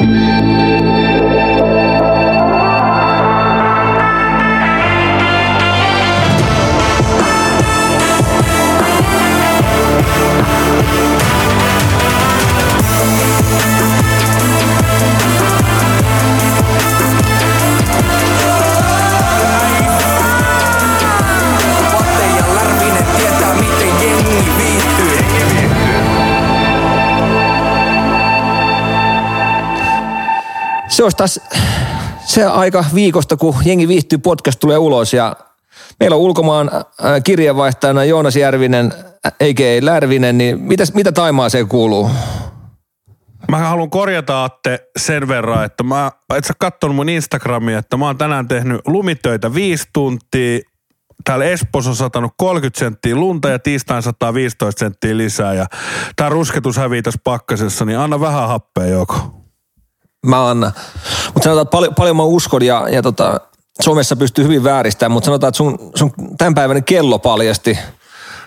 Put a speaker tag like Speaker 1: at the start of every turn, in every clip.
Speaker 1: Bye. Olisi taas se aika viikosta, kun Jengi viihtyy podcast tulee ulos ja meillä on ulkomaan äh, kirjeenvaihtajana Joonas Järvinen, a.k.a. Lärvinen, niin mitäs, mitä Taimaa se kuuluu?
Speaker 2: Mä haluan korjata Atte sen verran, että mä, et sä kattonut mun Instagramia, että mä oon tänään tehnyt lumitöitä viisi tuntia. Täällä Espoossa on satanut 30 senttiä lunta ja tiistain 115 senttiä lisää. Ja tää rusketus hävii tässä pakkasessa, niin anna vähän happea joko.
Speaker 1: Mä annan. Mutta sanotaan, että paljon, paljon mä uskon ja, ja tota, somessa pystyy hyvin vääristämään, mutta sanotaan, että sun, sun tämänpäiväinen kello paljasti,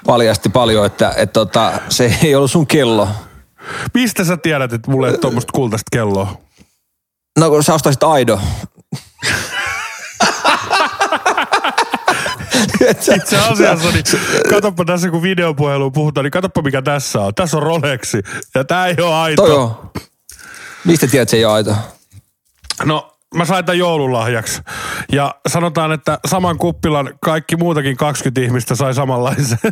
Speaker 1: paljasti paljon, että et tota, se ei ollut sun kello.
Speaker 2: Mistä sä tiedät, että mulla ei tuommoista kultaista kelloa?
Speaker 1: No kun sä ostaisit Aido.
Speaker 2: Itse asiassa, niin katoppa tässä kun videopuhelu puhutaan, niin katoppa mikä tässä on. Tässä on Rolexi ja tää ei ole aito.
Speaker 1: Toi on. Mistä tiedät, että se ei ole Aito?
Speaker 2: No, mä sain tämän joululahjaksi. Ja sanotaan, että saman kuppilan kaikki muutakin 20 ihmistä sai samanlaisen.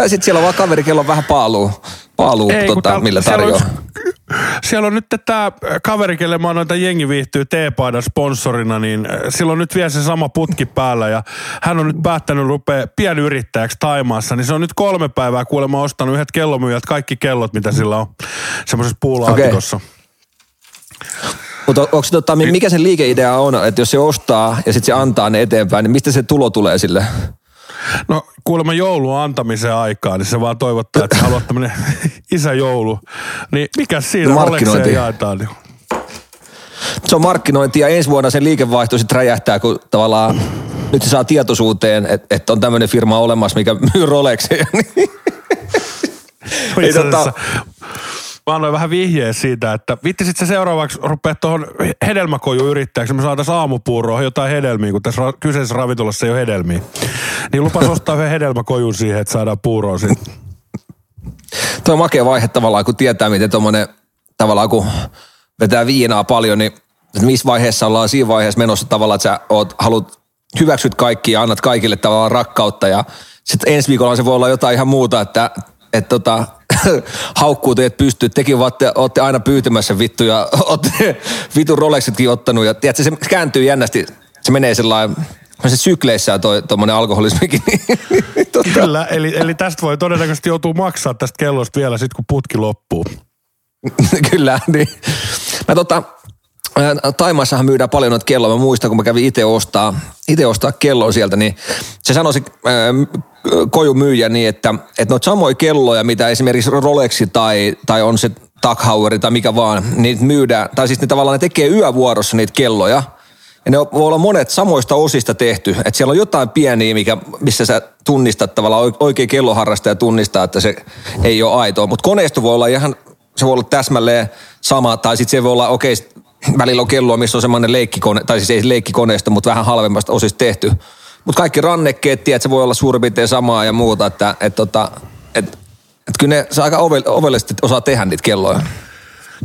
Speaker 1: Tai sitten siellä on vaan kaveri, kello on vähän paaluu, paaluu
Speaker 2: kun
Speaker 1: tota,
Speaker 2: täällä-
Speaker 1: millä
Speaker 2: siellä
Speaker 1: tarjoaa.
Speaker 2: On, siellä on nyt tämä kaveri, kelle mä annoin tämän jengi viihtyy T-paidan sponsorina, niin äh, sillä on nyt vielä se sama putki päällä ja hän on nyt päättänyt rupea pienyrittäjäksi Taimaassa, niin se on nyt kolme päivää kuulemma ostanut yhdet kellomyyjät, kaikki kellot, mitä sillä on semmoisessa puulaatikossa.
Speaker 1: Mutta onko se, tota, mikä sen liikeidea on, että jos se ostaa ja sitten se antaa ne eteenpäin, niin mistä se tulo tulee sille?
Speaker 2: No kuulemma joulun antamisen aikaa, niin se vaan toivottaa, että haluat tämmönen isäjoulu. Niin mikä siinä
Speaker 1: No,
Speaker 2: jaetaan? Niin.
Speaker 1: Se on markkinointi ja ensi vuonna sen liikevaihto sitten räjähtää, kun tavallaan nyt se saa tietoisuuteen, että, että on tämmöinen firma olemassa, mikä myy Rolexia. Niin Ei tota-
Speaker 2: Mä annoin vähän vihjeä siitä, että vittisit se seuraavaksi rupea tuohon hedelmäkojuyrittäjäksi, me saataisiin aamupuuroa jotain hedelmiä, kun tässä ra- kyseisessä ravintolassa ei ole hedelmiä. Niin lupas ostaa yhden hedelmäkojun siihen, että saadaan puuroa siitä.
Speaker 1: Tuo on makea vaihe tavallaan, kun tietää, miten tuommoinen tavallaan, kun vetää viinaa paljon, niin että missä vaiheessa ollaan siinä vaiheessa menossa tavallaan, että sä oot, haluat, hyväksyt kaikki ja annat kaikille tavallaan rakkautta ja sitten ensi viikolla se voi olla jotain ihan muuta, että et tota, haukkuu teet pystyy, tekin ootte, ootte aina pyytämässä vittu ja ootte vitun Rolexitkin ottanut ja tiedätkö, se kääntyy jännästi, se menee sellainen, se sykleissä toi tuommoinen alkoholismikin. niin tota,
Speaker 2: Kyllä, eli, eli tästä voi todennäköisesti joutuu maksaa tästä kellosta vielä sitten, kun putki loppuu.
Speaker 1: Kyllä, niin. Mä tota, ää, Taimaassahan myydään paljon noita kelloja. Mä muistan, kun mä kävin itse ostaa, itse ostaa kellon sieltä, niin se sanoi se ää, kojun myyjä niin, että, että noita samoja kelloja, mitä esimerkiksi Rolexi tai, tai on se Tag tai mikä vaan, niin myydään, tai siis ne tavallaan ne tekee yövuorossa niitä kelloja, ja ne voi olla monet samoista osista tehty. Että siellä on jotain pieniä, mikä, missä sä tunnistat tavallaan oik- oikein kelloharrastaja tunnistaa, että se ei ole aitoa. Mutta koneisto voi olla ihan, se voi olla täsmälleen sama, tai sitten se voi olla, okei, sit välillä on kelloa, missä on semmoinen leikkikone, tai siis ei leikkikoneesta, mutta vähän halvemmasta osista tehty. Mutta kaikki rannekkeet, tiedät, se voi olla suurin piirtein samaa ja muuta, että et, tota, et, et kyllä ne saa aika ovel, ovellisesti osaa tehdä niitä kelloja.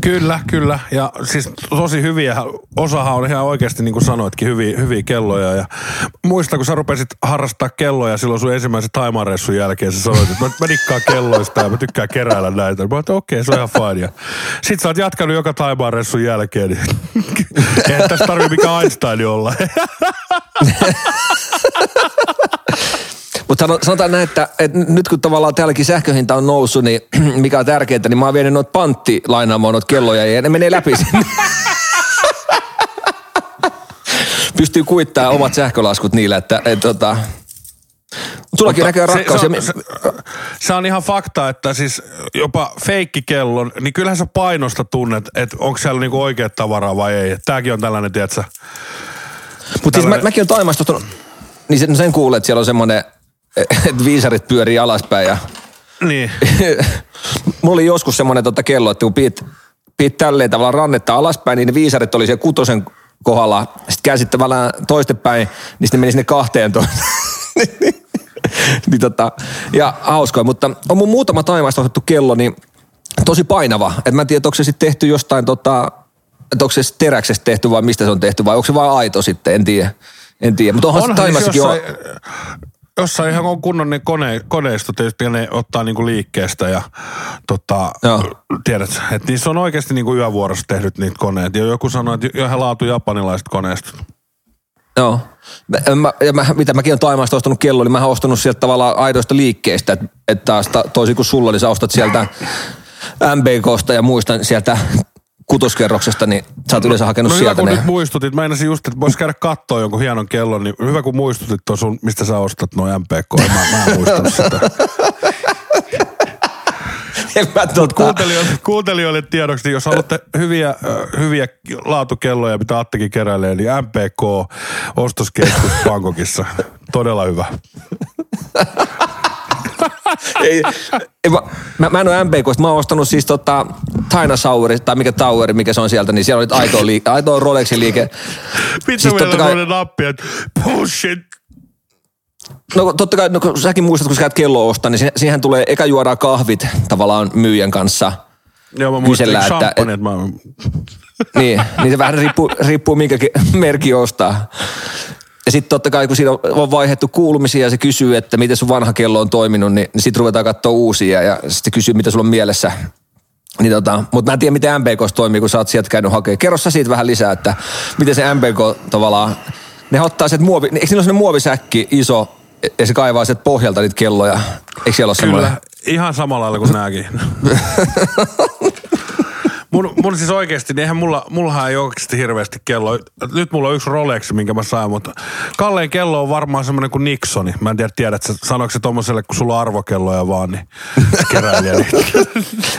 Speaker 2: Kyllä, kyllä. Ja siis tosi hyviä, osahan on ihan oikeasti niin kuin sanoitkin, hyviä, hyviä kelloja. Ja muista, kun sä rupesit harrastaa kelloja silloin sun ensimmäisen taimareissun jälkeen, sä sanoit, että mä, mä dikkaan kelloista ja mä tykkään keräillä näitä. Mä okei, se on ihan fine. Ja sit sä oot jatkanut joka taimareissun jälkeen, niin eihän tässä tarvii mikään Einstein olla.
Speaker 1: Mutta sanotaan näin, että, että nyt kun tavallaan täälläkin sähköhinta on noussut, niin mikä on tärkeää, niin mä oon vienyt noita panttilainaamaan noita kelloja ja ne menee läpi sinne. Pystyy kuittaa omat sähkölaskut niillä, että et, tota... Mut sullakin on näköjään rakkaus.
Speaker 2: Se, se,
Speaker 1: me-
Speaker 2: se, se, on ihan fakta, että siis jopa feikkikellon, niin kyllähän sä painosta tunnet, että onko siellä niinku oikeat tavaraa vai ei. Tääkin on tällainen, tiedätkö,
Speaker 1: Mutta siis mä, mäkin olen Taimasta ostanut, niin sen, sen kuulee, että siellä on semmoinen, että viisarit pyörii alaspäin ja
Speaker 2: niin.
Speaker 1: mulla oli joskus semmoinen tota kello, että kun pit, pit tälleen tavallaan rannetta alaspäin, niin ne viisarit oli siellä kutosen kohdalla. Sitten käänsit tavallaan toistepäin, niin sitten meni sinne kahteen niin tota, ja hauskoja, mutta on mun muutama taimaista otettu kello, niin tosi painava. Et mä en tiedä, onko se sitten tehty jostain, tota, onko se teräksestä tehty vai mistä se on tehty vai onko se vain aito sitten, en tiedä. En tiedä, mutta onhan, onhan se taimassakin
Speaker 2: jossain, on... Jossain ihan on kunnon niin kone, koneisto tietysti ne ottaa niinku liikkeestä ja tota, tiedät, että niissä on oikeasti niinku yövuorossa tehnyt niitä koneet. Ja joku sanoi, että ihan laatu japanilaiset koneistot.
Speaker 1: Joo. Mä, mä, ja mä, mitä mäkin olen Taimaasta ostanut kello, niin mä oon ostanut sieltä tavallaan aidoista liikkeistä. Että et taas ta, toisin kuin sulla, niin sä ostat sieltä MBKsta ja muistan sieltä kutoskerroksesta, niin sä oot yleensä hakenut
Speaker 2: no,
Speaker 1: sieltä
Speaker 2: hyvä, kun
Speaker 1: ne.
Speaker 2: nyt muistutit. Mä ensin just, että vois käydä katsoa jonkun hienon kellon, niin hyvä kun muistutit tuon sun, mistä sä ostat noin MPK. Mä, mä en muistanut sitä.
Speaker 1: en mä tota...
Speaker 2: kuuntelijoille, kuuntelijoille tiedoksi, jos haluatte hyviä, hyviä laatukelloja, mitä Attekin keräilee, niin MPK ostoskeskus Bangkokissa. Todella hyvä.
Speaker 1: ei, ei, mä, mä, en ole MPK, mä oon ostanut siis tota Taina Saueri, tai mikä Toweri, mikä se on sieltä, niin siellä oli aitoa, liike, aitoa Rolexin liike.
Speaker 2: Mitä siis meillä kai... on nappi, että bullshit,
Speaker 1: No totta kai, no, kun säkin muistat, kun sä käyt kello ostaa, niin siihen tulee, eka juodaan kahvit tavallaan myyjän kanssa.
Speaker 2: Joo, mä muistan, että, et, mä...
Speaker 1: niin, niin se vähän riippuu, riippuu minkä merkki ostaa. Ja sitten totta kai, kun siinä on vaihdettu kuulumisia ja se kysyy, että miten sun vanha kello on toiminut, niin, niin sitten ruvetaan katsoa uusia ja sitten kysyy, mitä sulla on mielessä. Niin tota, mutta mä en tiedä, miten MBK toimii, kun sä oot sieltä käynyt hakemaan. Kerro sä siitä vähän lisää, että miten se MBK tavallaan, ne ottaa sieltä muovi, eikö niillä ole muovisäkki iso, ja se kaivaa sieltä pohjalta niitä kelloja. Eikö siellä ole
Speaker 2: Kyllä,
Speaker 1: semmoinen?
Speaker 2: ihan samalla lailla kuin nääkin. mun, mun siis oikeasti, niin eihän mulla, mullahan ei oikeasti hirveästi kello. Nyt mulla on yksi Rolex, minkä mä sain, mutta Kalleen kello on varmaan semmoinen kuin Nixoni. Mä en tiedä, tiedät sä, sanoiko se tommoselle, kun sulla on arvokelloja vaan, niin keräilijä.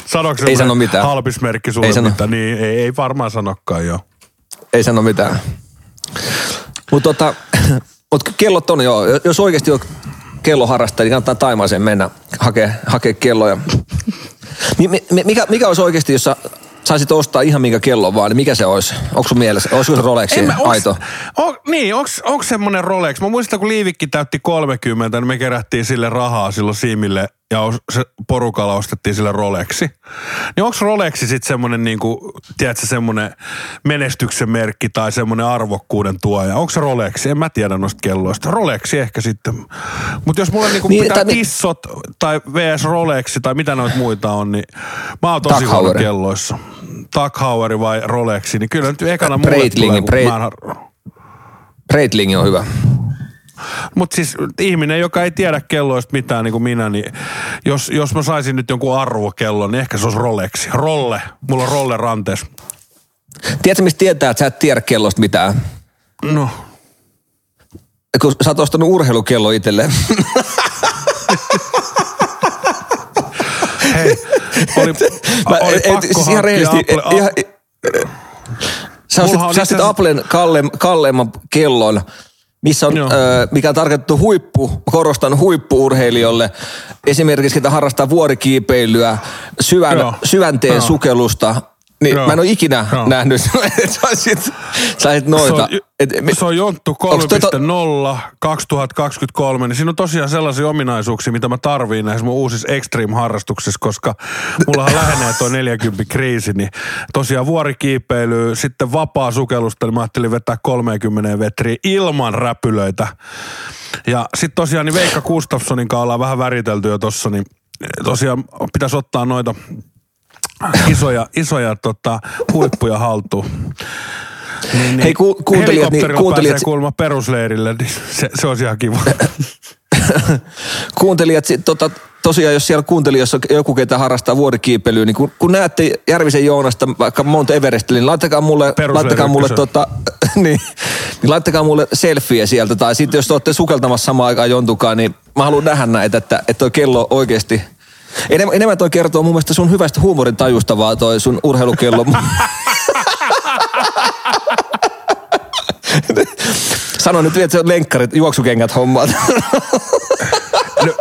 Speaker 2: Sanoiko se
Speaker 1: ei sano mitään.
Speaker 2: halpismerkki sulle
Speaker 1: ei sano.
Speaker 2: mitään? Niin, ei, ei varmaan sanokaan joo.
Speaker 1: Ei sano mitään. Mutta tota, mut kellot on joo, jos oikeasti on kelloharrastaja, niin kannattaa Taimaaseen mennä hakea, hakea kelloja. Mikä, mikä olisi oikeasti, jos sä saisit ostaa ihan minkä kello vaan, niin mikä se olisi? Onko sun mielessä? Olisiko se Rolexi mä, onks, aito?
Speaker 2: On, niin, onko semmoinen Rolex? Mä muistan, kun Liivikki täytti 30, niin me kerättiin sille rahaa silloin Siimille ja se porukalla ostettiin sille Rolexi. Niin onko Rolexi sitten semmoinen niinku, tiedätkö, semmoinen menestyksen merkki tai semmoinen arvokkuuden tuoja? Onko se Rolexi? En mä tiedä noista kelloista. Rolexi ehkä sitten. Mutta jos mulla niinku niin, pitää tai, tissot tai VS Rolexi tai mitä noita muita on, niin mä oon tosi huono kelloissa. Tag Heuer vai Rolexi, niin kyllä nyt ekana mulle tulee,
Speaker 1: Breit... Breitlingi on hyvä.
Speaker 2: Mutta siis ihminen, joka ei tiedä kelloista mitään niin kuin minä, niin jos, jos mä saisin nyt jonkun arvokellon, niin ehkä se olisi Rolexi. Rolle. Mulla on Rolle ranteessa.
Speaker 1: Tiedätkö, mistä tietää, että sä et tiedä kellosta mitään?
Speaker 2: No.
Speaker 1: Kun sä oot ostanut urheilukello itselleen.
Speaker 2: Hei, oli,
Speaker 1: Mä, oli et, pakko siis ihan rehellisesti, Apple, ihan, sä ostit, sä ostit Applen kalle, kalleimman kellon, missä on, ö, mikä on tarkoitettu huippu, korostan huippuurheilijoille. Esimerkiksi, että harrastaa vuorikiipeilyä, syvän, syvänteen Joo. sukellusta, niin Joo. mä en ole ikinä Joo. nähnyt, että saisit, saisit noita.
Speaker 2: Se on, et, se on Jonttu 3.0 2023, niin siinä on tosiaan sellaisia ominaisuuksia, mitä mä tarviin näissä mun uusissa extreme-harrastuksissa, koska mullahan lähenee tuo 40 kriisi, niin tosiaan vuorikiipeily, sitten vapaa sukellusta, niin mä ajattelin vetää 30 vetriä ilman räpylöitä. Ja sitten tosiaan niin Veikka Gustafssonin kanssa ollaan vähän väritelty jo tossa, niin tosiaan pitäisi ottaa noita isoja, isoja tota, huippuja haltuun. Niin, niin.
Speaker 1: Hei ku, kuuntelijat, niin, kuuntelijat...
Speaker 2: kuulemma perusleirille, niin se, se olisi ihan kiva.
Speaker 1: kuuntelijat, tota, tosiaan jos siellä kuuntelijassa joku, ketä harrastaa vuorikiipeilyä, niin kun, kun näette Järvisen Joonasta vaikka Mount Everestille, niin laittakaa mulle, laittakaa mulle, tota, niin, niin laittakaa mulle selfie sieltä. Tai sitten jos te olette sukeltamassa samaan aikaan jontukaan, niin mä haluan nähdä näitä, että, että toi kello oikeasti – Enemmän, enemmän toi kertoo mun mielestä sun hyvästä huumorin tajusta, vaan toi sun urheilukello. Sano nyt, että se on lenkkarit, juoksukengät hommat.
Speaker 2: no,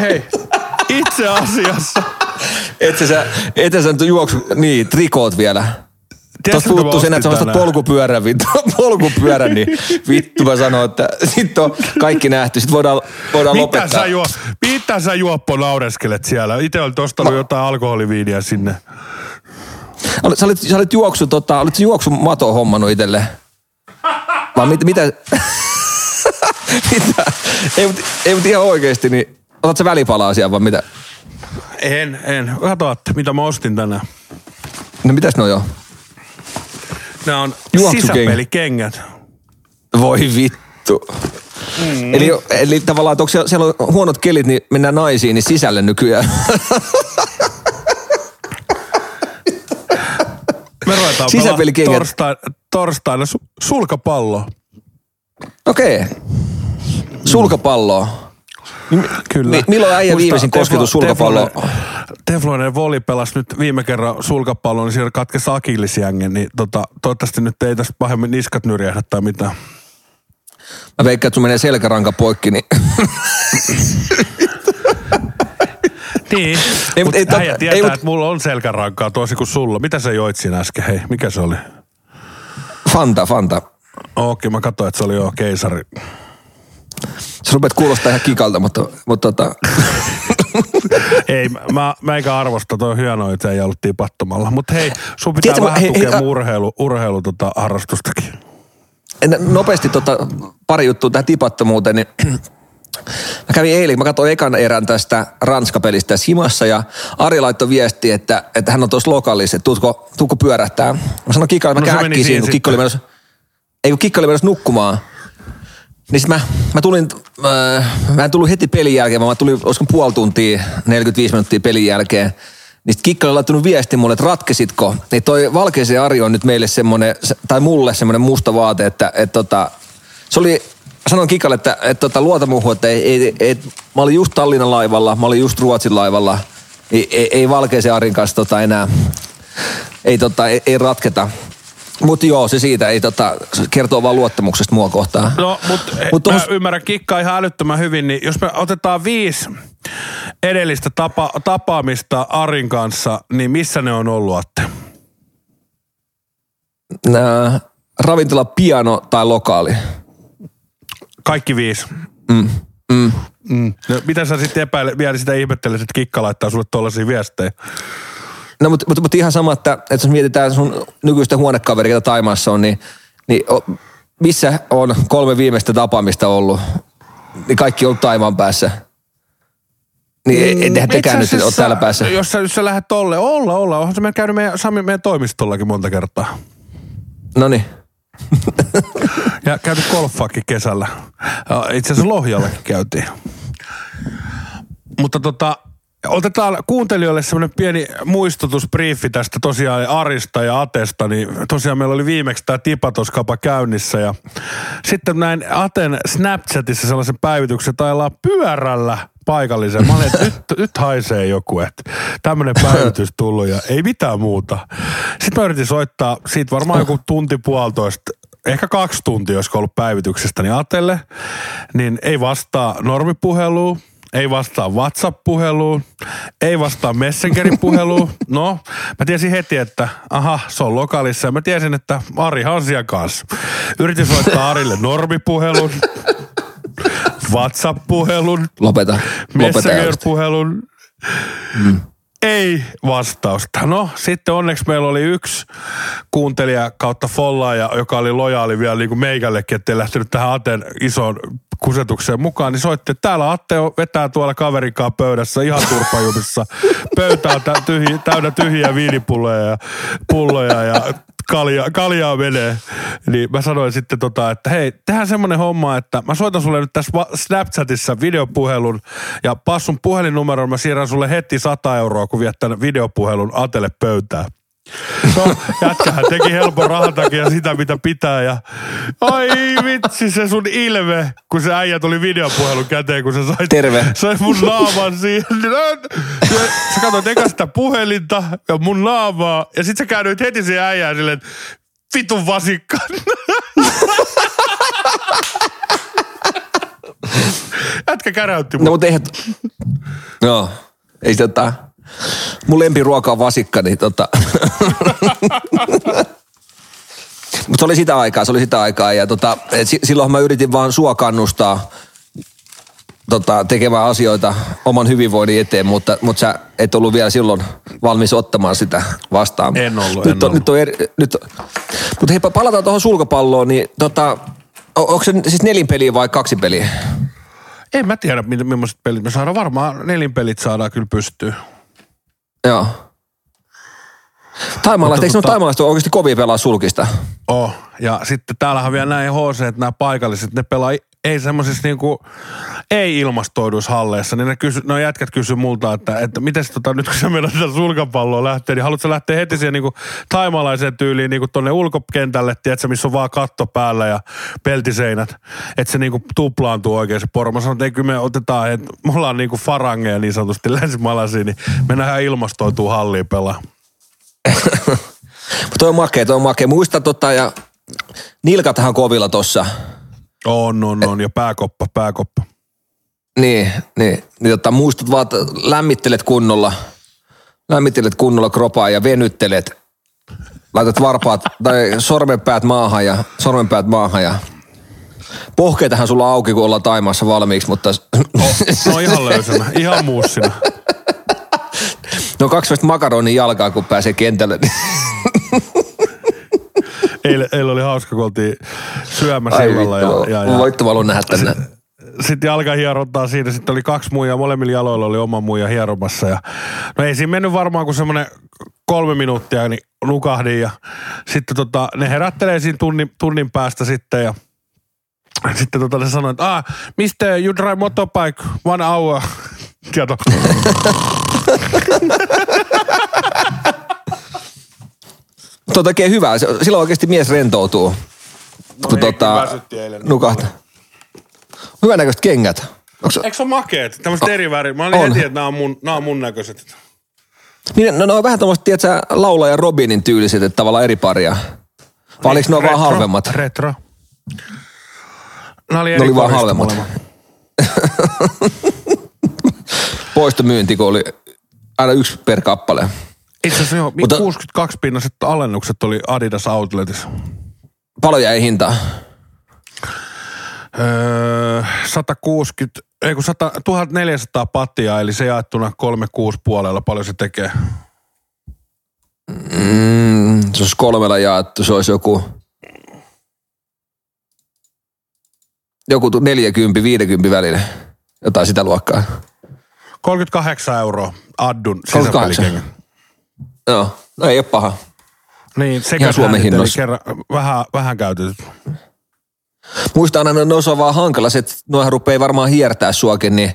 Speaker 2: hei, itse asiassa.
Speaker 1: et sä, sä, et sä nyt juoksu, niin, trikoot vielä.
Speaker 2: Mä
Speaker 1: puuttuu sen, että sä ostat polkupyörän, vittu, polkupyörän, niin vittu mä sanoin, että sit on kaikki nähty, sit voidaan, voidaan
Speaker 2: Mitä
Speaker 1: lopettaa.
Speaker 2: sä, juo, mitä sä juoppo naureskelet siellä? Itse olet ostanut jotain alkoholiviiniä sinne.
Speaker 1: Olit- Sä olit, sä olit juoksu, tota, olit juoksu mato hommannut itelle. Vai mit, mitä? mitä? Ei, mutta ei, mut ihan oikeesti, niin otat sä välipalaa asiaan vai mitä?
Speaker 2: En, en. Kato, mitä mä ostin tänään.
Speaker 1: No mitäs no jo?
Speaker 2: Nämä on sisäpelikengät.
Speaker 1: Voi vittu. Mm. Eli, eli tavallaan, että onko siellä, siellä on huonot kelit, niin mennään naisiin, niin sisälle nykyään.
Speaker 2: Me ruvetaan
Speaker 1: Sisäpelikengät.
Speaker 2: pelaamaan torstai, torstaina su- sulkapallo.
Speaker 1: Okei. Okay. Sulkapalloa.
Speaker 2: Kyllä.
Speaker 1: Mi- milloin äijä
Speaker 2: Musta
Speaker 1: viimeisin kosketus sulkapalloon?
Speaker 2: Teflonen- Teflonen voli pelasi nyt viime kerran sulkapallon, niin siellä katkesi akillisjängen, niin tota, toivottavasti nyt ei tästä pahemmin niskat nyrjähdä tai mitään.
Speaker 1: Mä veikkaan, että sun menee selkäranka poikki, niin
Speaker 2: Niin,
Speaker 1: Ei, mut
Speaker 2: mutta
Speaker 1: ei
Speaker 2: äijä
Speaker 1: ei,
Speaker 2: tietää,
Speaker 1: mut-
Speaker 2: että mulla on selkärankaa toisin kuin sulla. Mitä sä joit siinä äsken? Hei, mikä se oli?
Speaker 1: Fanta, Fanta.
Speaker 2: Okei, mä katsoin, että se oli jo keisari.
Speaker 1: Sä rupeat kuulostaa ihan kikalta, mutta, mutta tota,
Speaker 2: Ei, mä, mä eikä arvosta, toi on hienoa, että ei ollut tipattomalla. Mutta hei, sun pitää
Speaker 1: Tiedätkö,
Speaker 2: vähän
Speaker 1: hei,
Speaker 2: tukea
Speaker 1: hei,
Speaker 2: urheilu, urheilu tota, harrastustakin.
Speaker 1: en- nopeasti tota, pari juttua tähän tipattomuuteen, niin Mä kävin eilen, mä katsoin ekan erän tästä Ranska-pelistä tässä himassa ja Ari laittoi viesti, että, että hän on tuossa lokaalissa, että tuutko, tuutko pyörähtää. Mä sanoin Kikalle, mä
Speaker 2: No siinä,
Speaker 1: kun Kikka oli menossa, ei kun Kikka oli menossa nukkumaan. Niin mä, mä tulin, äh, mä en tullut heti pelin jälkeen, vaan mä tulin, olisiko puoli tuntia, 45 minuuttia pelin jälkeen. Niin Kikka oli laittanut viesti mulle, että ratkesitko. Niin toi Valkeisen Ari on nyt meille semmonen, se- tai mulle semmonen musta vaate, että, että tota, se oli, sanon Kikalle, että, että tota, luota muuhun, että ei, ei, ei, mä olin just Tallinnan laivalla, mä olin just Ruotsin laivalla. Ei, ei, ei Valkeisen Arin kanssa tota enää, ei, tota, ei, ei ratketa. Mutta joo, se siitä ei tota, kertoo vaan luottamuksesta mua kohtaan.
Speaker 2: No, mutta
Speaker 1: Mut tohos-
Speaker 2: mä ymmärrän kikkaa ihan älyttömän hyvin, niin jos me otetaan viisi edellistä tapa, tapaamista Arin kanssa, niin missä ne on ollut, Atte?
Speaker 1: Nää, ravintola, piano tai lokaali.
Speaker 2: Kaikki viisi.
Speaker 1: Mm. Mm.
Speaker 2: Mm. No, mitä sä sitten epäile, vielä sitä ihmettelisit, että kikka laittaa sulle tuollaisia viestejä?
Speaker 1: No mutta mut, mut ihan sama, että, että jos mietitään sun nykyistä huonekaveria, Taimaassa on, niin, niin missä on kolme viimeistä tapaamista ollut? Niin kaikki on ollut Taimaan päässä. Niin ei, eihän tekään nyt ole täällä päässä.
Speaker 2: Jos sä, jos sä lähdet tolle, olla, olla. Onhan se meidän käynyt meidän, Sami meidän toimistollakin monta kertaa.
Speaker 1: No niin.
Speaker 2: Ja käyty golfaakin kesällä. Ja Itse asiassa Lohjallakin käytiin. Mutta tota, otetaan kuuntelijoille semmoinen pieni muistutusbriefi tästä tosiaan Arista ja Atesta. Niin tosiaan meillä oli viimeksi tämä tipatoskapa käynnissä ja sitten näin Aten Snapchatissa sellaisen päivityksen, että ajellaan pyörällä paikalliseen. Mä olin, että nyt, nyt haisee joku, että tämmöinen päivitys tullut ja ei mitään muuta. Sitten mä yritin soittaa siitä varmaan joku tunti puolitoista ehkä kaksi tuntia, olisiko ollut päivityksestä, niin Atelle, niin ei vastaa normipuheluun, ei vastaa WhatsApp-puheluun, ei vastaa Messengerin puheluun. No, mä tiesin heti, että aha, se on lokaalissa ja mä tiesin, että Arihan on siellä kanssa. Yritin soittaa Arille normipuhelun, WhatsApp-puhelun,
Speaker 1: Lopeta.
Speaker 2: Messenger-puhelun. Ei vastausta. No, sitten onneksi meillä oli yksi kuuntelija kautta follaaja, joka oli lojaali vielä niin kuin meikällekin, ettei lähtenyt tähän Aten isoon kusetukseen mukaan, niin soitti, että täällä Atte vetää tuolla kaverinkaan pöydässä ihan turpajumissa. Pöytä on tyhji, täynnä tyhjiä viinipulloja ja pulloja ja kalja, kaljaa menee. Niin mä sanoin sitten tota, että hei, tehdään semmonen homma, että mä soitan sulle nyt tässä Snapchatissa videopuhelun ja passun puhelinnumeron, mä siirrän sulle heti 100 euroa, kun viet tämän videopuhelun Atelle pöytään. No, jätkähän teki helpon rahan takia sitä, mitä pitää. Ja ai vitsi, se sun ilme, kun se äijä tuli videopuhelun käteen, kun sä sait,
Speaker 1: Terve.
Speaker 2: sait mun naaman siihen. Ja Sä katsoit eka sitä puhelinta ja mun naamaa. Ja sit sä käännyit heti siihen äijään silleen, että vitun vasikka. Jätkä käräytti
Speaker 1: No
Speaker 2: mun.
Speaker 1: mutta eihän... Joo. Ei se tota... mun lempiruoka on vasikka, niin tota... Mutta se oli sitä aikaa, se oli sitä aikaa ja tota, et si- silloin mä yritin vaan sua kannustaa tota, tekemään asioita oman hyvinvoinnin eteen, mutta, mutta sä et ollut vielä silloin valmis ottamaan sitä vastaan.
Speaker 2: En ollut,
Speaker 1: nyt
Speaker 2: en
Speaker 1: on,
Speaker 2: ollut.
Speaker 1: Nyt on eri, nyt, mutta hei, palataan tuohon sulkapalloon, niin tota, on, onko se siis nelinpeliä vai kaksi peliä?
Speaker 2: En mä tiedä, millaiset pelit me saadaan. Varmaan nelinpelit saadaan kyllä pystyyn.
Speaker 1: Joo. Taimalaiset, eikö
Speaker 2: tota-
Speaker 1: taimalaiset ole oikeasti kovia pelaa sulkista?
Speaker 2: Oh. Ja sitten täällähän vielä näin HC, että nämä paikalliset, ne pelaa ei semmoisissa niinku, ei ilmastoiduissa halleissa, niin ne, kysy, ne jätkät kysy multa, että, että miten tota, nyt kun sä menet tätä sulkapalloa lähtee, niin haluatko lähteä heti siihen niinku taimalaiseen tyyliin niinku tonne ulkokentälle, tiedätkö, missä on vaan katto päällä ja peltiseinät, että se niinku tuplaantuu oikein se poro. Mä sanoin, että ei kyllä me otetaan, että me ollaan niinku farangeja niin sanotusti länsimaalaisia, niin mennään ilmastoituu halliin pelaa.
Speaker 1: Mutta toi on makea, toi on makea. Muista tota ja nilkathan kovilla tossa.
Speaker 2: On, on, on, ja pääkoppa, pääkoppa.
Speaker 1: Niin, niin, niin tota, muistat vaan, että lämmittelet kunnolla, lämmittelet kunnolla kropaa ja venyttelet. Laitat varpaat tai sormenpäät maahan ja sormenpäät maahan ja pohkeitahan sulla auki, kun ollaan Taimaassa valmiiksi, mutta
Speaker 2: No ihan löysänä, ihan muussina.
Speaker 1: no kaksi makaronin jalkaa, kun pääsee kentälle.
Speaker 2: Eilen, eilen oli hauska, kun oltiin syömässä illalla ja, ja, ja
Speaker 1: Voitto haluan nähdä tänne.
Speaker 2: sitten jalka hierottaa siinä. Sitten oli kaksi muijaa, molemmilla jaloilla oli oma muija hieromassa. Ja, no ei siinä mennyt varmaan kuin semmoinen kolme minuuttia, niin nukahdin ja sitten tota, ne herättelee siinä tunnin, tunnin päästä sitten ja sitten tota ne sanoi, että ah, mistä you drive motorbike one hour. Tieto.
Speaker 1: Tuo on oikein hyvä. Se- Silloin oikeasti mies rentoutuu.
Speaker 2: No
Speaker 1: kun
Speaker 2: niin,
Speaker 1: tota,
Speaker 2: eilen.
Speaker 1: nukahtaa. Hyvän näköiset kengät. Onks,
Speaker 2: Eikö se ole makeet? Tämmöiset eri värit. Mä olin
Speaker 1: on.
Speaker 2: heti, että nämä on mun, nämä on mun näköiset.
Speaker 1: niin, no, ne on vähän tämmöiset, tiedätkö, Laula ja Robinin tyyliset, että tavallaan eri paria. Vai oliko ne on vaan halvemmat?
Speaker 2: Retro. Nämä oli,
Speaker 1: Ne oli vaan halvemmat. Poistomyynti, kun oli aina yksi per kappale.
Speaker 2: Itse asiassa joo,
Speaker 1: Mutta-
Speaker 2: 62 pinnaiset alennukset oli Adidas Outletissa.
Speaker 1: Paljon jäi hintaa.
Speaker 2: Öö, 160, ei kun 100, 1400 pattia, eli se jaettuna 36 puolella, paljon se tekee.
Speaker 1: Mm, se olisi kolmella jaettu, se olisi joku... Joku tu- 40, 50 välillä. Jotain sitä luokkaa.
Speaker 2: 38 euroa Addun
Speaker 1: 38.
Speaker 2: sisäpelikengä.
Speaker 1: Joo, no ei ole paha.
Speaker 2: Niin, sekä
Speaker 1: Suomen hinnoissa.
Speaker 2: kerran, vähän, vähän käytetyt.
Speaker 1: Muistan aina, että ne on vaan hankala, se, että noihän rupeaa varmaan hiertää suakin, niin,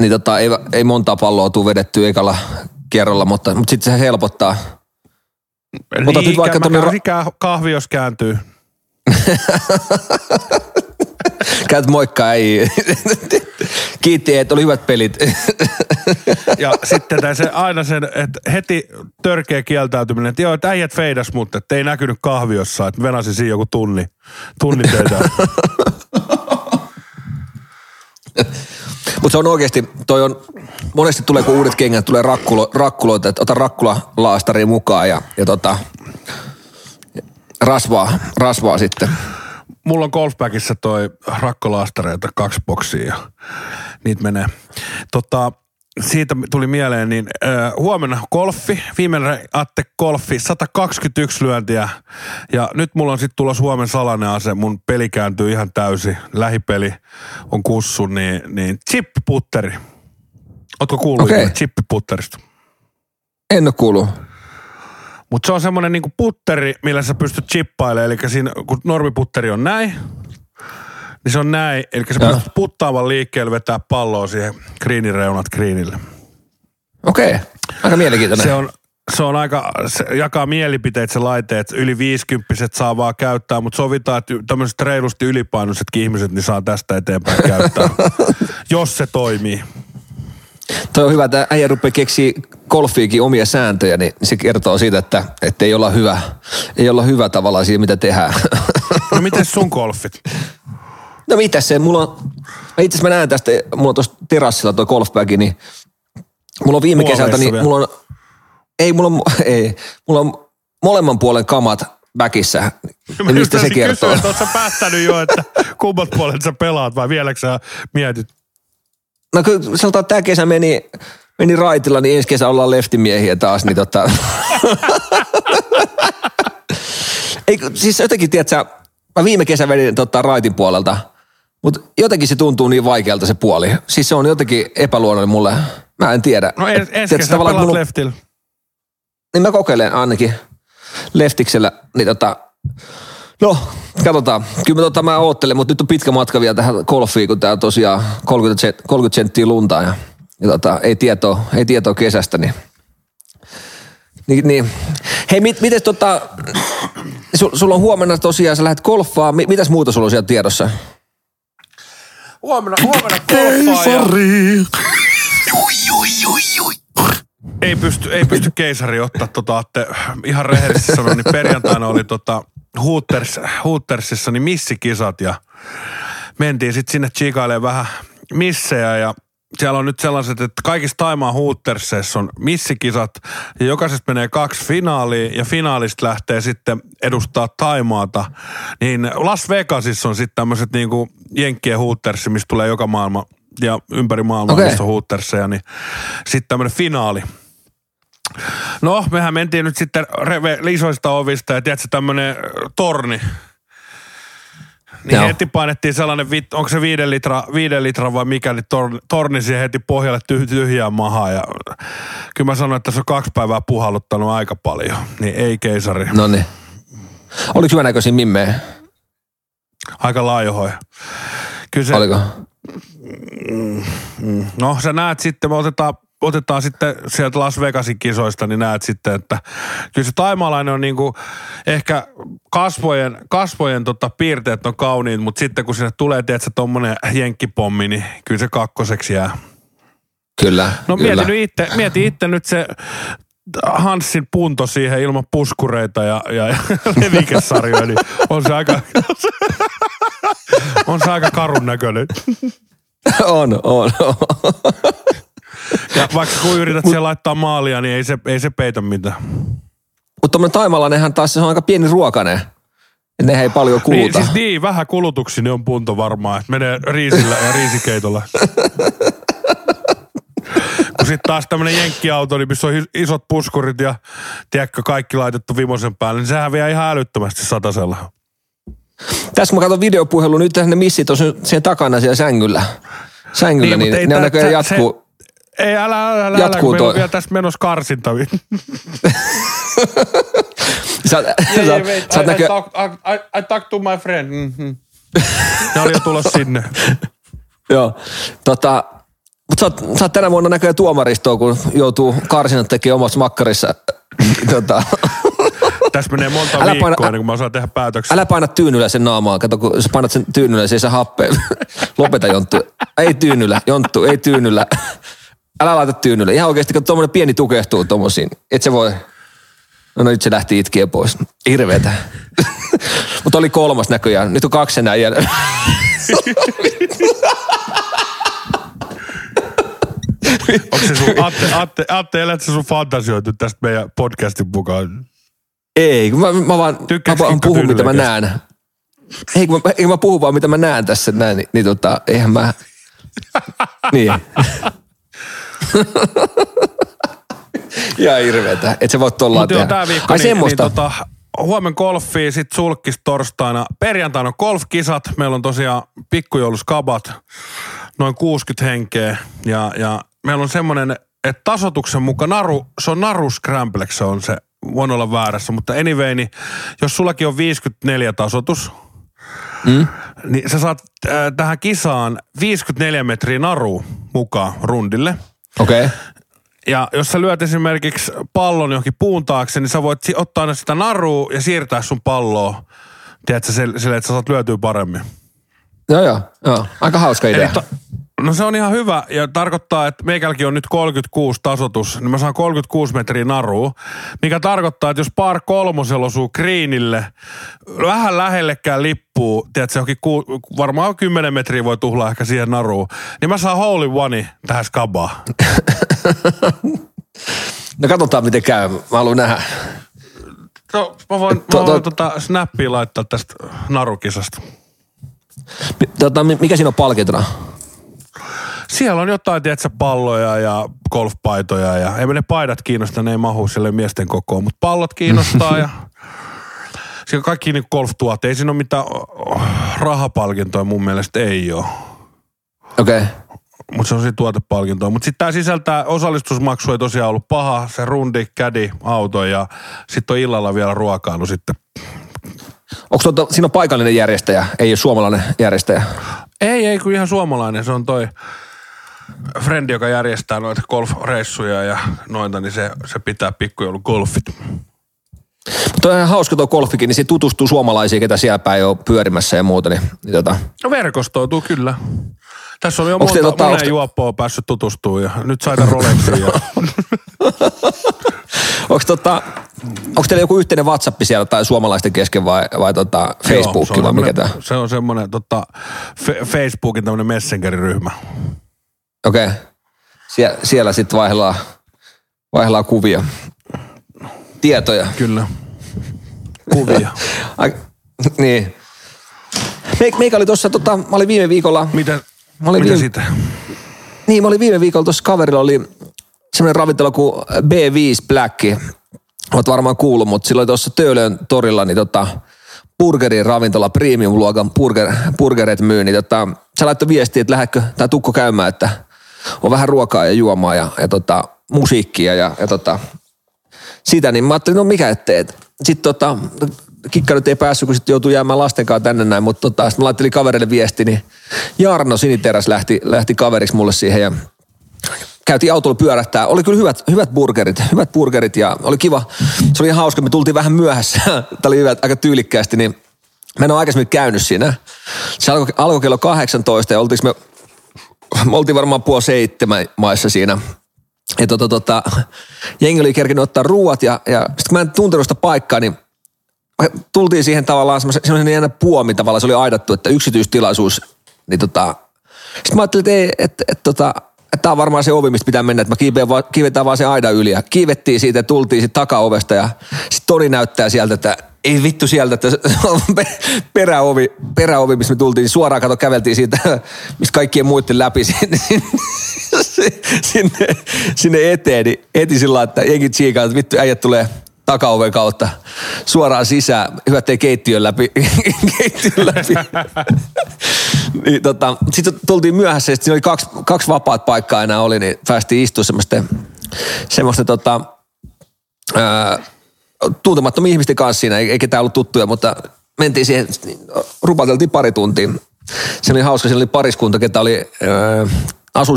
Speaker 1: niin tota, ei, ei montaa palloa tule vedettyä ekalla kierrolla, mutta, mutta sitten se helpottaa. Otat nyt vaikka
Speaker 2: käyn ikään kahvi, jos kääntyy.
Speaker 1: Käyt moikkaa, ei. Kiitti, että oli hyvät pelit.
Speaker 2: Ja sitten se, aina sen, että heti törkeä kieltäytyminen, että joo, että äijät feidas, mutta että ei näkynyt kahviossa, että venasin siinä joku tunni, tunnin teitä.
Speaker 1: Mutta se on oikeasti, toi on, monesti tulee kun uudet kengät, tulee rakkulo, rakkuloita, että ota rakkula laastari mukaan ja, ja tota, rasvaa, rasvaa sitten.
Speaker 2: Mulla on golfbagissa toi rakkolaastareita, kaksi boksia ja niitä menee. Tota, siitä tuli mieleen, niin äh, huomenna golfi, viimeinen Atte golfi, 121 lyöntiä. Ja nyt mulla on sitten tulos huomen salainen ase, mun peli kääntyy ihan täysi, lähipeli on kussu, niin, niin chippiputteri. Ootko kuullut okay. chippiputterista?
Speaker 1: En ole kuullut.
Speaker 2: Mutta se on semmoinen niinku putteri, millä sä pystyt chippailemaan. Eli siinä, kun normiputteri on näin, niin se on näin. Eli sä
Speaker 1: Joo.
Speaker 2: pystyt puttaavan liikkeellä vetää palloa siihen kriinin reunat kriinille.
Speaker 1: Okei, aika mielenkiintoinen.
Speaker 2: Se on, se on aika, se jakaa mielipiteet se laite, että yli 50 saa vaan käyttää, mutta sovitaan, että tämmöiset reilusti ylipainoisetkin ihmiset niin saa tästä eteenpäin käyttää, jos se toimii.
Speaker 1: Toi on hyvä, että äijä rupeaa keksiä golfiikin omia sääntöjä, niin se kertoo siitä, että, että ei olla hyvä, ei olla hyvä tavallaan siinä, mitä tehdään.
Speaker 2: No miten sun golfit?
Speaker 1: No mitä se, mulla on, itse asiassa mä näen tästä, mulla on tuossa terassilla tuo golfbagi, niin Mulla on viime kesältä, niin
Speaker 2: vielä.
Speaker 1: mulla on, ei, mulla on, ei, mulla on molemman puolen kamat väkissä.
Speaker 2: Mä
Speaker 1: mistä se kertoo?
Speaker 2: Kysyä, että sä päättänyt jo, että kummat puolet sä pelaat vai vieläkö sä mietit?
Speaker 1: No kyllä sanotaan, että tämä kesä meni, meni raitilla, niin ensi kesä ollaan leftimiehiä taas, niin tota... Ei, siis jotenkin, tiedätkö, mä viime kesä vedin tota, raitin puolelta, mutta jotenkin se tuntuu niin vaikealta se puoli. Siis se on jotenkin epäluonnollinen mulle. Mä en tiedä.
Speaker 2: No ensi kesä
Speaker 1: tavallaan,
Speaker 2: pelaat
Speaker 1: mulla-
Speaker 2: leftillä.
Speaker 1: Niin mä kokeilen ainakin leftiksellä, niin tota, no katsotaan. Kyllä mä, tota, mä oottelen, mutta nyt on pitkä matka vielä tähän golfiin, kun tää on tosiaan 30, sent- 30 senttiä lunta ja, ja tota, ei, tietoa, ei tietoa kesästä, niin niin, niin. Hei, mit, mites tota, sul, sulla on huomenna tosiaan, sä lähdet golfaa, Mi, mitäs muuta sulla on siellä tiedossa?
Speaker 2: Huomenna, huomenna golfaa ja ei pysty, ei pysty keisari ottaa tota, että ihan rehellisesti sanoen, niin perjantaina oli tota Hooters, Hootersissa niin missikisat ja mentiin sitten sinne chiikailemaan vähän missejä ja siellä on nyt sellaiset, että kaikissa Taimaan Hootersissa on missikisat ja jokaisesta menee kaksi finaalia ja finaalista lähtee sitten edustaa Taimaata. Niin Las Vegasissa on sitten tämmöiset niinku Jenkkien Hootersi, mistä tulee joka maailma ja ympäri maailmaa, okay. missä on Hooterseja, niin sitten tämmöinen finaali. No, mehän mentiin nyt sitten reve, isoista ovista ja tiedätkö tämmönen äh, torni. Niin
Speaker 1: Joo.
Speaker 2: heti painettiin sellainen, onko se viiden litra, viiden litra vai mikä, niin torni, torni siihen heti pohjalle tyh- tyhjään mahaa. Ja kyllä mä sanoin, että se on kaksi päivää puhalluttanut aika paljon. Niin ei keisari.
Speaker 1: No niin. Oliko hyvänäköisiä mimmejä?
Speaker 2: Aika laajohoja. Kyllä se,
Speaker 1: Oliko?
Speaker 2: no sä näet sitten, me otetaan, otetaan sitten sieltä Las Vegasin kisoista, niin näet sitten, että kyllä se taimaalainen on niinku, ehkä kasvojen, kasvojen tota piirteet on kauniit, mutta sitten kun sinne tulee, tiedätkö, tommonen jenkkipommi, niin kyllä se kakkoseksi jää.
Speaker 1: Kyllä.
Speaker 2: No
Speaker 1: kyllä.
Speaker 2: mieti nyt itse, mieti itse nyt se Hanssin punto siihen ilman puskureita ja, ja, ja levikesarjoja, niin on se aika, on se aika karun näköinen.
Speaker 1: on, on, on.
Speaker 2: Ja vaikka kun yrität siellä laittaa maalia, niin ei se, ei se peitä mitään.
Speaker 1: Mutta tuommoinen taimalainenhan taas se on aika pieni ruokainen. Et nehän ei paljon
Speaker 2: Niin,
Speaker 1: kuluta.
Speaker 2: siis niin, vähän kulutuksi niin on punto varmaan, että menee riisillä ja riisikeitolla. kun sitten taas tämmönen jenkkiauto, niin missä on is- isot puskurit ja tiedätkö, kaikki laitettu vimosen päälle, niin sehän vie ihan älyttömästi satasella.
Speaker 1: Tässä kun mä katson videopuhelun, nyt ne missit on sen takana siellä sängyllä. Sängyllä, niin,
Speaker 2: mut ei
Speaker 1: niin ne on
Speaker 2: tää-
Speaker 1: näköjään
Speaker 2: se-
Speaker 1: jatkuu.
Speaker 2: Ei, älä, älä, älä, älä kun meillä on
Speaker 1: toi.
Speaker 2: vielä tässä menossa karsinta.
Speaker 1: Sä, sä, sä, sä oot näkö,
Speaker 2: talk, I, I talk to my friend. Mm-hmm. Ne oli jo tulossa sinne.
Speaker 1: joo, tota, mutta sä, oot- sä oot tänä vuonna näköjään tuomaristoa, kun joutuu karsinat tekemään omassa makkarissa. tota,
Speaker 2: Tässä menee monta
Speaker 1: Älä
Speaker 2: viikkoa
Speaker 1: paina-
Speaker 2: ennen kuin mä osaan tehdä päätöksiä.
Speaker 1: älä paina tyynyllä sen naamaan. Kato, kun sä painat sen tyynyllä, se ei saa happea. Lopeta Jonttu. Ei tyynyllä, Jonttu, ei tyynyllä. Älä laita tyynyllä. Ihan oikeasti, kun tuommoinen pieni tukehtuu tuommoisiin. Et se voi... No nyt se lähti itkiä pois. Hirveetä. Mutta oli kolmas näköjään. Nyt on kaksi enää jäljellä.
Speaker 2: Onko se sun, Atte, Atte, Atte elät sä sun fantasioitu tästä meidän podcastin mukaan?
Speaker 1: Ei, kun mä, mä vaan, mä vaan puhun, mitä mä näen. Ei, kun mä, ei, mä puhun vaan, mitä mä näen tässä näin, niin, niin tota, eihän mä... niin. Ihan hirveetä, et se voi tollaan
Speaker 2: joo,
Speaker 1: tehdä.
Speaker 2: tää viikko,
Speaker 1: Ai
Speaker 2: niin, niin tota, huomen golfia, sit sulkis torstaina. Perjantaina on golfkisat. Meillä on tosiaan pikkujouluskabat, noin 60 henkeä. Ja, ja meillä on semmoinen, että tasotuksen mukaan naru, se on naru scramblex, se on se, voin olla väärässä, mutta anyway, niin jos sullakin on 54 tasotus,
Speaker 1: Mm?
Speaker 2: niin sä saat äh, tähän kisaan 54 metriä naru mukaan rundille.
Speaker 1: Okei. Okay.
Speaker 2: Ja jos sä lyöt esimerkiksi pallon johonkin puun taakse, niin sä voit ottaa aina sitä narua ja siirtää sun palloa. Tiedätkö, sille, sille, että sä saat lyötyä paremmin.
Speaker 1: Joo, joo, joo. Aika hauska idea.
Speaker 2: Eli ta- No se on ihan hyvä ja tarkoittaa, että meikälläkin on nyt 36 tasotus, niin mä saan 36 metriä narua, mikä tarkoittaa, että jos par kolmosella osuu kriinille, vähän lähellekään lippuu, tiedätkö, johonkin ku, varmaan 10 metriä voi tuhlaa ehkä siihen naruun, niin mä saan holy one tähän skabaan.
Speaker 1: No katsotaan miten käy. Mä haluan nähdä.
Speaker 2: No, mä voin, mä
Speaker 1: To- to-
Speaker 2: voin tota snappia laittaa tästä narukisasta.
Speaker 1: Tota, mi- mikä siinä on palkintona?
Speaker 2: Siellä on jotain, tiedätkö, palloja ja golfpaitoja ja ei me ne paidat kiinnosta, ne ei mahu sille miesten kokoon, mutta pallot kiinnostaa ja siellä on kaikki niin golftuotteet. Ei siinä ole mitään rahapalkintoja mun mielestä ei ole.
Speaker 1: Okei. Okay.
Speaker 2: Mutta se on siinä tuotepalkintoa. Mutta sitten tämä sisältää, osallistusmaksu ei tosiaan ollut paha, se rundi, kädi, auto ja sitten on illalla vielä ruokailu sitten.
Speaker 1: Onko tuota, siinä on paikallinen järjestäjä, ei ole suomalainen järjestäjä?
Speaker 2: Ei, ei kun ihan suomalainen. Se on toi frendi, joka järjestää noita golfreissuja ja noita, niin se, se pitää pikkujoulugolfit.
Speaker 1: Tuo on ihan hauska tuo golfikin, niin se tutustuu suomalaisiin, ketä siellä päin on pyörimässä ja muuta. Niin, niin tota.
Speaker 2: No verkostoituu kyllä. Tässä on jo
Speaker 1: Onks
Speaker 2: monta,
Speaker 1: tota-
Speaker 2: moneen
Speaker 1: onks te-
Speaker 2: juoppoon päässyt tutustumaan ja nyt sai tämän Rolexin. Ja...
Speaker 1: Onko tota, onko teillä joku yhteinen WhatsApp siellä tai suomalaisten kesken vai, vai tota Facebook
Speaker 2: Joo,
Speaker 1: vai mikä tämä?
Speaker 2: Se on semmoinen tota, Fe- Facebookin tämmöinen messengeriryhmä.
Speaker 1: Okei. Okay. Sie, siellä sitten vaihdellaan, vaihdellaan kuvia. Tietoja.
Speaker 2: Kyllä. Kuvia.
Speaker 1: Ai, niin. Meik, meikä oli tuossa, tota, mä olin viime viikolla,
Speaker 2: Mitä,
Speaker 1: Mä olin
Speaker 2: mitä
Speaker 1: viime-
Speaker 2: sitä?
Speaker 1: niin mä olin viime viikolla tuossa kaverilla oli semmoinen ravintola kuin B5 Black. Olet varmaan kuullut, mutta silloin tuossa Töölön torilla niin tota, burgerin ravintola, premium-luokan burger, burgerit myy, niin tota, se laittoi viestiä, että lähdekö tai tukko käymään, että on vähän ruokaa ja juomaa ja, ja tota, musiikkia ja, ja tota, sitä, niin mä ajattelin, no mikä ettei. Sitten tota, kikka nyt ei päässyt, kun sitten joutui jäämään lasten kanssa tänne näin, mutta tota, sitten mä laittelin kaverille viesti, niin Jarno Siniteräs lähti, lähti kaveriksi mulle siihen ja käytiin autolla pyörähtää. Oli kyllä hyvät, hyvät burgerit, hyvät burgerit ja oli kiva. Se oli ihan hauska, me tultiin vähän myöhässä. Tämä oli hyvä, aika tyylikkäästi, niin mä en ole aikaisemmin käynyt siinä. Se alkoi, alkoi kello 18 ja oltiinko me, me oltiin varmaan puoli seitsemän maissa siinä. Ja tota, tota, jengi oli kerkinyt ottaa ruuat ja, ja sitten kun mä en tuntenut sitä paikkaa, niin tultiin siihen tavallaan semmoisen, jännä puomi tavallaan, se oli aidattu, että yksityistilaisuus, niin tota, sitten mä ajattelin, että ei, että, että, tota, että tämä on varmaan se ovi, mistä pitää mennä, että mä vaan, kiivetään vaan se aida yli ja kiivettiin siitä tultiin sitten takaovesta ja sitten Toni näyttää sieltä, että ei vittu sieltä, että peräovi, peräovi, missä me tultiin, suoraan kato käveltiin siitä, mistä kaikkien muiden läpi sinne, sinne, sinne, eteen, niin heti sillä että jengi tsiikaa, että vittu äijät tulee takaoven kautta suoraan sisään. Hyvä, ettei keittiön läpi. keittiön läpi. niin, tota, sitten tultiin myöhässä sitten oli kaksi, kaksi vapaat paikkaa enää oli, niin päästiin istumaan semmoisten, semmoisten tota, ää, tuntemattomien ihmisten kanssa siinä, ei, ei ketään ollut tuttuja, mutta mentiin siihen, rupateltiin pari tuntia. Se oli hauska, siellä oli pariskunta, ketä oli,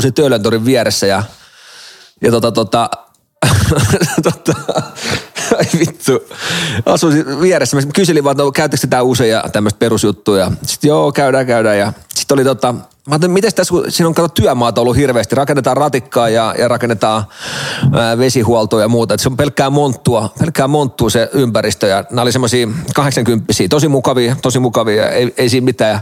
Speaker 1: siinä Töölöntorin vieressä ja, ja tota, tota, tota, ai vittu, asuin vieressä. Mä kyselin vaan, että no, käytätkö sitä usein ja tämmöistä perusjuttuja. Sitten joo, käydään, käydään. Ja sitten oli tota, mä ajattelin, miten tässä, kun siinä on kato työmaata ollut hirveästi, rakennetaan ratikkaa ja, ja rakennetaan ää, vesihuoltoa ja muuta. Et se on pelkkää monttua, pelkkää monttua se ympäristö ja nämä oli semmoisia 80 tosi mukavia, tosi mukavia, ei, ei siinä mitään.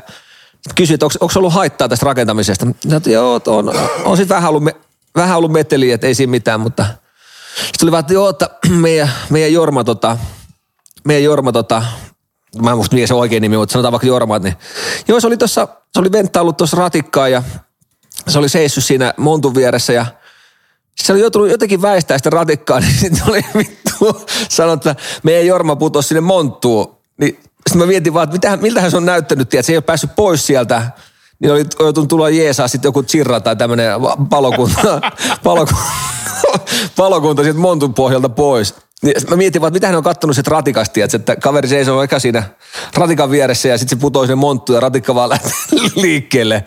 Speaker 1: Kysyin, että onko ollut haittaa tästä rakentamisesta. Että joo, on, on sitten vähän ollut, me, vähän ollut meteliä, että ei siinä mitään, mutta sitten tuli vaan, että joo, että meidän, meidän Jorma tota, meidän Jorma tota, mä en muista mikä se oikein nimi, mutta sanotaan vaikka Jorma, niin joo, se oli tuossa, se oli venttaillut tuossa ratikkaa ja se oli seissyt siinä montun vieressä ja se oli joutunut jotenkin väistää sitä ratikkaa, niin sitten oli vittu sanonut, että meidän Jorma putosi sinne monttuun. Niin sitten mä mietin vaan, että mitähän, miltähän se on näyttänyt, että se ei ole päässyt pois sieltä. Niin oli joutunut tulla jeesaa sitten joku Tsirra tai tämmöinen palokunta, palokunta, palokunta sieltä montun pohjalta pois. Niin mä mietin vaan, että mitä hän on kattonut sieltä ratikasti, että, että kaveri seisoo eka siinä ratikan vieressä ja sitten se putoo sinne monttuun ja ratikka vaan lähtee liikkeelle.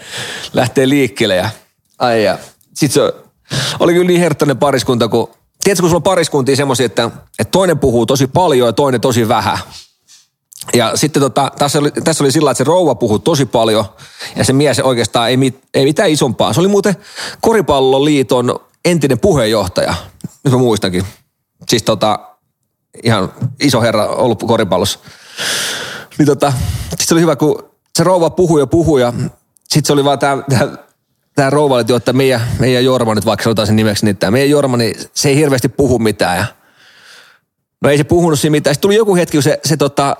Speaker 1: Lähtee liikkeelle ja ai ja. Sitten se oli kyllä niin herttainen pariskunta, kun tiedätkö, kun sulla on pariskuntia semmoisia, että, että toinen puhuu tosi paljon ja toinen tosi vähän. Ja sitten tota, tässä, oli, tässä oli sillä että se rouva puhui tosi paljon ja se mies oikeastaan ei, mit, ei mitään isompaa. Se oli muuten Koripalloliiton entinen puheenjohtaja, nyt mä muistankin. Siis tota, ihan iso herra ollut koripallossa. Niin tota, sit se oli hyvä, kun se rouva puhui ja puhui ja sitten se oli vaan tämä tämä rouva oli, että meidän, meidän Jorma nyt vaikka sanotaan sen nimeksi, niin tämä meidän Jorma, niin se ei hirveästi puhu mitään. Ja no ei se puhunut siinä mitään. Sitten tuli joku hetki, kun se, se, tota,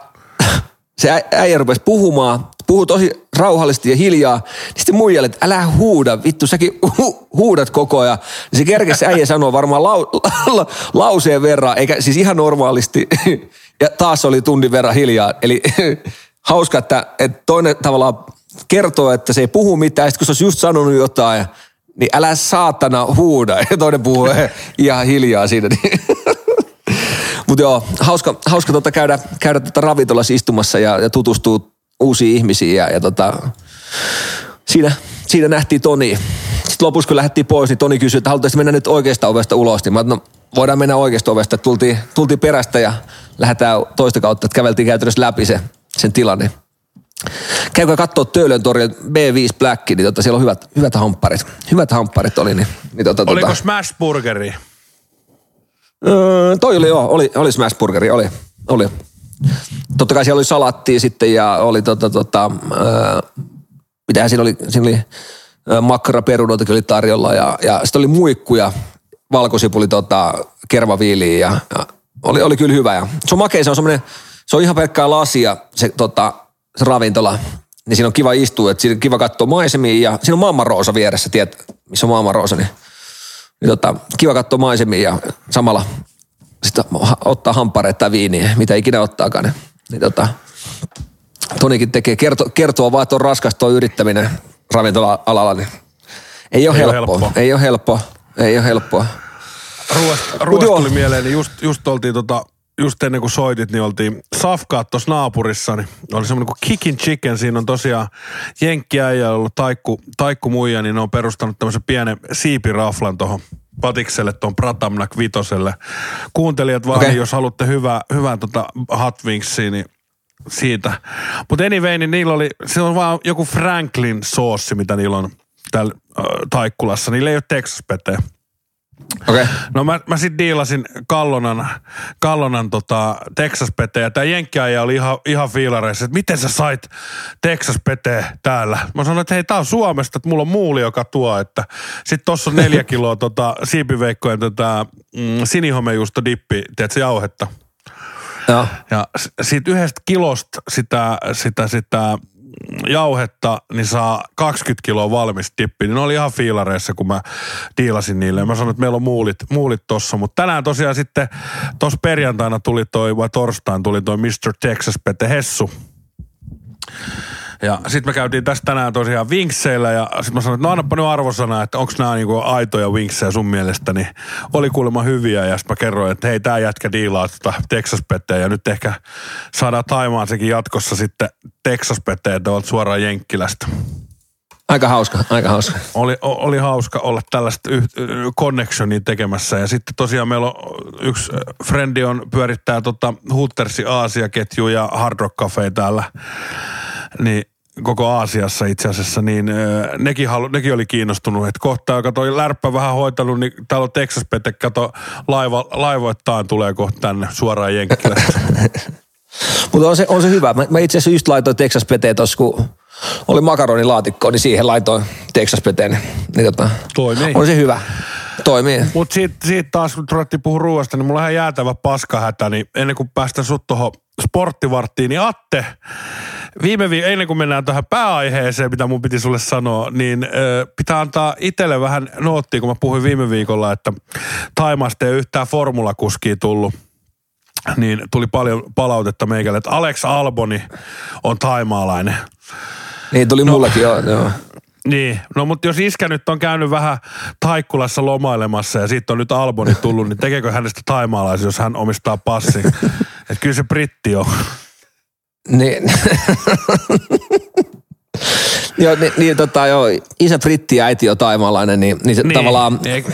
Speaker 1: se äijä rupesi puhumaan, puhuu tosi rauhallisesti ja hiljaa. Niin sitten muijalle, että älä huuda, vittu säkin hu, huudat koko ajan. Niin se kerkesi äijä sanoa varmaan lau, la, lauseen verran, eikä siis ihan normaalisti. Ja taas oli tunnin verran hiljaa. Eli hauska, että, että toinen tavallaan kertoo, että se ei puhu mitään, sitten kun se olisi just sanonut jotain, niin älä saatana huuda. Ja toinen puhuu ihan hiljaa siinä. Mutta joo, hauska, hauska tota käydä, käydä tota ravintolassa istumassa ja, ja tutustua uusiin ihmisiin. Ja, ja tota, siinä, siinä nähtiin Toni. Sitten lopussa kun lähdettiin pois, niin Toni kysyi, että haluaisitte mennä nyt oikeasta ovesta ulos. Niin mä no, voidaan mennä oikeasta ovesta. Tultiin, tultiin perästä ja lähdetään toista kautta, että käveltiin käytännössä läpi se, sen tilanne. Käykää katsoa Töölön torilla B5 Black, niin tota, siellä on hyvät, hyvät hampparit. Hyvät hampparit oli. Niin, niin tota,
Speaker 2: Oliko
Speaker 1: tota,
Speaker 2: Smash Burgeri?
Speaker 1: Öö, toi oli joo, oli, oli smash burgeri, oli, oli. Totta kai siellä oli salattia sitten ja oli tota, tota, öö, mitähän siinä oli, siinä oli öö, makkaraperunoitakin oli tarjolla ja, ja sitten oli muikkuja, valkosipuli tota, kermaviiliä ja, ja oli, oli kyllä hyvä. Ja se on makea, se on semmoinen, se on ihan pelkkää lasia, se tota, se ravintola, niin siinä on kiva istua, että siinä on kiva katsoa maisemia ja siinä on Mamma Roosa vieressä, tiedät, missä on Mamma Roosa, niin, niin tota, kiva katsoa maisemia ja samalla sitten ottaa hampareita tai viiniä, mitä ikinä ottaakaan. Niin, niin tota, Tonikin tekee, kerto, kertoo vaan, että on raskas tuo yrittäminen ravintola-alalla, niin ei ole
Speaker 2: Ei
Speaker 1: helppoa.
Speaker 2: helppoa.
Speaker 1: Ei ole helppoa. Ei ole helppoa.
Speaker 2: Ruoasta, ruoasta tuli mieleen, niin just, just oltiin tota, just ennen kuin soitit, niin oltiin safkaat tuossa naapurissa, niin oli semmoinen kuin Kickin Chicken, siinä on tosiaan jenkkiäijä ollut taikku, taikku muija, niin ne on perustanut tämmöisen pienen siipiraflan tuohon patikselle, tuon Pratamnak vitoselle. Kuuntelijat vaan, okay. jos haluatte hyvää, hyvää tota hot wingsia, niin siitä. Mutta anyway, niin niillä oli, se on vaan joku Franklin soossi, mitä niillä on täällä äh, Taikkulassa. Niillä ei ole Texas peteä.
Speaker 1: Okei. Okay.
Speaker 2: No mä, mä sit diilasin Kallonan, Kallonan tota Texas Pete ja tää jenkkiäjä oli ihan, ihan fiilareissa, että miten sä sait Texas Pete täällä. Mä sanoin, että hei tää on Suomesta, että mulla on muuli, joka tuo, että sit tossa on neljä kiloa tota siipiveikkojen tota, mm, sinihomejuusto dippi, tiedätkö, jauhetta.
Speaker 1: Joo.
Speaker 2: Ja s- siitä yhdestä kilosta sitä, sitä, sitä jauhetta, niin saa 20 kiloa valmis dippi. Niin ne oli ihan fiilareissa, kun mä diilasin niille. Mä sanoin, että meillä on muulit, muulit tossa. Mutta tänään tosiaan sitten, tuossa perjantaina tuli toi, vai torstain tuli toi Mr. Texas Pete Hessu. Ja sitten me käytiin tästä tänään tosiaan vinkseillä ja sitten mä sanoin, että no annapa nyt arvosana, että onko nämä niinku aitoja vinksejä sun mielestä, niin oli kuulemma hyviä ja sitten mä kerroin, että hei tää jätkä diilaa tota Texas ja nyt ehkä saadaan Taimaan sekin jatkossa sitten Texas Petteä tuolta suoraan Jenkkilästä.
Speaker 1: Aika hauska, aika hauska.
Speaker 2: Oli, oli hauska olla tällaista yh, connectionia tekemässä. Ja sitten tosiaan meillä on yksi frendi on, pyörittää tota Hootersin Aasia-ketju ja Hard Rock Cafe täällä. Niin koko Aasiassa itse asiassa, niin ö, nekin, halu, nekin oli kiinnostunut, että kohta, joka toi lärppä vähän hoitanut, niin täällä on Texas Pete, kato, laiva, laivoittain tulee kohta tänne suoraan Jenkkilästä.
Speaker 1: Mutta on se, on se hyvä. Mä, mä itse asiassa just laitoin Texas Peteen tuossa, kun oli makaronilaatikko, niin siihen laitoin Texas Peteen. Niin tota,
Speaker 2: Toimii.
Speaker 1: On se hyvä. Toimii.
Speaker 2: Mutta siitä, siitä taas, kun ruvettiin puhua ruoasta, niin mulla on ihan jäätävä paskahätä, niin ennen kuin päästään sut tuohon sporttivarttiin, niin Atte, viime vi- ennen kuin mennään tähän pääaiheeseen, mitä mun piti sulle sanoa, niin ö, pitää antaa itselle vähän noottia, kun mä puhuin viime viikolla, että Taimasta ei yhtään formulakuskia tullut niin tuli paljon palautetta meikälle, että Alex Alboni on taimaalainen.
Speaker 1: Niin tuli no. mullekin, joo. joo.
Speaker 2: Niin, no mutta jos iskä nyt on käynyt vähän Taikkulassa lomailemassa ja siitä on nyt Alboni tullut, niin tekeekö hänestä taimaalaisen, jos hän omistaa passin? Että kyllä se britti on.
Speaker 1: Niin. joo, niin, niin tota, joo, isä britti ja äiti on taimaalainen, niin, niin se
Speaker 2: Niin,
Speaker 1: tavallaan...
Speaker 2: Niin,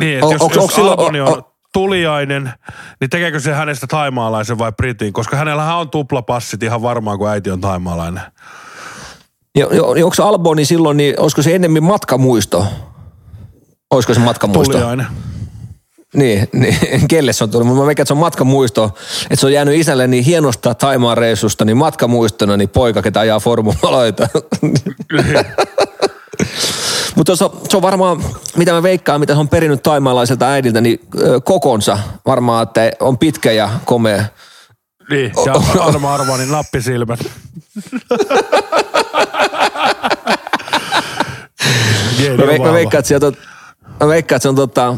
Speaker 2: niin että jos,
Speaker 1: onks-
Speaker 2: jos
Speaker 1: onks silloin-
Speaker 2: Alboni on,
Speaker 1: o-
Speaker 2: tuliainen, niin tekeekö se hänestä taimaalaisen vai britin? Koska hänellähän on tuplapassit ihan varmaan, kun äiti on taimaalainen.
Speaker 1: Jo, jo, onko se Alboni silloin, niin olisiko se enemmän matkamuisto? Olisiko se matkamuisto?
Speaker 2: Tuliainen.
Speaker 1: Niin, niin, kelle se on tullut. Mä veikkaan, että se on matkamuisto, että se on jäänyt isälle niin hienosta Taimaan reissusta, niin matkamuistona, niin poika, ketä ajaa formulaloita. Mutta se, on- se on varmaan, mitä mä veikkaan, mitä se on perinnyt taimaalaiselta äidiltä, niin kokonsa varmaan, että on pitkä ja komea.
Speaker 2: Niin, ja Arma Armanin nappisilmät.
Speaker 1: Mä,
Speaker 2: on
Speaker 1: veik- mä veikkaan, että, sieltä, mä veikkaan, että se on tota,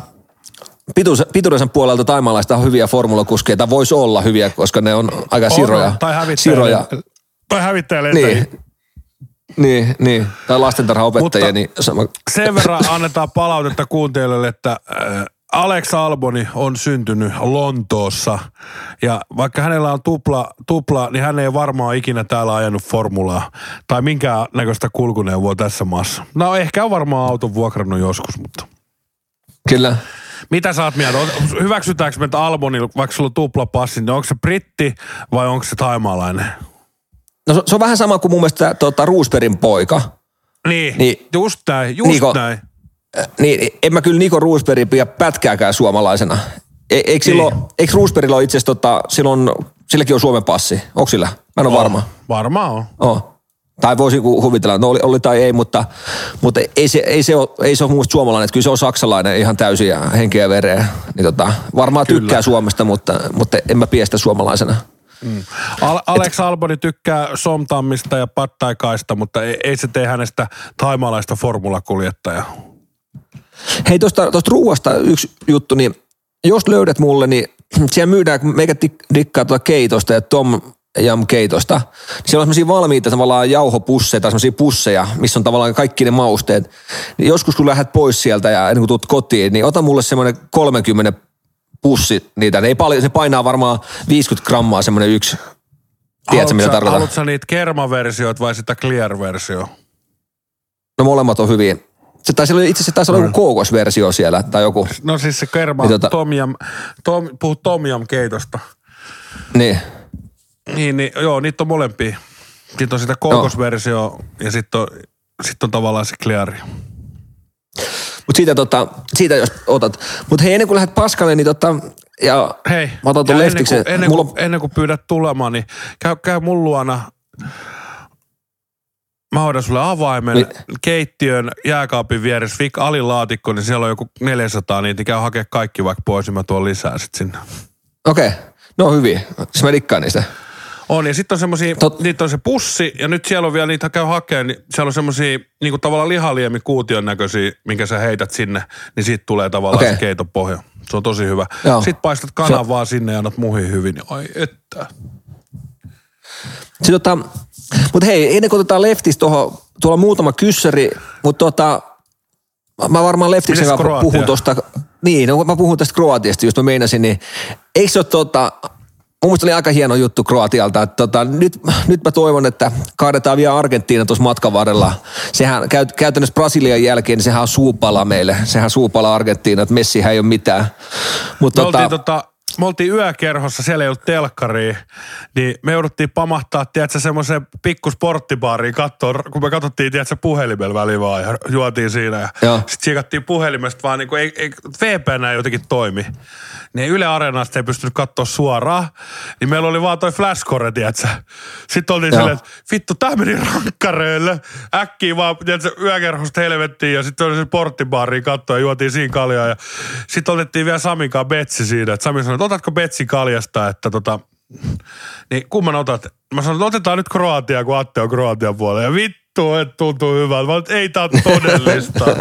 Speaker 1: pituus, pituudessa puolelta taimaalaista on hyviä formulakuskeja, tai voisi olla hyviä, koska ne on aika siroja.
Speaker 2: On, tai hävittäjä.
Speaker 1: siroja.
Speaker 2: Tai hävittäjä.
Speaker 1: Niin, niin, niin. Tai lastentarhaopettajia,
Speaker 2: Mutta-
Speaker 1: niin sama.
Speaker 2: Sen verran annetaan palautetta kuuntelijoille, että äh, Alex Alboni on syntynyt Lontoossa ja vaikka hänellä on tupla, tupla, niin hän ei varmaan ikinä täällä ajanut formulaa tai minkään näköistä kulkuneuvoa tässä maassa. No ehkä on varmaan auton vuokrannut joskus, mutta
Speaker 1: Kyllä.
Speaker 2: Mitä sä oot mieltä? On- Hyväksytäänkö me, että Alboni, vaikka sulla on tuplapassi, niin onko se britti vai onko se taimaalainen?
Speaker 1: No se, se on vähän sama kuin mun mielestä tota, Roosbergin poika.
Speaker 2: Niin,
Speaker 1: Niin.
Speaker 2: just näin, just
Speaker 1: Niko-
Speaker 2: näin.
Speaker 1: Äh, Niin, en mä kyllä Niko Roosbergin pidä pätkääkään suomalaisena. E, eikö, silloin,
Speaker 2: Niin.
Speaker 1: eikö Roosbergilla ole itse asiassa, tota, silloin, silläkin on Suomen passi? Onko sillä? Mä en ole varma.
Speaker 2: Varmaan on.
Speaker 1: Oh. Tai voisin ku- huvitella, no oli, oli tai ei, mutta, mutta ei, se, ei, se ole, ei se ole mun suomalainen. Että kyllä se on saksalainen ihan täysin ja henkeä ja vereä. Niin tota, varmaan
Speaker 2: Kyllä.
Speaker 1: tykkää Suomesta, mutta, mutta en mä pidä sitä suomalaisena.
Speaker 2: Al- Alex Alboni tykkää somtammista ja pattaikaista, mutta ei, ei se tee hänestä taimaalaista formulakuljettajaa.
Speaker 1: Hei, tuosta tosta ruuasta yksi juttu, niin jos löydät mulle, niin siellä myydään, meikä dikkaa tuota keitosta ja Tom Jam keitosta. Niin siellä on semmoisia valmiita tavallaan jauhopusseja tai semmoisia pusseja, missä on tavallaan kaikki ne mausteet. Niin joskus kun lähdet pois sieltä ja ennen kuin tulet kotiin, niin ota mulle semmoinen 30 pussi niitä. Ne ei paljon, se painaa varmaan 50 grammaa semmoinen yksi. Tiedätkö mitä tarkoitan?
Speaker 2: Haluatko niitä kermaversioita vai sitä clear-versio?
Speaker 1: No molemmat on hyviä. Se taisi olla, itse asiassa taisi olla joku kookosversio siellä tai joku.
Speaker 2: No siis se kerma,
Speaker 1: Niin tota-
Speaker 2: Tom Yam, Tom, puhut Tom Yam keitosta.
Speaker 1: Niin.
Speaker 2: Niin, niin, joo, niitä on molempia. Sitten on sitä kookosversio ja sitten on, sit on tavallaan se clear.
Speaker 1: Mutta siitä, tota, siitä jos otat. Mutta hei, ennen kuin lähdet paskalle, niin tota, ja
Speaker 2: Hei,
Speaker 1: mä otan tuon leftiksen.
Speaker 2: ennen, kuin, ennen,
Speaker 1: Mulla
Speaker 2: kuin, ennen kuin pyydät tulemaan, niin käy, käy mun luona. Mä hoidan sulle avaimen
Speaker 1: Niin.
Speaker 2: keittiön jääkaapin vieressä, Fik alilaatikko, niin siellä on joku 400 niitä, niin käy hakea kaikki vaikka pois, niin mä tuon lisää sit sinne.
Speaker 1: Okei, okay. no hyviä. Siis mä dikkaan niistä.
Speaker 2: On, ja sitten on semmosia,
Speaker 1: Tot-
Speaker 2: niitä on se pussi, ja nyt siellä on vielä niitä käy hakemaan, niin siellä on semmosia niinku tavallaan lihaliemikuution näköisiä, minkä sä heität sinne, niin siitä tulee tavallaan
Speaker 1: Okei.
Speaker 2: se keiton pohja. Se on tosi hyvä.
Speaker 1: Joo.
Speaker 2: Sitten paistat kanan vaan sinne ja annat muihin hyvin, niin ai että.
Speaker 1: Sitten tota, mutta hei, ennen kuin otetaan leftistä tuohon, tuolla muutama kyssäri, mutta tota, mä varmaan leftiksen kanssa puhun tuosta, niin, no, mä puhun tästä Kroatiasta, just mä meinasin, niin eikö se ole tota, mun mielestä oli aika hieno juttu Kroatialta, että tota, nyt, nyt mä toivon, että kaadetaan vielä Argentiina tuossa matkan varrella. Sehän käy, käytännössä Brasilian jälkeen, niin sehän on suupala meille, sehän suupala Argentiina, että Messihän ei ole mitään. Mut
Speaker 2: Me,
Speaker 1: tota,
Speaker 2: oltiin, tota, me oltiin yökerhossa, siellä ei ollut telkkaria, niin me jouduttiin pamahtaa, tiedätkö, semmoiseen pikku sporttibaariin katsoa, kun me katsottiin, tiedätkö, puhelimella väliin vaan ja juotiin siinä. Ja sitten tsiikattiin puhelimesta vaan, niin kuin, ei, ei, VPN ei jotenkin toimi. Niin Yle Areenasta ei pystynyt katsoa suoraan, niin meillä oli vaan toi flashcore, tiedätkö. Sitten oltiin silleen, että vittu, tää meni rankkareille. Äkkiä vaan, tiedätkö, yökerhosta helvettiin ja sitten oli se porttibaariin katsoa ja juotiin siinä kaljaa. Ja sitten otettiin vielä Samin kanssa Betsi siinä, että Sami sanoi, että otatko Betsi kaljasta, että tota, niin kumman otat? Mä sanoin, että otetaan nyt Kroatia, kun Atte on Kroatian puolella. Ja vittu, että tuntuu hyvältä. Mä ei tää todellista.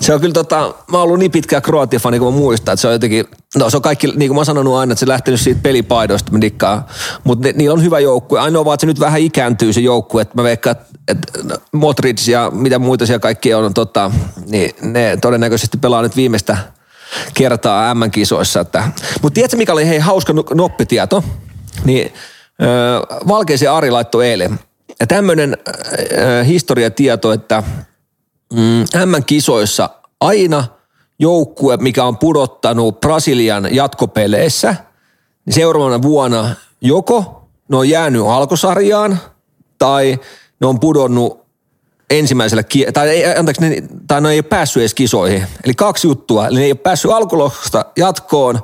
Speaker 1: Se on kyllä tota, mä oon ollut niin pitkä Kroatia-fani kuin mä muistan, että se on jotenkin, no se on kaikki, niin kuin mä oon sanonut aina, että se lähtenyt siitä pelipaidoista, mä dikkaan. Mutta niillä on hyvä joukkue. Ainoa vaan, että se nyt vähän ikääntyy se joukkue, että mä veikkaan, että että Modric ja mitä muita siellä kaikki on, tota, niin ne todennäköisesti pelaa nyt viimeistä kertaa M-kisoissa. Että. Mutta tiedätkö, mikä oli hei hauska no- noppitieto? Niin ö, Valkeisen Ari laittoi eilen. Ja tämmöinen historiatieto, että mm, M-kisoissa aina joukkue, mikä on pudottanut Brasilian jatkopeleissä, niin seuraavana vuonna joko ne on jäänyt alkusarjaan tai ne on pudonnut ensimmäisellä, tai, ei, anteeksi, ne, tai ne ei ole päässyt edes kisoihin. Eli kaksi juttua, eli ne ei ole päässyt alkulohkosta jatkoon,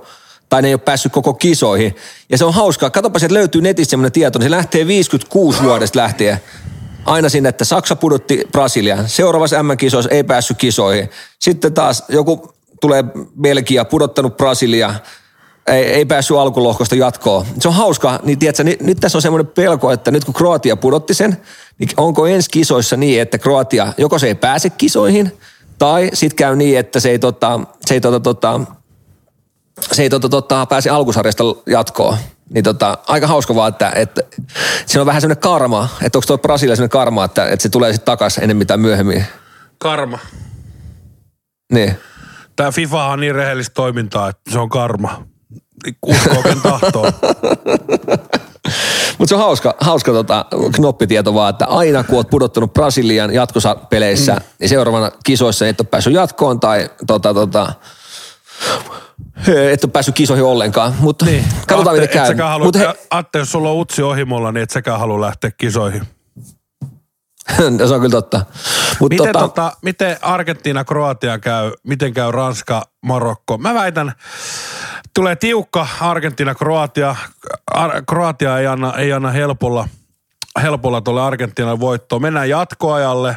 Speaker 1: tai ne ei ole päässyt koko kisoihin. Ja se on hauskaa. Katsopa, että löytyy netistä semmoinen tieto, niin se lähtee 56 vuodesta lähtien aina sinne, että Saksa pudotti Brasilian. Seuraavassa M-kisoissa ei päässyt kisoihin. Sitten taas joku tulee Belgia, pudottanut Brasilia, ei, ei päässyt alkulohkosta jatkoon. Se on hauskaa, niin tiedätkö, nyt, nyt tässä on semmoinen pelko, että nyt kun Kroatia pudotti sen, niin onko ensi kisoissa niin, että Kroatia, joko se ei pääse kisoihin, tai sitten käy niin, että se ei, tota, se ei, tota, tota, se ei tota, tota, pääse alkusarjasta jatkoon. Niin tota, aika hauska vaan, että, että siinä on vähän semmoinen karma, että onko tuo Brasilia semmoinen karma, että, että se tulee sitten takaisin ennen mitään myöhemmin.
Speaker 2: Karma.
Speaker 1: Niin.
Speaker 2: Tämä FIFA on niin rehellistä toimintaa, että se on karma. Uskoo, ken tahtoo.
Speaker 1: Mutta se on hauska, hauska tota, knoppitieto vaan, että aina kun oot pudottanut Brasilian jatkopeleissä, mm. niin seuraavana kisoissa et ole päässyt jatkoon tai tota, tota, et ole päässyt kisoihin ollenkaan. Mutta niin. katsotaan
Speaker 2: Atte,
Speaker 1: mitä käy.
Speaker 2: Halua, Mut he... Atte, jos sulla on utsi ohimolla, niin et säkään halua lähteä kisoihin.
Speaker 1: se on kyllä totta.
Speaker 2: Mut miten, tota... Tota, miten Argentiina, Kroatia käy, miten käy Ranska, Marokko? Mä väitän, tulee tiukka Argentiina, Kroatia. Ar- Kroatia ei anna, ei anna helpolla, helpolla tuolle Argentiinan voittoon. Mennään jatkoajalle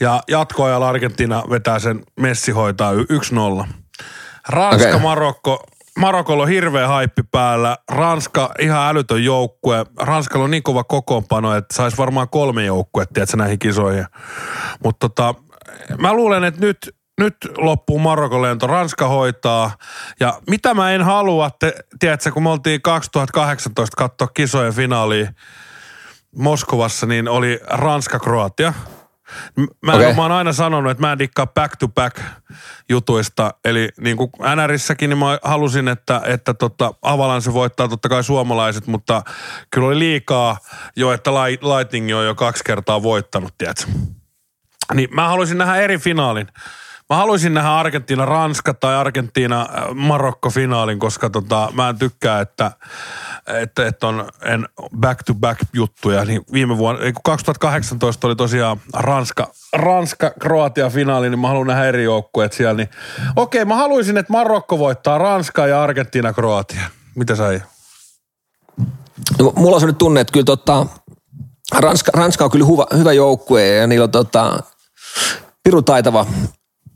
Speaker 2: ja jatkoajalla Argentiina vetää sen Messi hoitaa 1-0. Ranska, okay. Marokko, Marokolla on hirveä haippi päällä. Ranska ihan älytön joukkue. Ranskalla on niin kova kokoonpano, että saisi varmaan kolme joukkuetta näihin kisoihin. Mutta tota, mä luulen, että nyt, nyt loppuu Marokon lento. Ranska hoitaa. Ja mitä mä en halua, te, tiedätkö, kun me oltiin 2018 katsoa kisojen finaaliin Moskovassa, niin oli Ranska-Kroatia – Mä, okay. mä oon aina sanonut, että mä en dikkaa back-to-back jutuista. Eli niin kuin NRissäkin, niin mä halusin, että, että tota, Avalanche voittaa totta kai suomalaiset, mutta kyllä oli liikaa jo, että Lightning on jo kaksi kertaa voittanut, tiedätkö? Niin mä haluaisin nähdä eri finaalin. Mä haluaisin nähdä Argentiina-Ranska tai Argentiina-Marokko-finaalin, koska tota, mä en tykkää, että, että, että on en back-to-back juttuja. Niin viime vuonna, kun 2018 oli tosiaan Ranska, Ranska-Kroatia-finaali, niin mä haluan nähdä eri joukkueet siellä. Niin, okei, mä haluaisin, että Marokko voittaa Ranska ja Argentiina-Kroatia. Mitä sä?
Speaker 1: No, mulla on nyt tunne, että kyllä tota, Ranska, Ranska on kyllä hyvä, hyvä joukkue ja niillä on tota, pirun taitava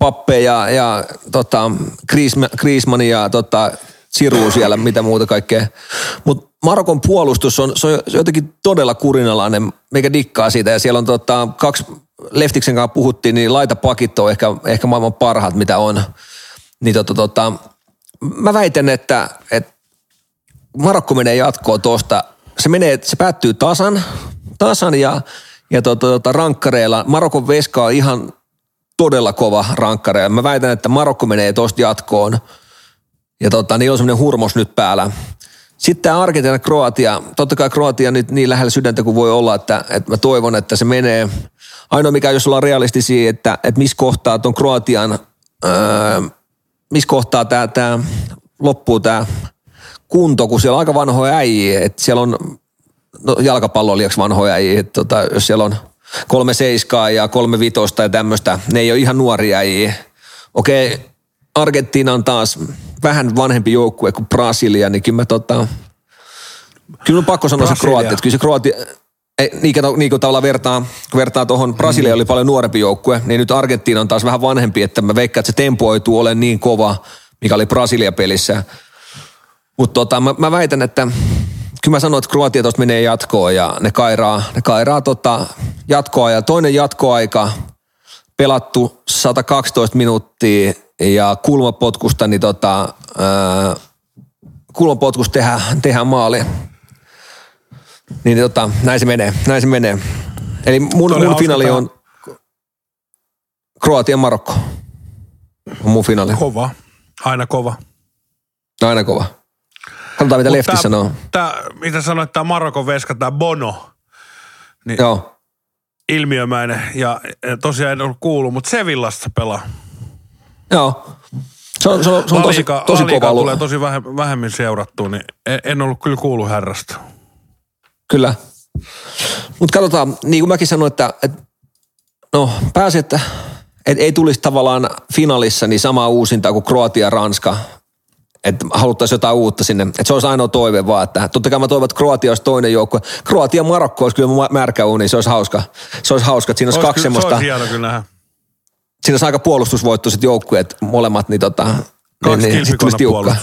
Speaker 1: Pappe ja, ja tota, Griezmann ja tota, Siru siellä, mitä muuta kaikkea. Mutta Marokon puolustus on, se on jotenkin todella kurinalainen, meikä dikkaa siitä. Ja siellä on tota, kaksi, Leftiksen kanssa puhuttiin, niin laitapakit on ehkä, ehkä maailman parhaat, mitä on. Niin tota, tota, mä väitän, että, että Marokko menee jatkoon tuosta. Se, menee, se päättyy tasan, tasan ja, ja tota, tota, rankkareilla. Marokon veska on ihan todella kova rankkare. Mä väitän, että Marokko menee tosta jatkoon. Ja tota, niillä on semmoinen hurmos nyt päällä. Sitten tämä Argentiina Kroatia. Totta kai Kroatia nyt niin lähellä sydäntä kuin voi olla, että, että mä toivon, että se menee. Ainoa mikä, jos ollaan realistisia, että, että missä kohtaa tuon Kroatian, öö, missä kohtaa tämä, tämä loppuu tämä kunto, kun siellä on aika vanhoja äijiä. Että siellä on no, jalkapallo liiaksi vanhoja äijiä. Että tota, jos siellä on kolme seiskaa ja kolme vitosta ja tämmöistä. Ne ei ole ihan nuoria äijiä. Okei, Argentiina on taas vähän vanhempi joukkue kuin Brasilia, niin kyllä mä tota, kyllä on pakko sanoa Brasilia. se Kroatia, että kyllä se Kroatia, ei, niin, kuin, niin kuin tavallaan vertaa, vertaa tuohon, Brasilia oli paljon nuorempi joukkue, niin nyt Argentiina on taas vähän vanhempi, että mä veikkaan, että se tempoituu olen niin kova, mikä oli Brasilia-pelissä. Mutta tota, mä, mä, väitän, että kyllä mä sanon, että Kroatia tuosta menee jatkoon ja ne kairaa, ne kairaa tota jatkoa ja toinen jatkoaika pelattu 112 minuuttia ja kulmapotkusta, niin tota, ää, kulmapotkusta tehdään, tehdään maali. Niin tota, näin se menee, näin se menee. Eli mun, mun finaali on Kroatian Marokko. On mun finaali.
Speaker 2: Kova. Aina kova.
Speaker 1: Aina kova. Katsotaan, mitä Mut Lefti tää, sanoo.
Speaker 2: Tää, mitä sanoit, tämä Marokon veska, tämä Bono.
Speaker 1: Niin Joo.
Speaker 2: Ilmiömäinen ja, ja tosiaan en ollut kuullut, mutta Sevillassa pelaa.
Speaker 1: Joo. Se on, se on, se on tosi, tosi kova
Speaker 2: tulee tosi vähem, vähemmin seurattua, niin en, en ollut kyllä kuullut herrasta.
Speaker 1: Kyllä. Mutta katsotaan, niin kuin mäkin sanoin, että, että no pääsi, että, että ei tulisi tavallaan finaalissa niin samaa uusintaa kuin Kroatia ja Ranska. Että haluttaisiin jotain uutta sinne. Että se olisi ainoa toive vaan, että totta kai mä toivon, että Kroatia olisi toinen joukko. Kroatia Marokko olisi kyllä märkä uni, se olisi hauska. Se olisi hauska, että siinä olisi
Speaker 2: Ois
Speaker 1: kaksi semmoista,
Speaker 2: Se olisi hieno kyllä nähdä.
Speaker 1: siinä olisi aika puolustusvoittoiset joukkueet molemmat, niin tota,
Speaker 2: Kaksi
Speaker 1: niin, niin,
Speaker 2: kilpikonna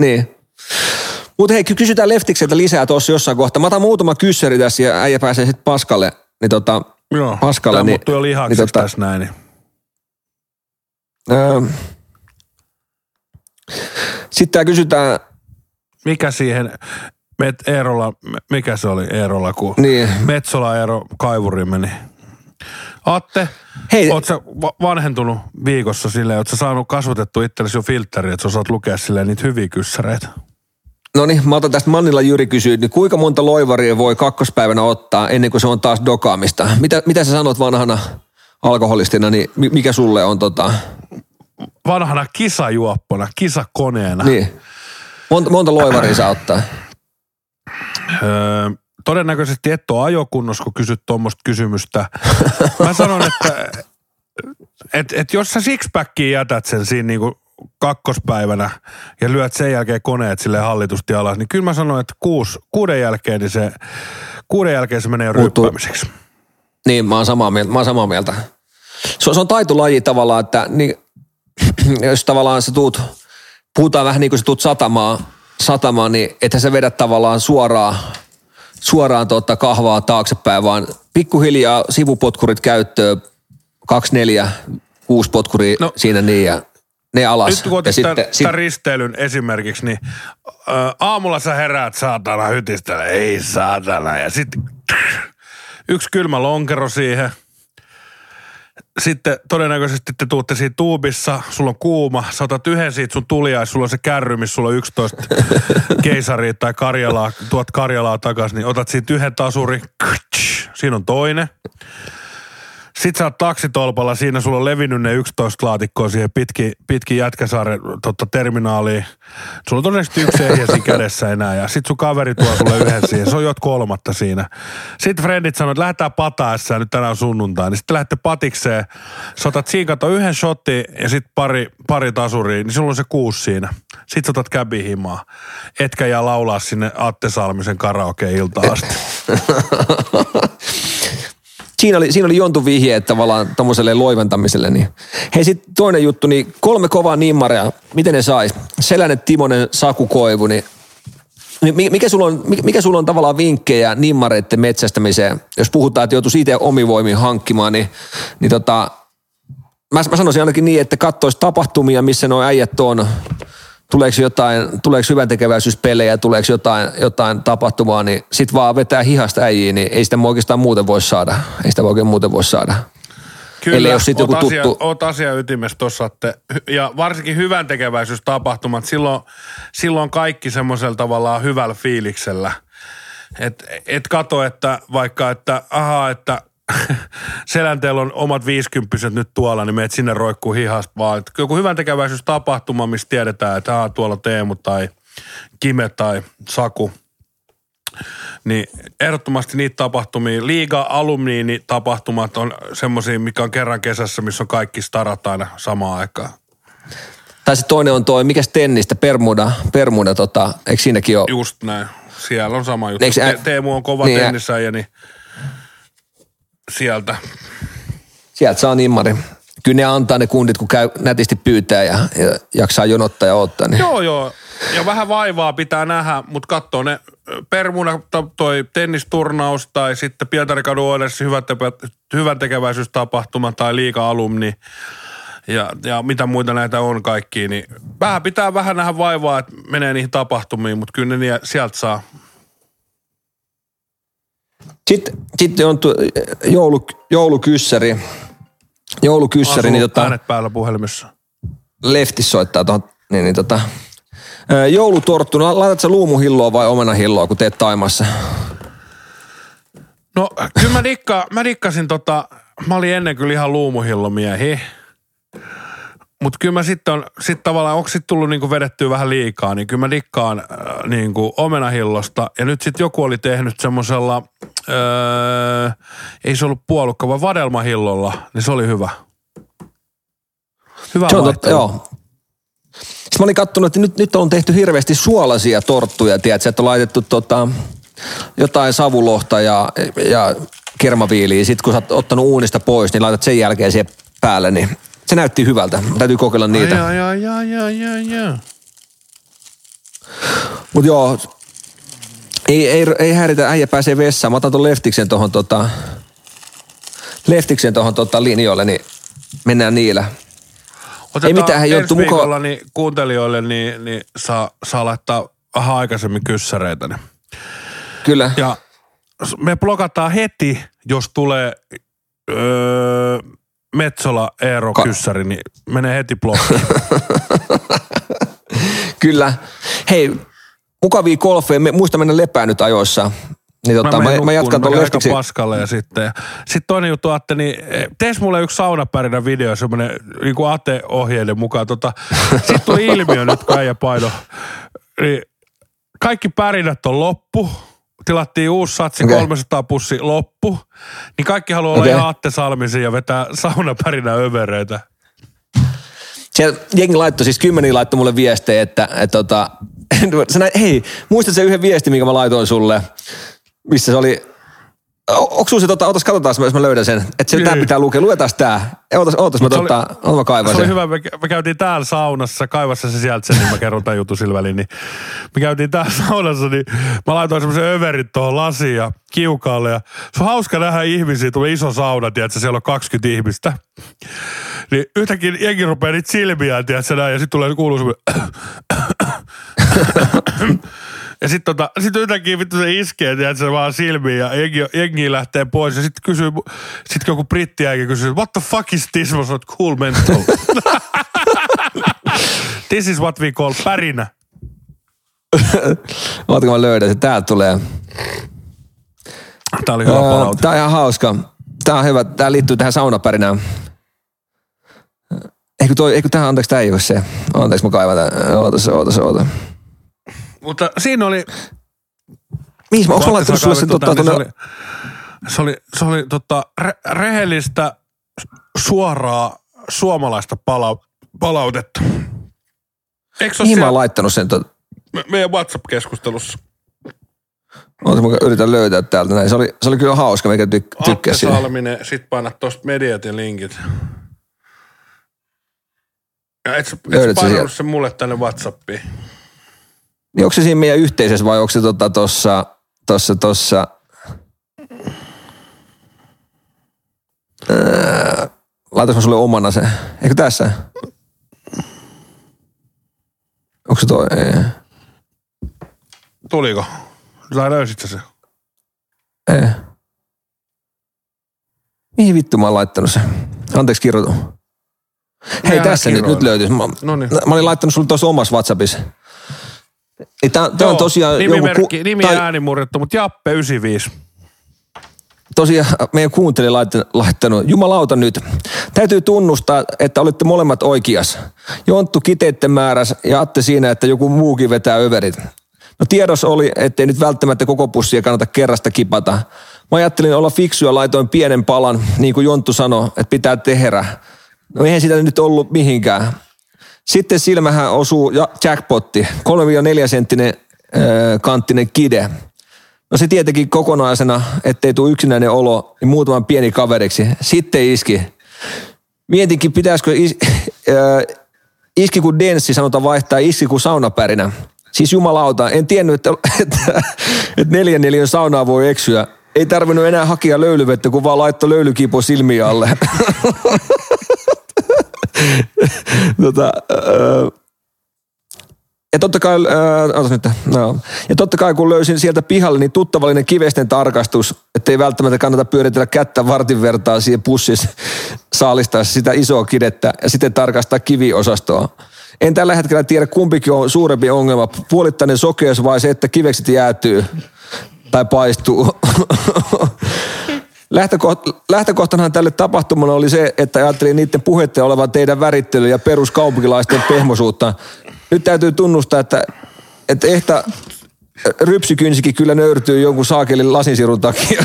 Speaker 1: Niin. Mutta hei, ky- kysytään Leftikseltä lisää tuossa jossain kohtaa. Mä otan muutama kyssäri tässä ja äijä pääsee sitten Paskalle. Niin tota,
Speaker 2: Joo,
Speaker 1: Paskalle,
Speaker 2: tämä
Speaker 1: niin-
Speaker 2: muuttuu jo lihaksi
Speaker 1: niin tota-
Speaker 2: tässä näin. Niin.
Speaker 1: öö, sitten tää kysytään,
Speaker 2: Mikä siihen, met Eerola, mikä se oli Eerola, kun
Speaker 1: niin,
Speaker 2: Metsola Eero kaivuriin meni. Atte,
Speaker 1: Hei.
Speaker 2: oot sä va- vanhentunut viikossa silleen, oot sä saanut kasvatettu itsellesi jo filtteri, että sä osaat lukea silleen niitä hyviä kyssäreitä?
Speaker 1: no niin, mä otan tästä Mannilla Jyri kysyy, niin kuinka monta loivaria voi kakkospäivänä ottaa ennen kuin se on taas dokaamista? Mitä, mitä sä sanot vanhana alkoholistina, niin mi- mikä sulle on tota,
Speaker 2: Vanhana kisajuoppona, kisakoneena.
Speaker 1: niin, monta, monta loivaria saa ottaa?
Speaker 2: Öö, todennäköisesti et ole ajokunnossa, kun kysyt tuommoista kysymystä. Mä sanon, että et, et jos sä sixpackiin jätät sen siinä niinku kakkospäivänä ja lyöt sen jälkeen koneet sille hallitusti alas, niin kyllä mä sanon, että kuus, kuuden jälkeen niin se, kuuden jälkeen se menee jo.
Speaker 1: Niin, mä oon samaa mieltä. Mä oon samaa mieltä. Se, on- se on taitolaji tavallaan, että niin, jos tavallaan sä tuut, puhutaan vähän niin kuin sä tuut satamaan, satamaan niin että sä vedät tavallaan suoraan, suoraan tuota kahvaa taaksepäin, vaan pikkuhiljaa sivupotkurit käyttöön, kaksi, neljä, kuusi potkuria
Speaker 2: No.
Speaker 1: siinä niin ja ne alas.
Speaker 2: Nyt kun
Speaker 1: ja
Speaker 2: otit tämän, tämän risteilyn esimerkiksi, niin ö, aamulla sä heräät saatana hytistellä, ei saatana. Ja sitten yksi kylmä lonkero siihen. Sitten todennäköisesti te tuutte siinä tuubissa, sulla on kuuma, sä otat yhden siitä sun tuliais, sulla on se kärry, missä sulla on 11 keisaria tai Karjalaa, tuot Karjalaa takaisin, niin otat siitä yhden tasuri, siinä on toinen. Sitten sä oot taksitolpalla, siinä sulla on levinnyt ne 11 laatikkoa siihen pitkin, pitkin Jätkäsaaren totta, terminaaliin. Sulla on todennäköisesti yksi ehjä siinä kädessä enää ja sit sun kaveri tuo sulle yhden siihen. Se on jot kolmatta siinä. Sitten frendit sanoo, että lähdetään pataessa nyt tänään sunnuntai. Niin sitten lähdette patikseen. Sä otat siinä kato yhden shotti ja sitten pari, pari tasuria, niin sulla on se kuusi siinä. Sitten sä otat käbi himaa. Etkä jää laulaa sinne Atte Salmisen karaoke-iltaan asti.
Speaker 1: siinä oli, siinä oli jontun vihje, tavallaan tommoselle loiventamiselle. Niin. Hei sitten toinen juttu, niin kolme kovaa nimmaria, miten ne sais? Selänen, Timonen, Saku Koivu, niin mi- mikä sulla, on, mikä- sulla on tavallaan vinkkejä nimmareiden metsästämiseen? Jos puhutaan, että joutuisi itse omivoimiin hankkimaan, niin, niin tota, mä, mä sanoisin ainakin niin, että katsoisi tapahtumia, missä nuo äijät on. Tuleeko jotain, tuleeko hyvän tekeväisyyspelejä, tuleeko jotain, jotain tapahtumaa, niin sit vaan vetää hihasta äijiä, niin ei sitä oikeastaan muuten voi saada. Ei sitä oikein muuten voi saada.
Speaker 2: Kyllä,
Speaker 1: ole sit
Speaker 2: oot
Speaker 1: joku
Speaker 2: asia,
Speaker 1: tuttu-
Speaker 2: Oot asia ytimessä tuossa, että, ja varsinkin hyvän tekeväisyystapahtumat, silloin, silloin kaikki semmoisella tavallaan hyvällä fiiliksellä. Et, et kato, että vaikka, että aha, että selänteellä on omat viisikymppiset nyt tuolla, niin meet sinne roikkuu hihasta vaan. Et joku hyvän tekeväisyystapahtuma, missä tiedetään, että aha, tuolla Teemu tai Kime tai Saku, niin ehdottomasti niitä tapahtumia, liiga alumniini tapahtumat on semmoisia, mikä on kerran kesässä, missä on kaikki starat aina samaan aikaan.
Speaker 1: Tai sitten toinen on toi, mikäs tennistä, Permuda, Permuda tota, eikö siinäkin ole?
Speaker 2: Just näin. Siellä on sama juttu.
Speaker 1: Eikö se-
Speaker 2: Te- Teemu on kova
Speaker 1: niin,
Speaker 2: niin,
Speaker 1: ä-
Speaker 2: tennisäijä, niin sieltä.
Speaker 1: Sieltä saa nimmari. Kyllä ne antaa ne kundit, kun käy nätisti pyytää ja, ja jaksaa jonottaa ja ottaa. Niin.
Speaker 2: Joo, joo. Ja vähän vaivaa pitää nähdä, mutta katsoo ne Permuna to- toi tennisturnaus tai sitten Pietarikadun Oilers hyvän, hyvän tekeväisyystapahtuma tai liiga alumni ja, ja mitä muita näitä on kaikki, niin vähän pitää vähän nähdä vaivaa, että menee niihin tapahtumiin, mutta kyllä ne sieltä saa.
Speaker 1: Sitten, sitten on tuo joulu, joulukyssäri. Joulukyssäri, niin tota,
Speaker 2: äänet päällä puhelimessa.
Speaker 1: lefti soittaa tuohon. Niin, niin tota, joulutorttu, no laitat sä luumuhilloa vai omenahilloa, kun teet Taimassa?
Speaker 2: No kyllä mä, dikka, mä dikkasin tota, mä olin ennen kyllä ihan luumuhillomiehi. Mutta kyllä mä sitten on, sit tavallaan, onko sitten tullut niinku vedettyä vähän liikaa, niin kyllä mä dikkaan äh, niinku omenahillosta. Ja nyt sitten joku oli tehnyt semmoisella, öö, ei se ollut puolukka, vaan vadelmahillolla, niin se oli hyvä. Hyvä
Speaker 1: Se on totta, joo. Sitten mä olin kattonut, että nyt, nyt on tehty hirveästi suolaisia torttuja, tiedätkö, että on laitettu tota, jotain savulohta ja, ja kermaviiliä. Sitten kun sä oot ottanut uunista pois, niin laitat sen jälkeen siihen päälle, niin se näytti hyvältä. Täytyy kokeilla niitä.
Speaker 2: Ai, ai, ai, ai, ai, ai.
Speaker 1: Mutta joo, ei, ei, ei häiritä, äijä pääsee vessaan. Mä otan tuon leftiksen tuohon tota, leftiksen tuohon tota linjoille, niin mennään niillä.
Speaker 2: Otetaan
Speaker 1: mitään, hei,
Speaker 2: ensi viikolla niin kuuntelijoille niin, niin saa, saa laittaa vähän aikaisemmin kyssäreitä. Niin.
Speaker 1: Kyllä.
Speaker 2: Ja me blokataan heti, jos tulee öö, Metsola Eero
Speaker 1: Ka-
Speaker 2: kyssäri, niin menee heti blokkiin.
Speaker 1: Kyllä. Hei, mukavia golfeja. Me, muista mennä lepää nyt ajoissa. Niin tota, mä, mä, mä jatkan tuon
Speaker 2: aika paskalle ja sitten. Sitten toinen juttu, Atte, niin tees mulle yksi saunapärinä video, semmoinen niin kuin Ate-ohjeiden mukaan. Tota, Sitten tuli ilmiö nyt, kun äijä paino. Niin kaikki pärinät on loppu. Tilattiin uusi satsi,
Speaker 1: Okei.
Speaker 2: 300 pussi loppu. Niin kaikki haluaa olla
Speaker 1: Okei.
Speaker 2: ihan Atte Salmisen ja vetää saunapärinä övereitä.
Speaker 1: Siellä jengi laittoi, siis kymmeniä laittoi mulle viestejä, että, että tota, sä näit, hei, muistat se yhden viestin, minkä mä laitoin sulle, missä se oli, onko sulla se, tota, otas katsotaan, jos mä löydän sen, että se
Speaker 2: Niin.
Speaker 1: tää pitää lukea, luetaan tää. Ootas, ootas mä,
Speaker 2: oli-
Speaker 1: tota, ootas mä kaivan
Speaker 2: Se oli hyvä, me, me käytiin täällä saunassa, kaivassa se sieltä sen, niin mä kerron tämän jutun sillä väliin. Niin me käytiin täällä saunassa, niin mä laitoin semmoisen överit tuohon lasiin ja kiukaalle. Ja se on hauska nähdä ihmisiä, tulee iso sauna, tiedätkö, siellä on 20 ihmistä. Niin yhtäkkiä jengi rupeaa niitä silmiään, tiedätkö, näin, ja sitten tulee kuuluu semmoinen... Ja sitten tota, sit yhtäkkiä vittu se iskee, tiedätkö, se vaan silmiin ja jengi, jengi lähtee pois. Ja sitten kysyy, sitten joku brittiäikin kysyy, what the fuck is this? Mä sanoin, cool mental. this is what we call pärinä.
Speaker 1: Ootko mä löydän sen, täältä tulee.
Speaker 2: Tää oli hyvä palaute.
Speaker 1: Tää on ihan hauska. Tää on hyvä, tää liittyy tähän saunapärinään. Eikö toi, eikö tähän, anteeksi, tää ei ole se. Anteeksi, mä kaivan tän. Ootas, ootas, ootas.
Speaker 2: Mutta siinä oli...
Speaker 1: Mihin mä, onko mä laittanut
Speaker 2: Atte
Speaker 1: sulle sen tota,
Speaker 2: tänne,
Speaker 1: tonne,
Speaker 2: se oli, se oli, se oli tota, re, rehellistä, suoraa suomalaista palau, palautetta. Eikö
Speaker 1: mihin mä oon laittanut sen? Tota,
Speaker 2: me, meidän WhatsApp-keskustelussa?
Speaker 1: Ootas, mä yritän löytää täältä näin. Se oli, se oli kyllä hauska, mikä tyk,
Speaker 2: Atte
Speaker 1: tykkäsi siitä.
Speaker 2: Salminen, sit painat tosta mediat ja linkit. Ja et et painanut sen mulle tänne Whatsappiin.
Speaker 1: Niin onko se siinä meidän yhteisessä vai onko se tota tossa, tossa, tossa, Öö, laitas mä sulle omana se. Eikö tässä? Onko se toi? Ei.
Speaker 2: Tuliko? Tai löysit se?
Speaker 1: Ei. Mihin vittu mä oon laittanut se? Anteeksi kirjoitu. Hei tässä nyt, nyt löytyy. Mä,
Speaker 2: Noniin.
Speaker 1: mä olin laittanut sulle tuossa omassa Whatsappissa. Niin tää, tää on tosiaan
Speaker 2: nimimerkki,
Speaker 1: joku...
Speaker 2: nimi
Speaker 1: tai-
Speaker 2: ääni murrettu, mutta Jappe 95.
Speaker 1: tosiaan meidän kuuntelija laittanut, laittanut, jumalauta nyt, täytyy tunnustaa, että olitte molemmat oikeas. Jonttu kiteitte määräs ja Atte siinä, että joku muukin vetää överit. No tiedos oli, ettei nyt välttämättä koko pussia kannata kerrasta kipata. Mä ajattelin olla fiksu ja laitoin pienen palan, niin kuin Jonttu sanoi, että pitää tehdä. No eihän sitä nyt ollut mihinkään. Sitten silmähän osuu ja jackpotti, 3-4 senttinen äh, kanttinen kide. No se tietenkin kokonaisena, ettei tule yksinäinen olo, niin muutaman pieni kaveriksi. Sitten iski. Mietinkin, pitäisikö is, äh, iski kuin denssi sanotaan vaihtaa iski kuin saunapärinä. Siis jumalauta, en tiennyt, että, että, että neljän neljän saunaa voi eksyä. Ei tarvinnut enää hakea löylyvettä, kun vaan laittoi löylykipo silmiä alle. tota, öö, ja totta kai, äh, nyt, no. ja totta kai kun löysin sieltä pihalle, niin tuttavallinen kivesten tarkastus, ettei välttämättä kannata pyöritellä kättä vartin vertaa siihen pussissa saalistaessa sitä isoa kidettä ja sitten tarkastaa kiviosastoa. En tällä hetkellä tiedä kumpikin on suurempi ongelma, puolittainen sokeus vai se, että kivekset jäätyy tai paistuu. lähtökoht, lähtökohtanahan tälle tapahtumalle oli se, että ajattelin niiden puheiden olevan teidän värittely ja peruskaupunkilaisten pehmosuutta. Nyt täytyy tunnustaa, että, että ehkä rypsykynsikin kyllä nöyrtyy jonkun saakelin lasinsirun takia.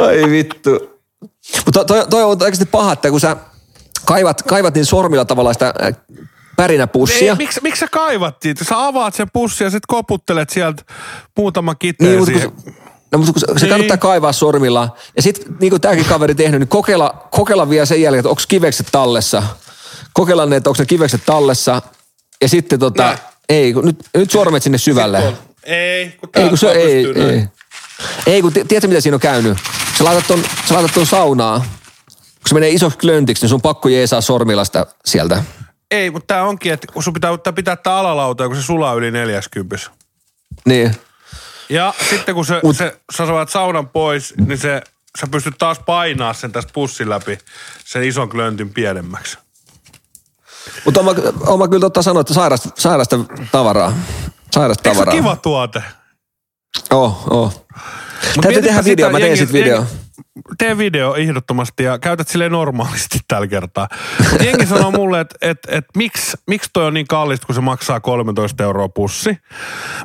Speaker 1: Ai vittu. Mutta toi, toi on oikeasti paha, että kun sä kaivat, kaivat niin sormilla tavallaan sitä pärinäpussia.
Speaker 2: Miksi, miksi sä kaivattiin? Sä avaat sen pussin ja sit koputtelet sieltä muutaman kiteen
Speaker 1: Niin, mutta kun, se- no, mutta kun se, se
Speaker 2: Niin.
Speaker 1: kannattaa kaivaa sormilla. Ja sitten niin kuin tämäkin kaveri tehnyt, niin kokeilla, kokeilla vielä sen jälkeen, että onko kivekset tallessa. Kokeilla ne, että onko ne kivekset tallessa. Ja sitten tota,
Speaker 2: Näin.
Speaker 1: ei, kun nyt, nyt sormet sinne syvälle.
Speaker 2: Ei, kun
Speaker 1: Ei, kun se ei, ei. Ei, kun ti- tiedätkö mitä siinä on käynyt? Sä laitat ton, sä laitat ton saunaa. Kun se menee isoksi klöntiksi, niin sun on pakko jeesaa sormilla sitä sieltä.
Speaker 2: Ei, mutta tää onkin, että kun sun pitää tää pitää tää alalauta, kun se sulaa yli 40.
Speaker 1: Niin.
Speaker 2: Ja sitten kun se,
Speaker 1: Mut-
Speaker 2: se, sä saat saunan pois, niin se, sä pystyt taas painaa sen tästä pussin läpi sen ison klöntyn pienemmäksi.
Speaker 1: Mutta on, mä- on mä kyllä totta sanoa, että sairasta, sairasta tavaraa. Sairasta
Speaker 2: Eikö se
Speaker 1: tavaraa.
Speaker 2: kiva tuote?
Speaker 1: Oh, oh.
Speaker 2: Mut
Speaker 1: Täytyy tehdä video, mä teen
Speaker 2: jengi-
Speaker 1: sit video.
Speaker 2: jengi- Tee video ehdottomasti ja käytät sille normaalisti tällä kertaa. Mut Jengi sanoo mulle, että et, et, miksi miksi toi on niin kallista, kun se maksaa 13 euroa pussi.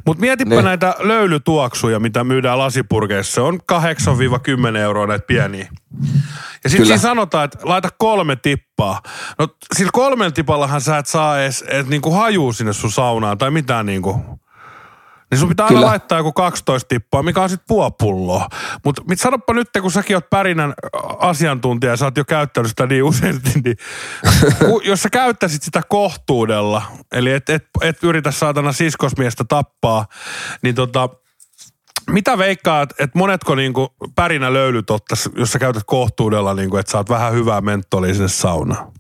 Speaker 2: Mutta mietipä
Speaker 1: Niin.
Speaker 2: näitä löylytuoksuja, mitä myydään lasipurkeissa. Se on 8-10 euroa näitä pieniä. Ja sitten siinä sanotaan, että laita kolme tippaa. No sillä kolmella tipallahan sä et saa edes et niinku hajuu sinne sun saunaan tai mitään niinku. Niin sun pitää aina
Speaker 1: Kyllä.
Speaker 2: laittaa joku 12 tippaa, mikä on sitten puoli pulloa. Mutta mit sanoppa nyt, kun säkin oot pärinän asiantuntija ja sä oot jo käyttänyt sitä niin useasti, niin ku, jos sä käyttäisit sitä kohtuudella, eli et, et, et yritä saatana siskosmiestä tappaa, niin tota, mitä veikkaat, että monetko niinku pärinä löylyt ottais, jos sä käytät kohtuudella, niinku, että saat vähän hyvää mentolia sinne saunaan?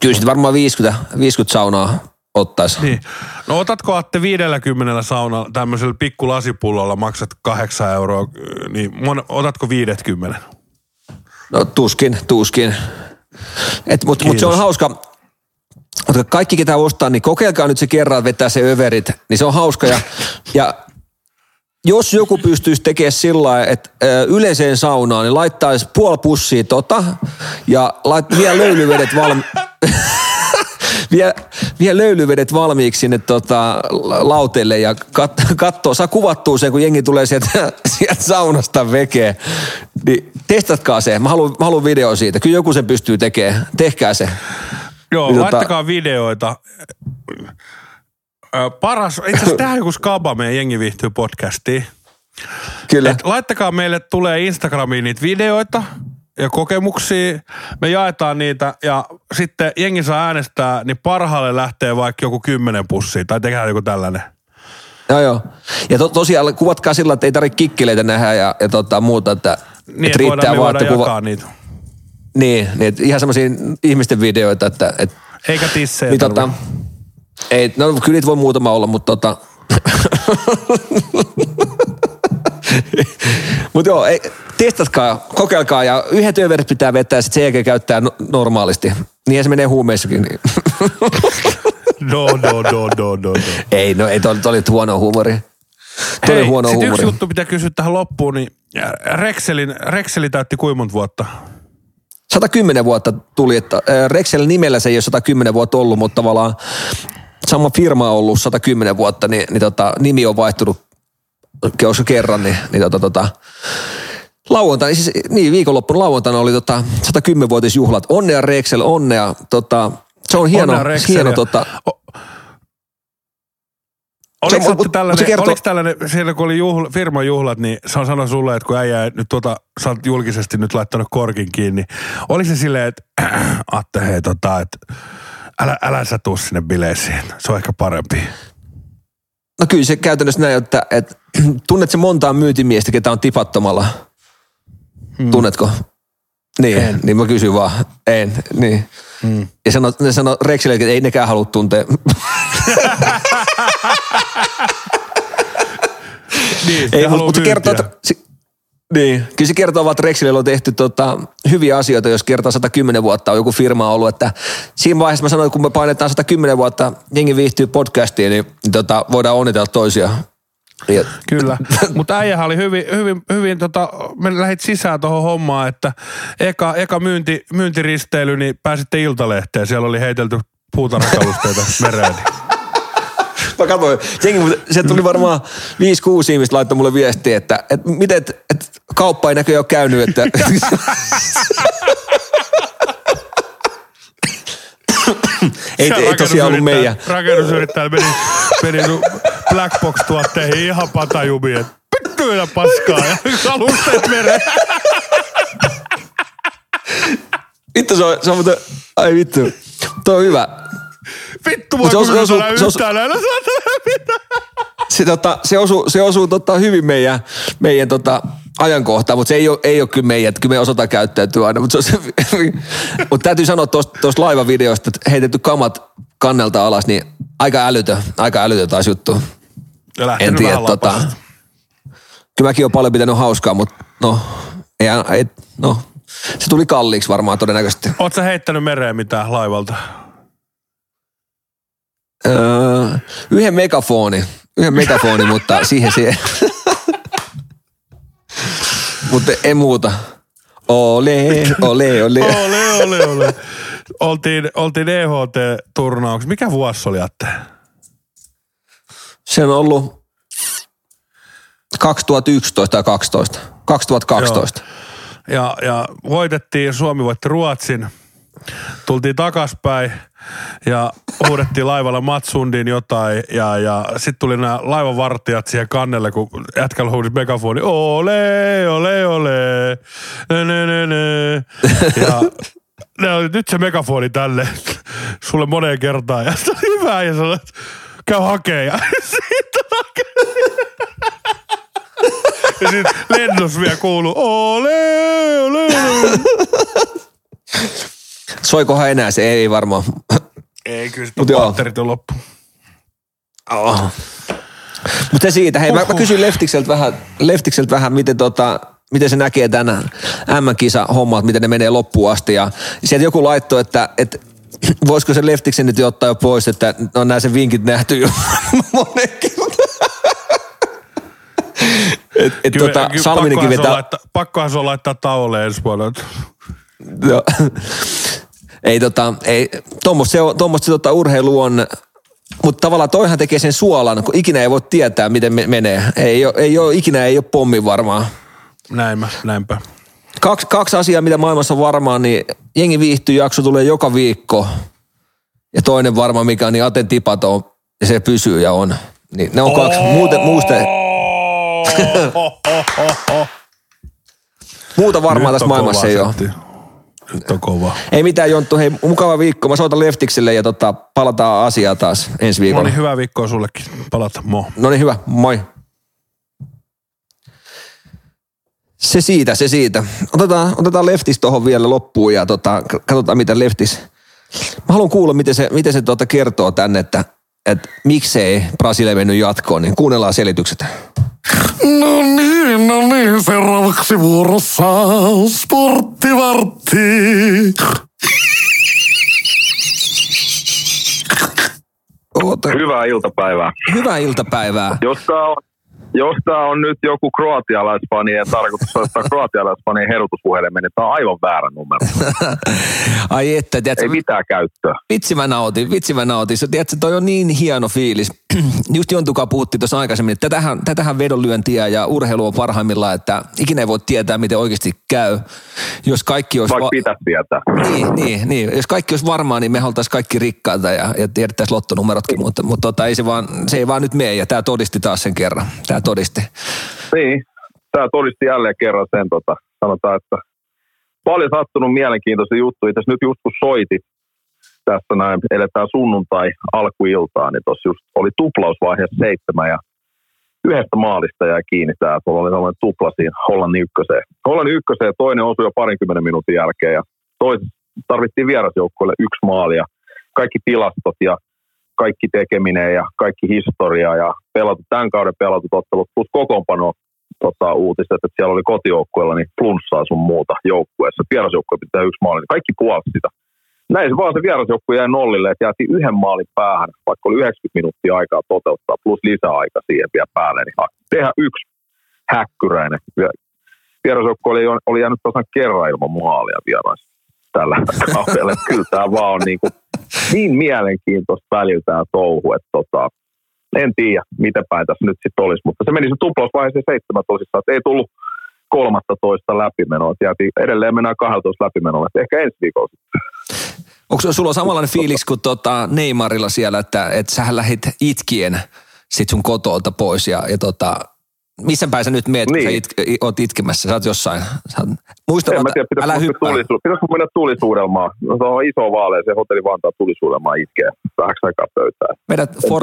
Speaker 1: Kyllä sit varmaan 50, 50 saunaa ottaisi.
Speaker 2: Niin. No otatko Atte 50 saunalla tämmöisellä pikku lasipullolla maksat 8 euroa, niin mon, otatko 50?
Speaker 1: No tuskin, tuskin. Mutta mut se on hauska. Mutta kaikki, ketä ostaa, niin kokeilkaa nyt se kerran, että vetää se överit. Niin se on hauska. Ja, ja jos joku pystyisi tekemään sillä lailla, että yleiseen saunaan, niin laittaisi puoli pussia tota ja lait, vielä löylyvedet valmi... vie, vie löylyvedet valmiiksi sinne tota, la- lauteelle ja kat, katsoo, saa kuvattua sen, kun jengi tulee sieltä, sieltä saunasta vekeen. Niin testatkaa se. Mä haluan, mä haluan video siitä. Kyllä joku sen pystyy tekemään. Tehkää se.
Speaker 2: Joo,
Speaker 1: Niin tota-
Speaker 2: laittakaa videoita. Ö, Paras, itse asiassa tehdään joku skaba meidän jengi viihtyy podcastiin.
Speaker 1: Kyllä.
Speaker 2: Et laittakaa meille, tulee Instagramiin niitä videoita ja kokemuksia. Me jaetaan niitä ja sitten jengi saa äänestää, niin parhaalle lähtee vaikka joku kymmenen pussia tai tehdään joku tällainen.
Speaker 1: Joo, joo. Ja to, tosiaan kuvatkaa sillä, että ei tarvitse kikkeleitä nähdä ja, ja tota, muuta, että,
Speaker 2: Niin,
Speaker 1: että
Speaker 2: voidaan, me voidaan
Speaker 1: että
Speaker 2: jakaa niitä.
Speaker 1: Niin, niin että ihan semmoisia ihmisten videoita, että, että
Speaker 2: Eikä tissejä
Speaker 1: niin, tota, ei, no kyllä niitä voi muutama olla, mutta tota... mutta joo, ei, testatkaa, kokeilkaa ja yhdet överit pitää vetää ja sitten sen jälkeen käyttää no, normaalisti. Niin se menee huumeissakin. Niin.
Speaker 2: No, no, no, no, no, no.
Speaker 1: ei, no ei, toi, toi oli huono huumori. Toi oli huono
Speaker 2: sit yksi
Speaker 1: huumori.
Speaker 2: juttu pitää kysyä tähän loppuun, niin Rexelin, Rexeli täytti kuinka monta vuotta?
Speaker 1: 110 vuotta tuli, että äh, Rexel nimellä se ei ole 110 vuotta ollut, mutta tavallaan sama firma on ollut 110 vuotta, niin, niin tota, nimi on vaihtunut olisiko kerran, niin, niin tota, tota, lauantaina, siis niin viikonloppuna lauantaina oli tota 110-vuotisjuhlat. Onnea Rexel, onnea. Tota, se on hieno,
Speaker 2: Onnea
Speaker 1: hieno
Speaker 2: ja-
Speaker 1: tota,
Speaker 2: O- Oliko,
Speaker 1: Se on-
Speaker 2: se,
Speaker 1: mut-
Speaker 2: tällainen,
Speaker 1: se kertoo-
Speaker 2: oliko tällainen, siellä kun oli juhla, firman juhlat, niin se on sanonut sulle, että kun äijä nyt tuota, sä oot julkisesti nyt laittanut korkin kiinni. Oli se silleen, että Atte hei tota, että älä, älä sä tuu sinne bileisiin, se on ehkä parempi.
Speaker 1: No kyllä se käytännössä näin, että, että tunnet se montaa myyntimiestä, ketä on tipattomalla. Hmm. Tunnetko? Niin,
Speaker 2: En.
Speaker 1: niin mä kysyn vaan. En, niin.
Speaker 2: Mm.
Speaker 1: Ja sano, ne sano Rexille, että ei nekään halua tuntea.
Speaker 2: Niin,
Speaker 1: ei, mutta, kertoo, että, niin, kyllä se kertoo vaan, että Rexille on tehty tota, hyviä asioita, jos kertaa 110 vuotta on joku firma ollut, että siinä vaiheessa mä sanoin, kun me painetaan 110 vuotta, jengi viihtyy podcastiin, niin, niin tota, voidaan onnitella toisia. Ja,
Speaker 2: Kyllä, mutta äijähän oli hyvin, hyvin, hyvin tota, me lähdit sisään tuohon hommaan, että eka, eka myynti, myyntiristeily, niin pääsitte Iltalehteen. Siellä oli heitelty puutarhakalusteita mereen.
Speaker 1: Mä katsoin, jengi, sieltä tuli varmaan 5-6 ihmistä laittoi mulle viestiä, että, että miten, että, että kauppa ei näköjään ole käynyt, että ei, ei tosiaan ollut meidän.
Speaker 2: Rakennusyrittäjä meni, meni sun Black Box-tuotteihin ihan patajumiin, että pittyillä paskaa ja kalusteet mereen.
Speaker 1: Vittu se on, se on muuten, ai vittu, toi on hyvä.
Speaker 2: Vittu voi
Speaker 1: se osu- osu- osu-
Speaker 2: yhtään näillä.
Speaker 1: Se, tota, se osuu, se osuu tota, hyvin meidän, meidän tota, ajankohtaan, mutta se ei ole, ei ole kyllä meidän, että kyllä me osataan käyttäytyä aina. Mutta se, mut täytyy sanoa tuosta laivavideosta, että heitetty kamat kannelta alas, niin aika älytö, aika älytö taas juttu.
Speaker 2: Ja
Speaker 1: En tiedä, tota, kyllä mäkin olen paljon pitänyt hauskaa, mutta no, ei, ei, no, se tuli kalliiksi varmaan todennäköisesti.
Speaker 2: Sä heittänyt mereen mitään laivalta?
Speaker 1: Öö, yhden megafoni, yhden megafoni, mutta siihen se... mutta ei muuta. Ole, ole, ole.
Speaker 2: Ole, ole, ole. Oltiin, oltiin EHT-turnauksessa. Mikä vuosi oli, Atte?
Speaker 1: Se on ollut 2011 tai 12. 2012.
Speaker 2: Ja, ja voitettiin, Suomi voitti Ruotsin. Tultiin takaspäin ja huudettiin laivalla Matsundin jotain ja, ja sitten tuli nämä laivavartijat siihen kannelle, kun jätkällä huudisi megafoni, ole, ole, ole, ne, ne, ne, ne. Ja ne oli, nyt se megafoni tälle sulle moneen kertaan ja se oli hyvä ja sanoi, käy hakee ja ja sitten lennos vielä kuuluu, ole, ole, ole.
Speaker 1: Soikohan enää se? Ei varmaan.
Speaker 2: Ei, kyllä sitten patterit on loppu.
Speaker 1: Oh. Mutta se siitä. Hei, mä, mä kysyin Leftikseltä vähän, Leftikseltä vähän miten, tota, miten se näkee tänään M-kisa hommat, miten ne menee loppuun asti. Ja sieltä joku laittoi, että, että voisiko se Leftiksen nyt jo ottaa jo pois, että on nämä sen vinkit nähty jo monen kertaan. Et, et
Speaker 2: Kyllä,
Speaker 1: tota,
Speaker 2: kyllä
Speaker 1: Salminenkin
Speaker 2: pakkohan, se
Speaker 1: vetää...
Speaker 2: laittaa, pakkohan se on laittaa tauolle ensi vuonna.
Speaker 1: Joo. Ei tota, ei, tuommoista se, on- tuommoista se tota, urheilu on, mutta tavallaan toihan tekee sen suolan, kun ikinä ei voi tietää, miten me, menee. Ei ole, ei ole, ikinä ei ole pommi varmaan.
Speaker 2: Näinpä, näinpä.
Speaker 1: Kaksi, kaksi asiaa, mitä maailmassa on varmaan, niin jengi viihtyy jakso tulee joka viikko. Ja toinen varmaan, mikä on niin Aten tipaton, ja se pysyy ja on. Niin ne on kaksi. Muuten, muusta, muuta varmaan
Speaker 2: Nyt
Speaker 1: tässä
Speaker 2: on
Speaker 1: maailmassa ei ole.
Speaker 2: Nyt on kova.
Speaker 1: Ei mitään Jonttu, hei mukava viikko. Mä soitan Leftikselle ja tota, palataan asiaa taas ensi
Speaker 2: No
Speaker 1: viikolla.
Speaker 2: niin, hyvää viikkoa sullekin. Palata, mo.
Speaker 1: No niin, hyvä. Moi. Se siitä, se siitä. Otetaan, otetaan Leftis tuohon vielä loppuun ja tota, katsotaan mitä Leftis... Mä haluan kuulla, miten se, miten se tota kertoo tänne, että, että miksei Brasilia mennyt jatkoon, niin kuunnellaan selitykset.
Speaker 3: No niin, no niin, seuraavaksi vuorossa sporttivartti.
Speaker 1: Oota,
Speaker 4: Hyvää iltapäivää.
Speaker 1: hyvää iltapäivää.
Speaker 4: Jos tämä on, jos tää on nyt joku kroatialaisfani ja tarkoitus soittaa kroatialaisfanien herutuspuhelimen, niin tämä on aivan väärä numero.
Speaker 1: Ai että, tiedätkö,
Speaker 4: Ei mitään käyttöä.
Speaker 1: Vitsi mä nautin, vitsi mä nautin. Sä tiedätkö, toi on niin hieno fiilis. Just Jontukaa puhuttiin tuossa aikaisemmin, että tätähän, tätähän vedonlyöntiä ja urheilu on parhaimmillaan, että ikinä ei voi tietää, miten oikeasti käy. Jos kaikki olisi...
Speaker 4: Vaikka
Speaker 1: va-
Speaker 4: pitäisi tietää.
Speaker 1: niin, niin, niin, jos kaikki olisi varmaa, niin me oltaisiin kaikki rikkaita ja, ja tiedettäisiin lottonumerotkin, mutta, mutta tota, ei se, vaan, se ei vaan nyt mene ja tämä todisti taas sen kerran. Tämä todisti.
Speaker 4: Niin, tämä todisti jälleen kerran sen, tota, sanotaan, että paljon sattunut mielenkiintoisia juttuja. Tässä nyt just kun soitit, tässä näin, eletään sunnuntai alkuiltaa, niin tuossa just oli tuplausvaiheessa seitsemän ja yhdestä maalista jäi kiinni tämä, tuolla oli sellainen tupla siinä Hollannin ykköseen. Hollannin ykköseen toinen osui jo parinkymmenen minuutin jälkeen ja toisessa tarvittiin vierasjoukkueelle yksi maali ja kaikki tilastot ja kaikki tekeminen ja kaikki historia ja pelattu, tämän kauden pelatut ottelut plus kokoonpano tota, uutiset, että siellä oli kotijoukkueella niin flunssaa sun muuta joukkueessa. Vierasjoukkue pitää yksi maali, niin kaikki puolsi sitä. Näin se vaan se vierasjoukkue jäi nollille, että jäätiin yhden maalin päähän, vaikka oli 90 minuuttia aikaa toteuttaa, plus lisäaika siihen vielä päälle, niin tehdä yksi häkkyräinen. Vierasjoukkue oli, oli jäänyt tasan kerran ilman maalia vierais tällä kaudella. Kyllä tämä vaan on niin, kuin, niin mielenkiintoista välillä tämä touhu, että tota, en tiedä, miten päin tässä nyt sitten olisi, mutta se meni se tuplausvaiheeseen seitsemän tosissaan, että ei tullut kolmatta toista läpimenoa. Jäätiin, edelleen mennään 12 läpimenolla, että ehkä ensi viikolla
Speaker 1: Onko sulla samanlainen fiilis kuin tota Neymarilla siellä, että, että sähän lähit itkien sit sun kotolta pois ja, ja tota, missä päin sä nyt meet, niin. kun sä niin. it, oot itkemässä? Sä oot jossain. Sä oot, muista,
Speaker 4: en mä tiedä, pitäisikö älä hyppää. Tulisu, pitäisikö mennä tulisuudelmaan? No, se on iso vaale, se hotelli Vantaa tulisuudelmaan itkee vähäksi aikaa pöytään.
Speaker 1: Meidät for,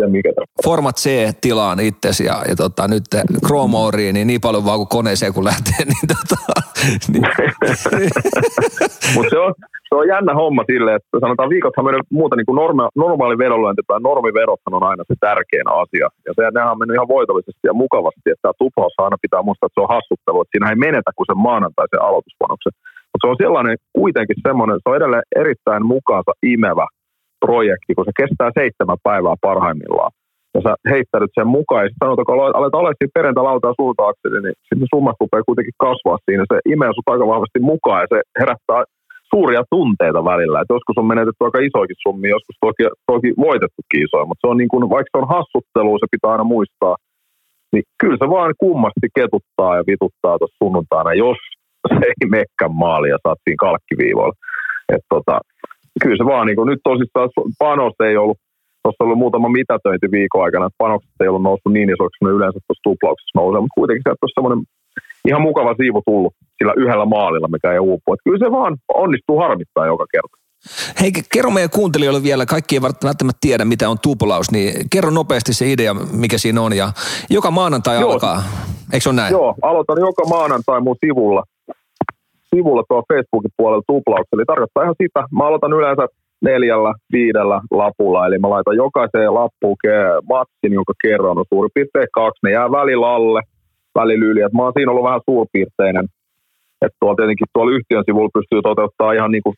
Speaker 1: Format C-tilaan itsesi ja, ja tota, nyt Chrome niin niin paljon vaan kuin koneeseen kun lähtee. Niin, tota, niin.
Speaker 4: Mutta se on, se on jännä homma sille, että sanotaan viikothan mennyt muuta niin kuin norma, normaali vedonlyönti tai normivedothan on aina se tärkein asia. Ja se, nehän on mennyt ihan voitollisesti ja mukavasti, että tämä tuplaus aina pitää muistaa, että se on hassuttelu, että siinä ei menetä kuin sen maanantaisen aloituspanoksen. Mutta se on sellainen kuitenkin semmoinen, se on edelleen erittäin mukaansa imevä projekti, kun se kestää seitsemän päivää parhaimmillaan. Ja sä heittänyt sen mukaan, ja sanotaan, kun alet olla siinä perjantai-lautaa suuntaakseni, niin sitten summat rupeaa kuitenkin kasvaa siinä. Se imee sut aika vahvasti mukaan, ja se herättää suuria tunteita välillä. Et joskus on menetetty aika isoikin summia, joskus toki, toki voitettukin isoja, mutta se on niin kuin, vaikka se on hassuttelua, se pitää aina muistaa, niin kyllä se vaan kummasti ketuttaa ja vituttaa tuossa sunnuntaina, jos se ei mekkän maali ja saat siinä kalkkiviivoilla. Et tota, kyllä se vaan, niin kuin, nyt tosissaan panos ei ollut, tuossa ollut muutama mitätöinti viikon aikana, että panokset ei ollut noussut niin isoiksi, kuin ne yleensä tuossa tuplauksessa nousee, mutta kuitenkin sieltä on semmoinen ihan mukava siivu tullut sillä yhdellä maalilla, mikä ei uupu. Että kyllä se vaan onnistuu harmittaa joka kerta.
Speaker 1: Hei, kerro meidän kuuntelijoille vielä, kaikki ei välttämättä tiedä, mitä on tuplaus, niin kerro nopeasti se idea, mikä siinä on. Ja joka maanantai Joo. alkaa, eikö se ole näin?
Speaker 4: Joo, aloitan joka maanantai mun sivulla, sivulla tuo Facebookin puolella tuplaus. Eli tarkoittaa ihan sitä, mä aloitan yleensä neljällä, viidellä lapulla, eli mä laitan jokaiseen lappuun matsin, jonka kerron on suurin piirtein kaksi, ne jää välillä alle, välillä yli. Et mä oon siinä ollut vähän suurpiirteinen. Että tuolla tietenkin tuolla yhtiön sivulla pystyy toteuttaa ihan niin kuin,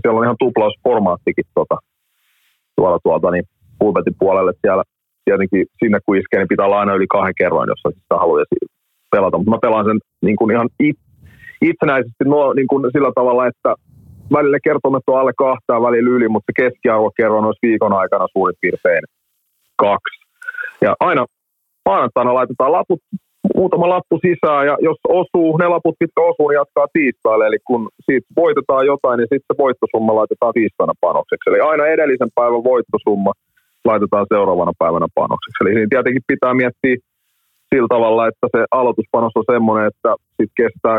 Speaker 4: siellä on ihan tuplausformaattikin tota, tuolla tuolta niin pulpetin puolelle. Siellä tietenkin sinne kun iskee, niin pitää olla aina yli kahden kerran, jos sitä haluaa pelata. Mutta mä pelaan sen niin kuin ihan it, itsenäisesti no, niin kuin sillä tavalla, että välillä kertomet on alle kahtaa välillä yli, mutta se keskiarvokerroin olisi viikon aikana suurin piirtein kaksi. Ja aina maanantaina laitetaan laput muutama lappu sisään ja jos osuu, ne laput, mitkä osuu, niin jatkaa tiistaille. Eli kun siitä voitetaan jotain, niin sitten se voittosumma laitetaan tiistaina panokseksi. Eli aina edellisen päivän voittosumma laitetaan seuraavana päivänä panokseksi. Eli niin tietenkin pitää miettiä sillä tavalla, että se aloituspanos on semmoinen, että sitten kestää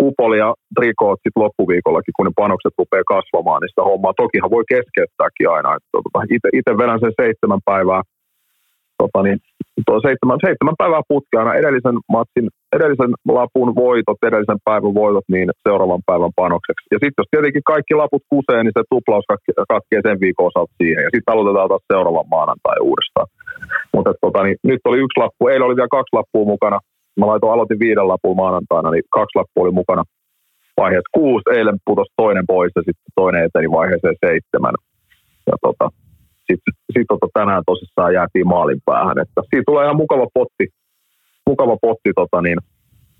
Speaker 4: kupoli ja trikoot sitten loppuviikollakin, kun ne panokset rupeaa kasvamaan, niin sitä hommaa tokihan voi keskeyttääkin aina. Tota, Itse vedän sen seitsemän päivää tota, niin, tuo seitsemän, seitsemän päivää putkeana edellisen matsin, edellisen lapun voitot, edellisen päivän voitot, niin seuraavan päivän panokseksi. Ja sitten jos tietenkin kaikki laput kusee, niin se tuplaus katkee sen viikon osalta siihen. Ja sitten aloitetaan taas seuraavan maanantai uudestaan. Mutta tota, niin, nyt oli yksi lappu, eilen oli vielä kaksi lappua mukana. Mä laitoin, aloitin viiden lapun maanantaina, niin kaksi lappua oli mukana vaiheessa kuusi. Eilen putosi toinen pois ja sitten toinen eteni vaiheeseen seitsemän. Ja tota, sitten sit tota tänään tosissaan jäätiin maalin päähän. Että siitä tulee ihan mukava potti, mukava potti tota niin,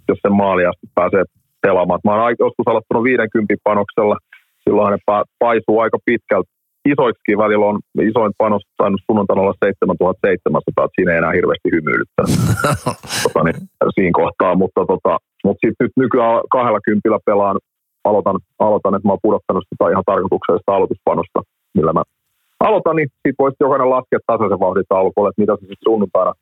Speaker 4: jos sen maaliasti pääsee pelaamaan. Mä oon joskus aloittanut 50 panoksella, silloin ne paisuu aika pitkältä. Isoiksikin välillä on isoin panos saanut sunnuntaina olla 7700, että siinä ei enää hirveästi hymyilyttää tota, niin, siinä kohtaa. Mutta, tota, mutta sitten nyt nykyään kahdella kympillä pelaan, aloitan, aloitan että mä oon pudottanut sitä ihan tarkoituksellista aloituspanosta, millä mä aloitan, niin siitä voisi jokainen laskea tasaisen vauhdin taulukolle, että mitä se sitten sunnuntaina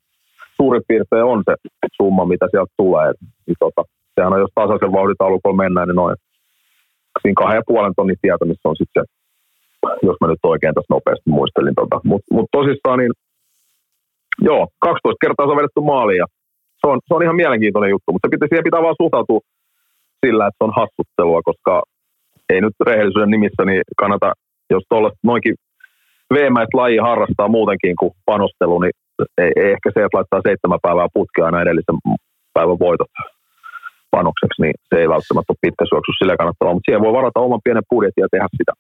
Speaker 4: suurin piirtein on se summa, mitä sieltä tulee. Niin tota, sehän on, jos tasaisen vauhdin taulukolla mennään, niin noin siinä kahden ja puolen tonnin tietämistä on sitten se, jos mä nyt oikein tässä nopeasti muistelin. Tota. Mutta mut tosissaan niin, joo, 12 kertaa se on vedetty maaliin ja se on, se on ihan mielenkiintoinen juttu, mutta pitää, siihen pitää vaan suhtautua sillä, että se on hassuttelua, koska ei nyt rehellisyyden nimissä niin kannata, jos tuolla noinkin veemäistä laji harrastaa muutenkin kuin panostelu, niin ei, ei ehkä se, että laittaa seitsemän päivää putkea aina edellisen päivän voitot panokseksi, niin se ei välttämättä ole pitkä syöksy sillä kannattaa, mutta siihen voi varata oman pienen budjetin ja tehdä sitä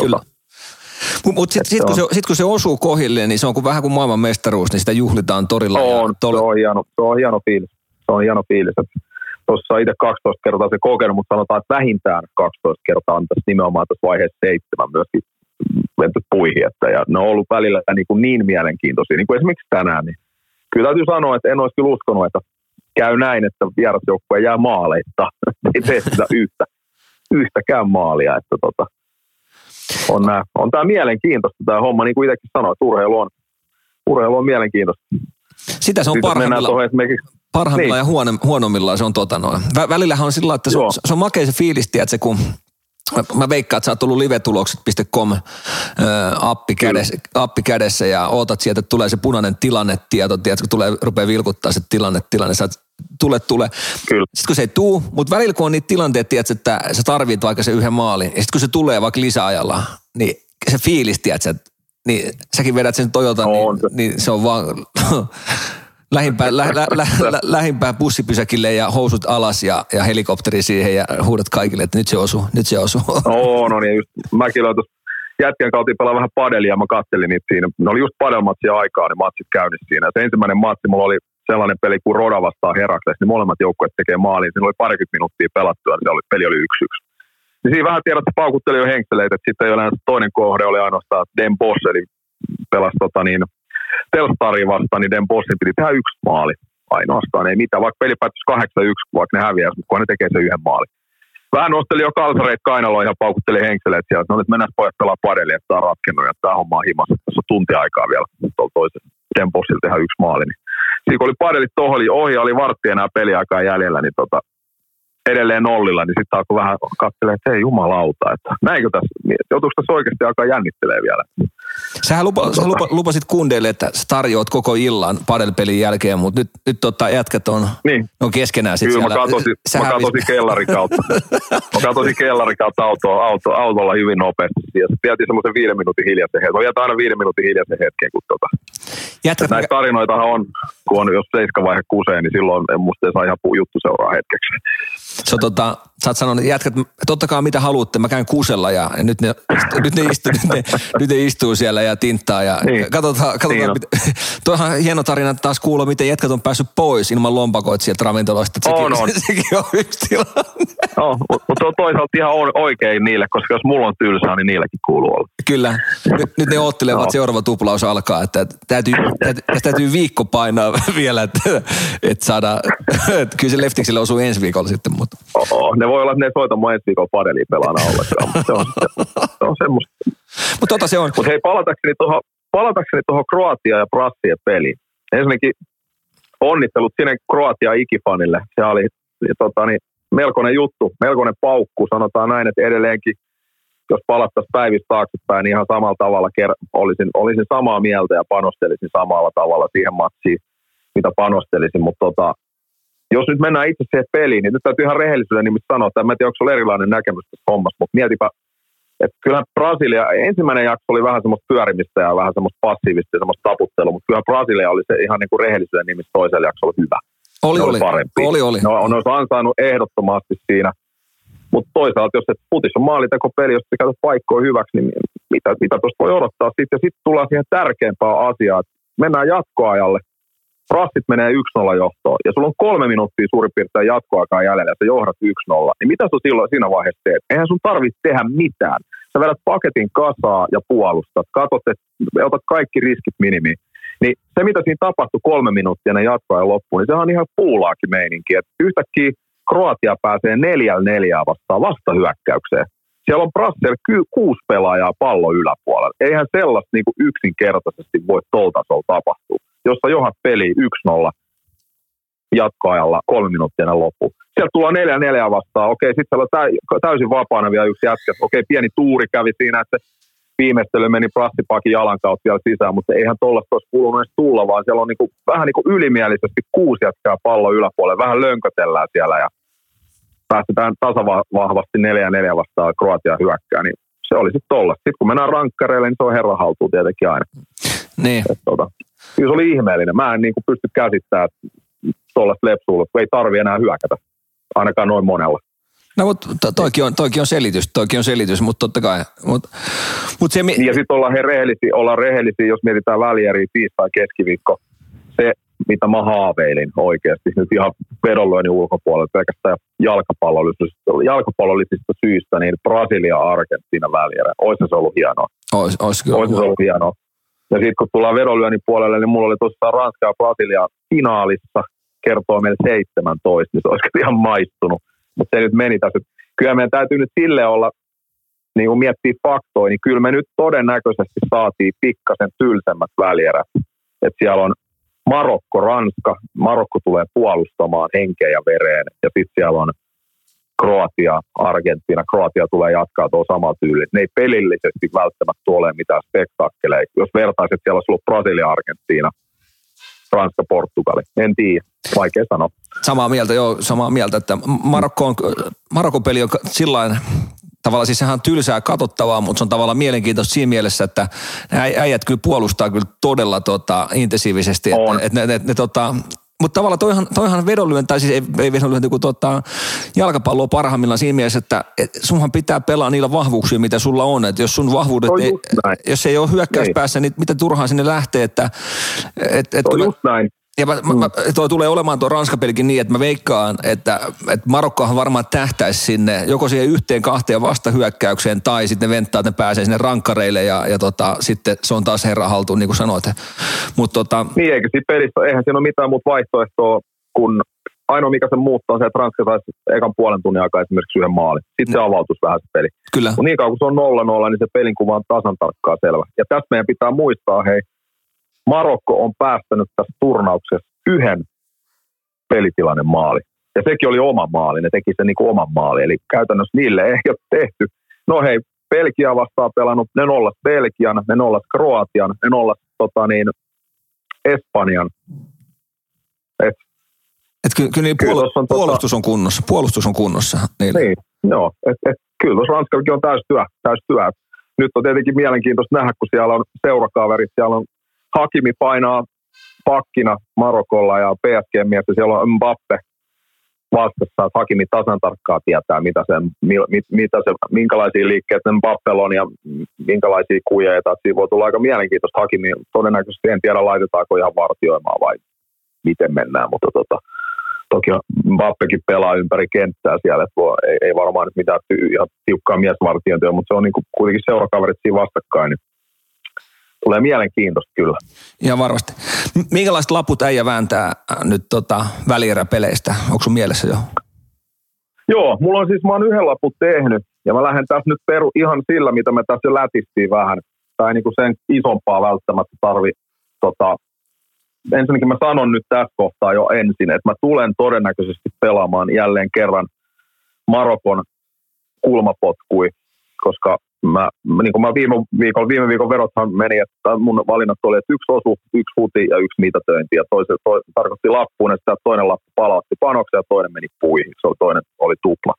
Speaker 1: Kyllä. Mutta mut sitten sit, kun, se, sit, kun se osuu kohilleen, niin se on kuin, vähän kuin maailman mestaruus, niin sitä juhlitaan torilla. ja
Speaker 4: On,
Speaker 1: tol-
Speaker 4: se on hieno, se on hieno fiilis. Se on hieno fiilis. Tuossa itse 12 kertaa se kokenut, mutta sanotaan, että vähintään 12 kertaa on tässä nimenomaan tässä vaiheessa seitsemän myöskin menty puihin. Että, ja ne on ollut välillä niin, kuin niin mielenkiintoisia, niin kuin esimerkiksi tänään. Niin kyllä täytyy sanoa, että en olisi kyllä uskonut, että käy näin, että vierasjoukkue jää maaleista. Ei tee sitä yhtä, yhtäkään maalia. Että tota, on, nää, on tämä mielenkiintoista tämä homma, niin kuin itsekin sanoit, urheilu on, urheilu on mielenkiintoista.
Speaker 1: Sitä se on parhaimmillaan, parhaimmillaan
Speaker 4: Niin.
Speaker 1: ja huono, huonommillaan se on tota noin. Vä, välillähän on sillä että se, on- se on makea se fiilis, tiedätkö, kun Mä veikkaan, että sä oot tullut livetulokset.com äh, appi, kädessä, appi kädessä ja ootat sieltä, että tulee se punainen tilannetieto, tiedätkö, kun tulee, rupeaa vilkuttaa se tilanne, tilanne, sä oot, tule, tule.
Speaker 4: Kyllä.
Speaker 1: Sitten kun se ei tuu, mutta välillä kun on niitä tilanteita, tiedätkö, että sä tarvit vaikka se yhden maalin, ja sitten kun se tulee vaikka lisäajalla, niin se fiilis, tiedätkö, että niin säkin vedät sen Toyota,
Speaker 4: On
Speaker 1: niin, niin se on vaan lähimpään, lä, lä, lä, lä, lähimpään bussipysäkille ja housut alas ja, ja helikopteri siihen ja huudat kaikille, että nyt se osuu, nyt se osuu.
Speaker 4: On, on. Ja just, mäkin olen jätkän kautta pelaa vähän padelia, mä kattelin niitä siinä. Ne oli just padelmatsia aikaa, ne matsit käynnissä siinä. Se ensimmäinen matsi mulla oli sellainen peli kuin Roda vastaan Herakles, niin molemmat joukkueet tekee maaliin. Siinä oli parikymmentä minuuttia pelattua, niin se oli, peli oli yksi yksi. Niin siinä vähän tiedät, että paukutteli jo henkseleitä, että sitten ei ole toinen kohde, oli ainoastaan Den Boss, eli pelasi tota niin, Telstaria vastaan, niin Den Bossin piti tehdä yksi maali. Ainoastaan, ei mitään, vaikka peli päättyi 8-1, vaikka ne häviäisi, mutta kun ne tekee sen yhden maalin. Vähän nosteli jo kalsareet kainaloon ja paukutteli henkseleet siellä, että no nyt mennään pojat pelaa padeli, että tämä on ratkennut ja tämä homma on himassa. Tässä on tunti aikaa vielä tuolla toisen Den tehdä yksi maali. Niin. Siinä kun oli padelit tohon, oli ohi, oli vartti enää peliaikaa jäljellä, niin tota, edelleen nollilla, niin sitten alkoi vähän katselemaan, että hei jumalauta, että näinkö tässä, joutuuko tässä oikeasti alkaa jännittelee vielä.
Speaker 1: Sähän lupa, sä lupa, lupasit kundeille, että sä tarjoat koko illan padelpelin jälkeen, mutta nyt, nyt tota, jätkät on,
Speaker 4: Niin.
Speaker 1: on keskenään sit
Speaker 4: Kyllä
Speaker 1: siellä.
Speaker 4: mä katosin,
Speaker 1: Sä
Speaker 4: mä katosin kellarin kautta. mä katosin kellarin kautta autoa, auto, autolla hyvin nopeasti. Ja sitten vietiin semmoisen viiden minuutin hiljaisen hetken. Mä aina viiden minuutin hiljaisen hetken, kun tota.
Speaker 1: jätkät,
Speaker 4: Näitä tarinoitahan on, kun on, jos seiskavaihe kusee, niin silloin en musta ei saa ihan puu juttu seuraa hetkeksi.
Speaker 1: Se on tota, sä oot sanonut, että jätkät, ottakaa mitä haluatte, mä käyn kusella ja, nyt, ne, nyt, ne istuu, nyt, ne, nyt ne istuu siellä ja tinttaa ja
Speaker 4: Niin.
Speaker 1: katsotaan, katsotaan
Speaker 4: Niin on.
Speaker 1: mitä, toihan hieno tarina taas kuulla, miten jätkät on päässyt pois ilman lompakoita sieltä ravintoloista. Sekin,
Speaker 4: On, on.
Speaker 1: sekin on yksi tilanne.
Speaker 4: No, mutta on toisaalta ihan oikein niille, koska jos mulla on tylsää, niin niillekin kuuluu olla.
Speaker 1: Kyllä. Nyt, nyt ne oottelevat,
Speaker 4: No.
Speaker 1: että seuraava tuplaus alkaa. Että täytyy, täytyy, täytyy viikko painaa vielä, että, että saadaan, että kyllä se Leftikselle osuu ensi viikolla sitten, mutta
Speaker 4: Oo, ne voi olla, että ne soita mua ensi viikolla padelia pelaana ollenkaan, mutta se on, se on semmoista.
Speaker 1: mutta tota se on.
Speaker 4: Mutta hei, palatakseni tuohon palatakseni tuohon Kroatia ja Brassien peliin. Ensinnäkin onnittelut sinne Kroatia ikifanille. Se oli tota, niin, melkoinen juttu, melkoinen paukku. Sanotaan näin, että edelleenkin, jos palattaisiin päivistä taaksepäin, niin ihan samalla tavalla ker- olisin, olisin samaa mieltä ja panostelisin samalla tavalla siihen matsiin, mitä panostelisin. Mutta tota, jos nyt mennään itse siihen peliin, niin nyt täytyy ihan rehellisyyden nimissä sanoa, että en mä tiedä, onko sulla erilainen näkemys tästä hommasta, mutta mietipä, että kyllähän Brasilia, ensimmäinen jakso oli vähän semmoista pyörimistä ja vähän semmoista passiivista ja semmoista taputtelua, mutta kyllähän Brasilia oli se ihan niin kuin rehellisyyden nimissä toisella jaksolla hyvä.
Speaker 1: Oli,
Speaker 4: Ne
Speaker 1: oli.
Speaker 4: parempi.
Speaker 1: Oli, oli.
Speaker 4: No, on olisi ansainnut ehdottomasti siinä. Mutta toisaalta, jos et futis on maalitekopeli, jos sä käytät paikkoja hyväksi, niin mitä, mitä tuosta voi odottaa sitten. Ja sitten tullaan siihen tärkeämpään asiaan, että mennään jatkoajalle. Rassit menee 1-0 johtoon ja sulla on kolme minuuttia suurin piirtein jatkoaikaa jäljellä sä johdat 1-0. Niin mitä sä silloin siinä vaiheessa teet? Eihän sun tarvitse tehdä mitään. Sä vedät paketin kasaa ja puolustat. Katsot, että otat kaikki riskit minimiin. Niin se, mitä siinä tapahtui kolme minuuttia ennen jatkoajan loppuun, niin sehän on ihan puulaakin meininki. Että yhtäkkiä Kroatia pääsee neljällä neljää vastaan vastahyökkäykseen. Siellä on Brassel ky- kuusi pelaajaa pallo yläpuolella. Eihän sellaista niin yksinkertaisesti voi tuolla tasolla tapahtua. Jos sä johat peli 1-0 jatkoajalla kolme minuuttia ennen loppu. Sieltä tullaan neljä neljä vastaan. Okei, sitten siellä on tä- täysin vapaana vielä yksi jätkä. Okei, pieni tuuri kävi siinä, että viimeistely meni prassipakin jalan kautta vielä sisään, mutta eihän tuollaista olisi kuulunut edes tulla, vaan siellä on niinku, vähän niinku ylimielisesti kuusi jätkää pallo yläpuolelle. Vähän lönkötellään siellä ja päästetään tasavahvasti neljä neljä vastaan Kroatia hyökkää, niin se oli sitten tollasta. Sitten kun mennään rankkareille, niin se on herran haltuun tietenkin aina.
Speaker 1: Niin.
Speaker 4: Et, tota, kyllä se oli ihmeellinen. Mä en niin kuin pysty käsittämään tuollaista lepsuulla, kun ei tarvi enää hyökätä. Ainakaan noin monella.
Speaker 1: No mutta to, toikin, on, toikin on selitys, toikin on selitys, mutta totta kai. Mut, mut se, mi-
Speaker 4: ja sitten ollaan, he rehellisiä, ollaan rehellisiä, jos mietitään välieriä tiistai keskiviikko. Se, mitä mä haaveilin oikeasti, nyt ihan vedonlyönnin ulkopuolella, pelkästään jalkapallollisista, jalkapallollisista syistä, niin Brasilia-Argentiina välierä. Olisi se ollut hienoa.
Speaker 1: ois, ois.
Speaker 4: Olisi se ollut hienoa. Ja sitten kun tullaan vedonlyönnin puolelle, niin mulla oli tosiaan Ranska ja Brasilia finaalissa, kertoo meille 17, niin se olisi ihan maistunut. Mutta se nyt meni tässä. Kyllä meidän täytyy nyt sille olla, niin kun miettii faktoja, niin kyllä me nyt todennäköisesti saatiin pikkasen tylsemmät välierät. Et siellä on Marokko, Ranska. Marokko tulee puolustamaan henkeä ja vereen. Ja sitten siellä on Kroatia, Argentiina. Kroatia tulee jatkaa tuo sama tyyli. Ne ei pelillisesti välttämättä ole mitään spektaakkeleja. Jos vertaiset, siellä olisi ollut Brasilia, Argentiina, Ranska, Portugali. En tiedä, vaikea sanoa.
Speaker 1: Samaa mieltä, joo, samaa mieltä, että Marokko on, Marokon peli on sillain tavallaan siis sehän on tylsää katsottavaa, mutta se on tavallaan mielenkiintoista siinä mielessä, että nämä äijät kyllä puolustaa kyllä todella tota, intensiivisesti.
Speaker 4: On.
Speaker 1: Että, että ne, ne, ne, tota, mutta tavallaan toihan, toihan vedonlyönti, tai siis ei, ei vedonlyönti, kun tota, jalkapallo on parhaimmillaan siinä mielessä, että et sunhan pitää pelaa niillä vahvuuksilla, mitä sulla on. Että jos sun vahvuudet, ei,
Speaker 4: näin.
Speaker 1: jos ei ole hyökkäyspäässä, niin mitä turhaan sinne lähtee, että et, et,
Speaker 4: on
Speaker 1: kyllä-
Speaker 4: just näin.
Speaker 1: Ja mä, mä, mä, toi tulee olemaan tuo Ranskapelikin niin, että mä veikkaan, että, että Marokkohan varmaan tähtäisi sinne joko siihen yhteen kahteen vastahyökkäykseen tai sitten ne venttaa, että ne pääsee sinne rankkareille ja, ja tota, sitten se on taas herra haltuun, niin kuin sanoit. Mutta tota,
Speaker 4: Niin, eikä siinä pelissä, eihän siinä ole mitään muuta vaihtoehtoa, kun ainoa mikä se muuttaa on se, että Ranska saisi ekan puolen tunnin aikaa esimerkiksi yhden maalin. Sitten se avautus vähän se peli.
Speaker 1: kyllä,
Speaker 4: Mutta niin kauan kun se on 0-0, niin se pelin kuva on tasan tarkkaa selvä. Ja tässä meidän pitää muistaa, hei, Marokko on päästänyt tässä turnauksessa yhden pelitilanne maali. Ja sekin oli oma maali, ne teki sen niin kuin oman maali. Eli käytännössä niille ei ole tehty. No hei, Belgia vastaan pelannut, ne nollas Belgian, ne nollas Kroatian, ne nollas tota niin, Espanjan. Et,
Speaker 1: että kyllä, kyllä,
Speaker 4: Kyllä
Speaker 1: puol-
Speaker 4: on tota-
Speaker 1: puolustus on kunnossa, puolustus on kunnossa. Niillä.
Speaker 4: niin, joo. Et, et, kyllä tuossa Ranskallakin on täys työ, täys työ. Et Nyt on tietenkin mielenkiintoista nähdä, kun siellä on seurakaverit, siellä on Hakimi painaa pakkina Marokolla ja PSG-mies, ja siellä on Mbappe vastassa, että Hakimi tasan tarkkaan tietää, mitä se, mi, mi, mitä se, minkälaisia liikkeitä Mbappella on ja minkälaisia kujeita. Siinä voi tulla aika mielenkiintoista. Hakimi todennäköisesti en tiedä, laitetaanko ihan vartioimaan vai miten mennään, mutta tota, toki Mbappekin pelaa ympäri kenttää siellä, että voi, ei, ei, varmaan nyt mitään ty- ihan tiukkaa miesvartiointia, mutta se on niinku kuitenkin seurakaverit siinä vastakkain, niin tulee mielenkiintoista kyllä.
Speaker 1: Ihan varmasti. Minkälaiset laput äijä vääntää äh, nyt tota, välieräpeleistä? Onko sun mielessä jo?
Speaker 4: Joo, mulla on siis, mä oon yhden lapun tehnyt, ja mä lähden tässä nyt peru ihan sillä, mitä me tässä jo lätistiin vähän, tai niinku sen isompaa välttämättä tarvi, tota, ensinnäkin mä sanon nyt tässä kohtaa jo ensin, että mä tulen todennäköisesti pelaamaan jälleen kerran Marokon kulmapotkui, koska mä, niin kuin mä viime viikolla, viime viikon verothan meni, että mun valinnat oli, että yksi osu, yksi huti ja yksi mitätöinti, ja toise, to, tarkoitti lappuun, että toinen lappu palautti panoksen ja toinen meni puihin, se oli toinen oli tupla.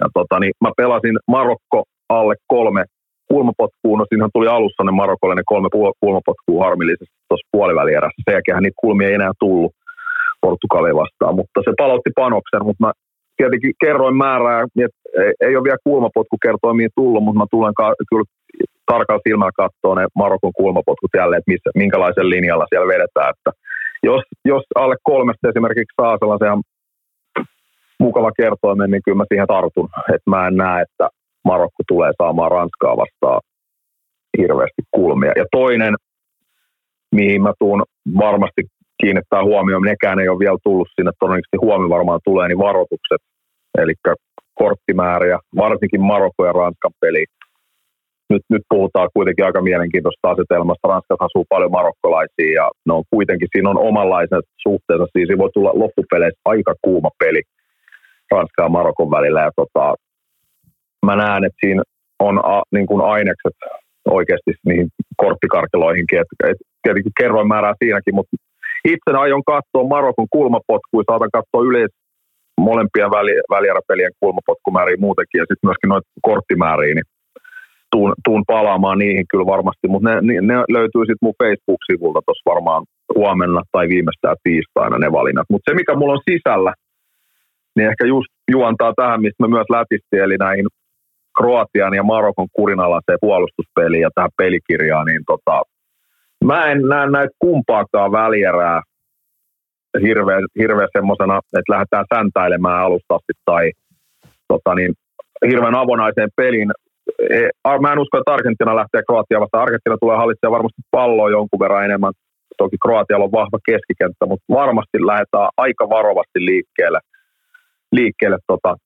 Speaker 4: Ja tota, niin mä pelasin Marokko alle kolme kulmapotkuun, no siinähän tuli alussa ne Marokolle ne kolme kulmapotkua harmillisesti tuossa puolivälierässä, sen jälkeen niitä kulmia ei enää tullut Portugalia vastaan, mutta se palautti panoksen, mutta mä tietenkin kerroin määrää, että ei, ei ole vielä kulmapotkukertoimia tullut, mutta mä tulen ka- kyllä tarkalla silmällä katsoa ne Marokon kulmapotkut jälleen, että missä, minkälaisen linjalla siellä vedetään. Että jos, jos alle kolmesta esimerkiksi saa sellaisen mukava kertoimen, niin kyllä mä siihen tartun. Että mä en näe, että Marokko tulee saamaan Ranskaa vastaan hirveästi kulmia. Ja toinen, mihin mä tuun varmasti kiinnittää huomioon, nekään ei ole vielä tullut sinne, todennäköisesti huomio varmaan tulee, niin varoitukset, eli korttimääriä, varsinkin Marokko ja Ranskan peli. Nyt, nyt puhutaan kuitenkin aika mielenkiintoista asetelmasta. Ranskassa asuu paljon marokkolaisia ja ne on kuitenkin, siinä on omanlaiset suhteensa. Siinä voi tulla loppupeleissä aika kuuma peli Ranskan ja Marokon välillä. Ja tota, mä näen, että siinä on a, niin kuin ainekset oikeasti niihin korttikarkeloihinkin. Et, et, tietenkin kerroin määrää siinäkin, mutta itse aion katsoa Marokon kulmapotkuja, saatan katsoa yleis molempien väli, välieräpelien kulmapotkumääriä muutenkin ja sitten myöskin noita korttimääriä, niin tuun, tuun palaamaan niihin kyllä varmasti, mutta ne, ne, ne löytyy sitten mun Facebook-sivulta tuossa varmaan huomenna tai viimeistään tiistaina ne valinnat. Mutta se, mikä mulla on sisällä, niin ehkä just juontaa tähän, mistä me myös lätistiin, eli näihin Kroatian ja Marokon kurinalaiseen puolustuspeliin ja tähän pelikirjaan, niin tota, mä en näe näitä kumpaakaan välierää hirveän, hirveän semmoisena, että lähdetään säntäilemään alusta asti tai tota niin, hirveän avonaiseen peliin. E, Mä en usko, että Argentina lähtee Kroatiaan vasta. Argentina tulee hallitsemaan varmasti palloa jonkun verran enemmän. Toki Kroatialla on vahva keskikenttä, mutta varmasti lähdetään aika varovasti liikkeelle, liikkeelle tota,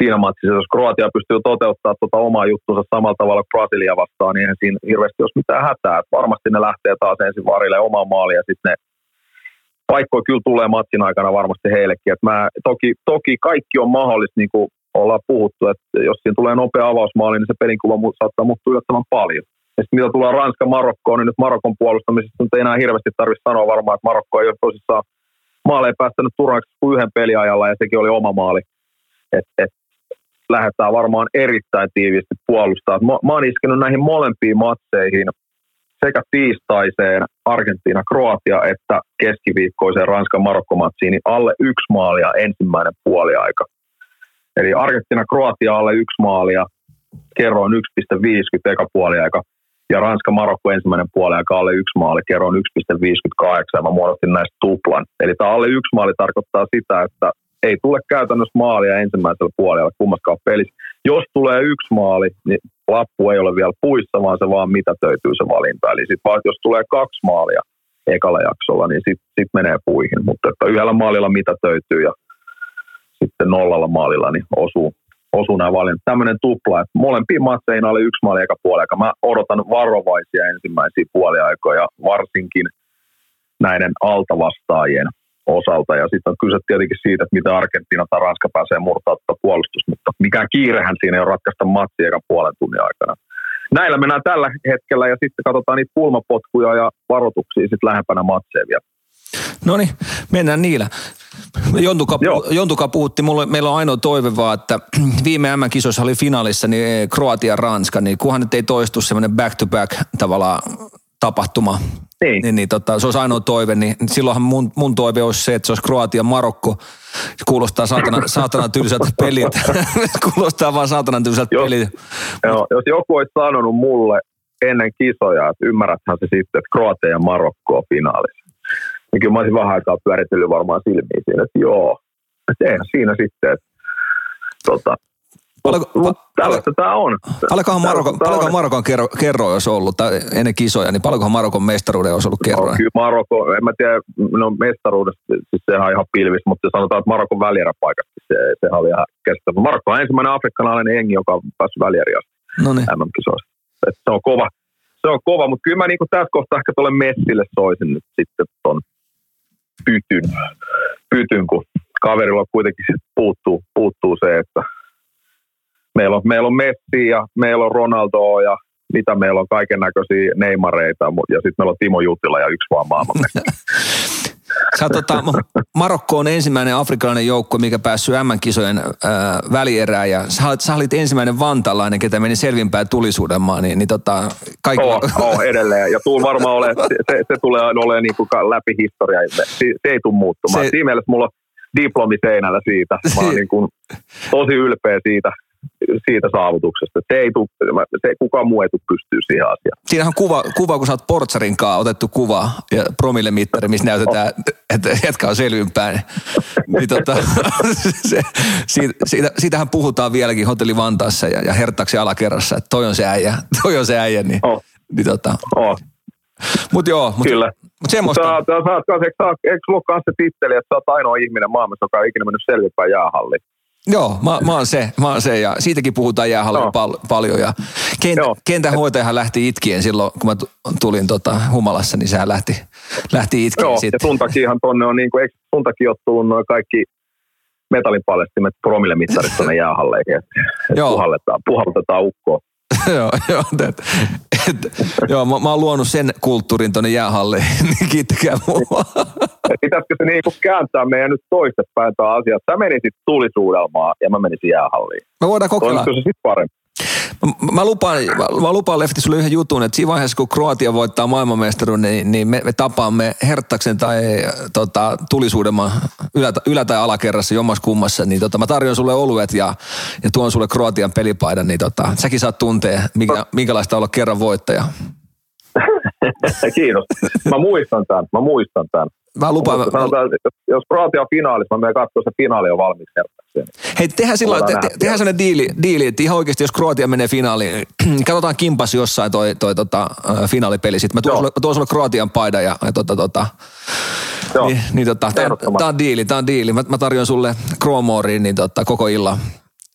Speaker 4: siinä matsissa. Jos Kroatia pystyy toteuttamaan tota omaa juttunsa samalla tavalla kuin Brasilia vastaan, niin eihän siinä hirveästi olisi mitään hätää. Et varmasti ne lähtee taas ensin varille omaan maaliin ja sitten ne paikkoja kyllä tulee matsin aikana varmasti heillekin. Et mä, toki, toki kaikki on mahdollista, niin kuin ollaan puhuttu, että jos siinä tulee nopea avausmaali, niin se pelinkuva saattaa muuttua yllättävän paljon. Ja sitten mitä tulee Ranska Marokkoon, niin nyt Marokon puolustamisesta ei enää hirveästi tarvitse sanoa varmaan, että Marokko ei ole tosissaan maaleja päästänyt turhaksi kuin yhden peliajalla, ja sekin oli oma maali. Et, et, lähdetään varmaan erittäin tiiviisti puolustaa. Mä, mä oon iskenut näihin molempiin matseihin sekä tiistaiseen Argentiina-Kroatia että keskiviikkoiseen Ranska-Marokko-matsiin, niin alle yksi maalia ensimmäinen puoliaika. Eli Argentiina-Kroatia alle yksi maalia, kerroin 1,50 eka puoliaika, ja Ranska-Marokko ensimmäinen puoliaika alle yksi maali, kerroin 1,58, ja mä muodostin näistä tuplan. Eli tämä alle yksi maali tarkoittaa sitä, että ei tule käytännössä maalia ensimmäisellä puolella kummaskaan pelissä. Jos tulee yksi maali, niin lappu ei ole vielä puissa, vaan se vaan mitä töytyy se valinta. Eli sit vaan, jos tulee kaksi maalia ekalla jaksolla, niin sitten sit menee puihin. Mutta että yhdellä maalilla mitä töytyy ja sitten nollalla maalilla niin osuu, osuu nämä valinnat. Tämmöinen tupla, että molempiin matseihin oli yksi maali eka puoliaika. Mä odotan varovaisia ensimmäisiä puoliaikoja, varsinkin näiden altavastaajien osalta. Ja sitten on kyse tietenkin siitä, että mitä Argentiina tai Ranska pääsee murtaa tuota puolustus, mutta mikään kiirehän siinä ei ole ratkaista matsi ekan puolen tunnin aikana. Näillä mennään tällä hetkellä ja sitten katsotaan niitä pulmapotkuja ja varoituksia sitten lähempänä matseja vielä.
Speaker 1: No niin, mennään niillä. Jontuka, Jontuka puhutti, mulle, meillä on ainoa toive vaan, että viime M-kisoissa oli finaalissa niin Kroatia-Ranska, niin kunhan nyt ei toistu semmoinen back-to-back tavallaan tapahtuma, niin, niin, niin tota, se olisi ainoa toive, niin silloinhan mun, mun toive olisi se, että se olisi Kroatia Marokko. Se kuulostaa saatana, saatana tylsältä peliltä. kuulostaa vaan saatana tylsältä
Speaker 4: jos,
Speaker 1: peliltä.
Speaker 4: Joo, jos joku olisi sanonut mulle ennen kisoja, että ymmärräthän se sitten, että Kroatia ja Marokko on finaalissa. Niin kyllä mä olisin vähän aikaa pyöritellyt varmaan silmiin siinä, että joo, että eihän siinä sitten, että tota, Tällaista tämä on.
Speaker 1: Paljonkohan Marokon, paljonkohan Marokon kerro, kerro olisi ollut tai ennen kisoja, niin paljonkohan Marokon mestaruuden olisi ollut kerroin?
Speaker 4: No, kyllä Marokko, en mä tiedä, no mestaruudesta, siis sehän on ihan pilvis, mutta sanotaan, että Marokon välieräpaikasta, se, sehän oli ihan kestävä. Marokko on ensimmäinen afrikkalainen jengi, joka on päässyt välieriasta
Speaker 1: no niin.
Speaker 4: MM-kisoista. se on kova, se on kova, mutta kyllä mä niin tässä kohtaa ehkä tuolle Messille soisin nyt sitten ton pytyn, pytyn kun kaverilla kuitenkin puuttuu, puuttuu se, että meillä on, meillä on Messi ja meillä on Ronaldo ja mitä meillä on kaiken näköisiä Neymareita ja sitten meillä on Timo Jutila ja yksi vaan maailman
Speaker 1: tota, Marokko on ensimmäinen afrikkalainen joukko, mikä päässyt M-kisojen äh, välierään ja sä, sä olit ensimmäinen vantalainen, ketä meni selvinpäin tulisuudenmaan, niin, niin tota,
Speaker 4: kaikki... Oh, oh, edelleen. Ja tuu varmaan ole, se, se, tulee olemaan niin kuin läpi historiaa, se, se ei tule muuttumaan. Se... Siinä mielessä mulla on diplomi seinällä siitä, mä oon niin kuin tosi ylpeä siitä, siitä saavutuksesta. Se ei tuu, se, kukaan muu ei tule pystyä siihen asiaan.
Speaker 1: Siinähän on kuva, kuva kun sä oot Portsarin kanssa otettu kuva ja promillemittari, missä näytetään, että jätkä on selvinpäin. niin tota, se, siitä, siitä, siitähän puhutaan vieläkin hotelli Vantaassa ja, ja Herttaksi alakerrassa, että toi on se äijä, toi on se äijä. Niin, oh. niin tota,
Speaker 4: oh.
Speaker 1: Mut joo, mut,
Speaker 4: Kyllä.
Speaker 1: Mut semmoista.
Speaker 4: Sä, sä, sä, eikö, eikö sulla ole se titteli, että sä oot ainoa ihminen maailmassa, joka on ikinä mennyt selvinpäin jäähalliin?
Speaker 1: Joo, mä, mä, oon se, mä oon se ja siitäkin puhutaan jäähallilla no. pal- paljon. Ja kent, kentän lähti itkien silloin, kun mä tulin tota humalassa, niin sehän lähti, lähti itkien
Speaker 4: Joo,
Speaker 1: sitten.
Speaker 4: ja sun takiahan tonne on, niin kuin, sun takia ole tullut noin kaikki metallipalestimet promillemittarit tuonne jäähalleihin, että puhalletaan, puhalletaan ukkoon.
Speaker 1: joo, joo, et, et, joo mä, mä oon luonut sen kulttuurin tuonne jäähalliin, niin kiittäkää mua.
Speaker 4: Pitäisikö se niin kääntää meidän nyt toistepäin tämä asia? Sä menisit tulisuudelmaan ja mä menisin jäähalliin.
Speaker 1: Me voidaan kokeilla.
Speaker 4: Toimisiko se sitten parempi?
Speaker 1: Mä- Mä lupaan, mä, mä lupaan Lefti sulle yhden jutun, että siinä vaiheessa kun Kroatia voittaa maailmanmestaruuden, niin, niin me, me tapaamme Herttaksen tai äh, tota, tulisuudema ylä, ylä- tai alakerrassa jommas kummassa, niin tota, mä tarjoan sulle oluet ja, ja tuon sulle Kroatian pelipaidan, niin tota, säkin saat tuntea, mikä, minkälaista olla kerran voittaja.
Speaker 4: Kiitos. Mä muistan tämän, mä muistan tämän.
Speaker 1: Mä lupaan,
Speaker 4: Mutta sanotaan, jos- Kroatia on finaalissa, mä menen katsoa se finaali on valmis herttakseen.
Speaker 1: Hei, tehdään sillä
Speaker 4: Voidaan
Speaker 1: te, te, tehdään sellainen diili, diili, että ihan oikeasti jos Kroatia menee finaaliin, katsotaan kimpas jossain toi, toi tota, finaalipeli. Sitten mä tuon sulle, mä tuon sulle Kroatian paidan ja, ja tota, tota,
Speaker 4: Joo.
Speaker 1: niin, niin tota, tää, tää on diili, tää on diili. Mä, mä tarjoan sulle Kromoriin niin tota, koko illan.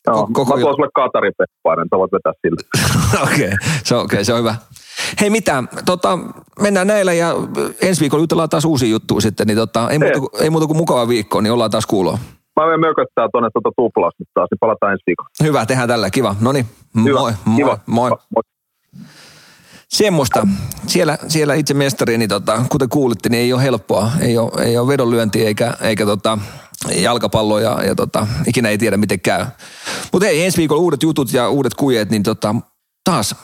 Speaker 4: Joo,
Speaker 1: koko
Speaker 4: mä tuon sulle Katarin peppainen, sä voit vetää sille.
Speaker 1: Okei, okay, se, okay, se on hyvä. Hei mitä, tota, mennään näillä ja ensi viikolla jutellaan taas uusia juttuja sitten, niin tota, ei, muuta, kuin- ei muuta kuin mukava viikko, niin ollaan taas kuuloa.
Speaker 4: Mä menen mököttää tuonne tuota tuplasta nyt taas, niin palataan ensi viikolla.
Speaker 1: Hyvä, tehdään tällä, kiva. No niin, moi, moi,
Speaker 4: Kiva.
Speaker 1: moi.
Speaker 4: moi.
Speaker 1: Semmoista. Siellä, siellä itse mestari, niin tota, kuten kuulitte, niin ei ole helppoa. Ei ole, ei ole vedonlyönti eikä, eikä tota, jalkapallo ja, ja tota, ikinä ei tiedä miten käy. Mutta ei, ensi viikolla uudet jutut ja uudet kujet, niin tota, taas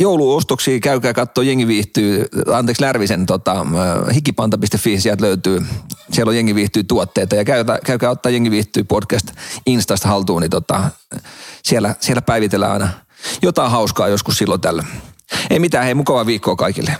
Speaker 1: jouluostoksia, käykää katsoa, jengi viihtyy, anteeksi Lärvisen tota, äh, hikipanta.fi, sieltä löytyy, siellä on jengi viihtyy tuotteita ja käykää, käykää ottaa jengi viihtyy podcast Instasta haltuun, niin tota, siellä, siellä päivitellään aina jotain hauskaa joskus silloin tällöin. Ei mitään, hei mukavaa viikkoa kaikille.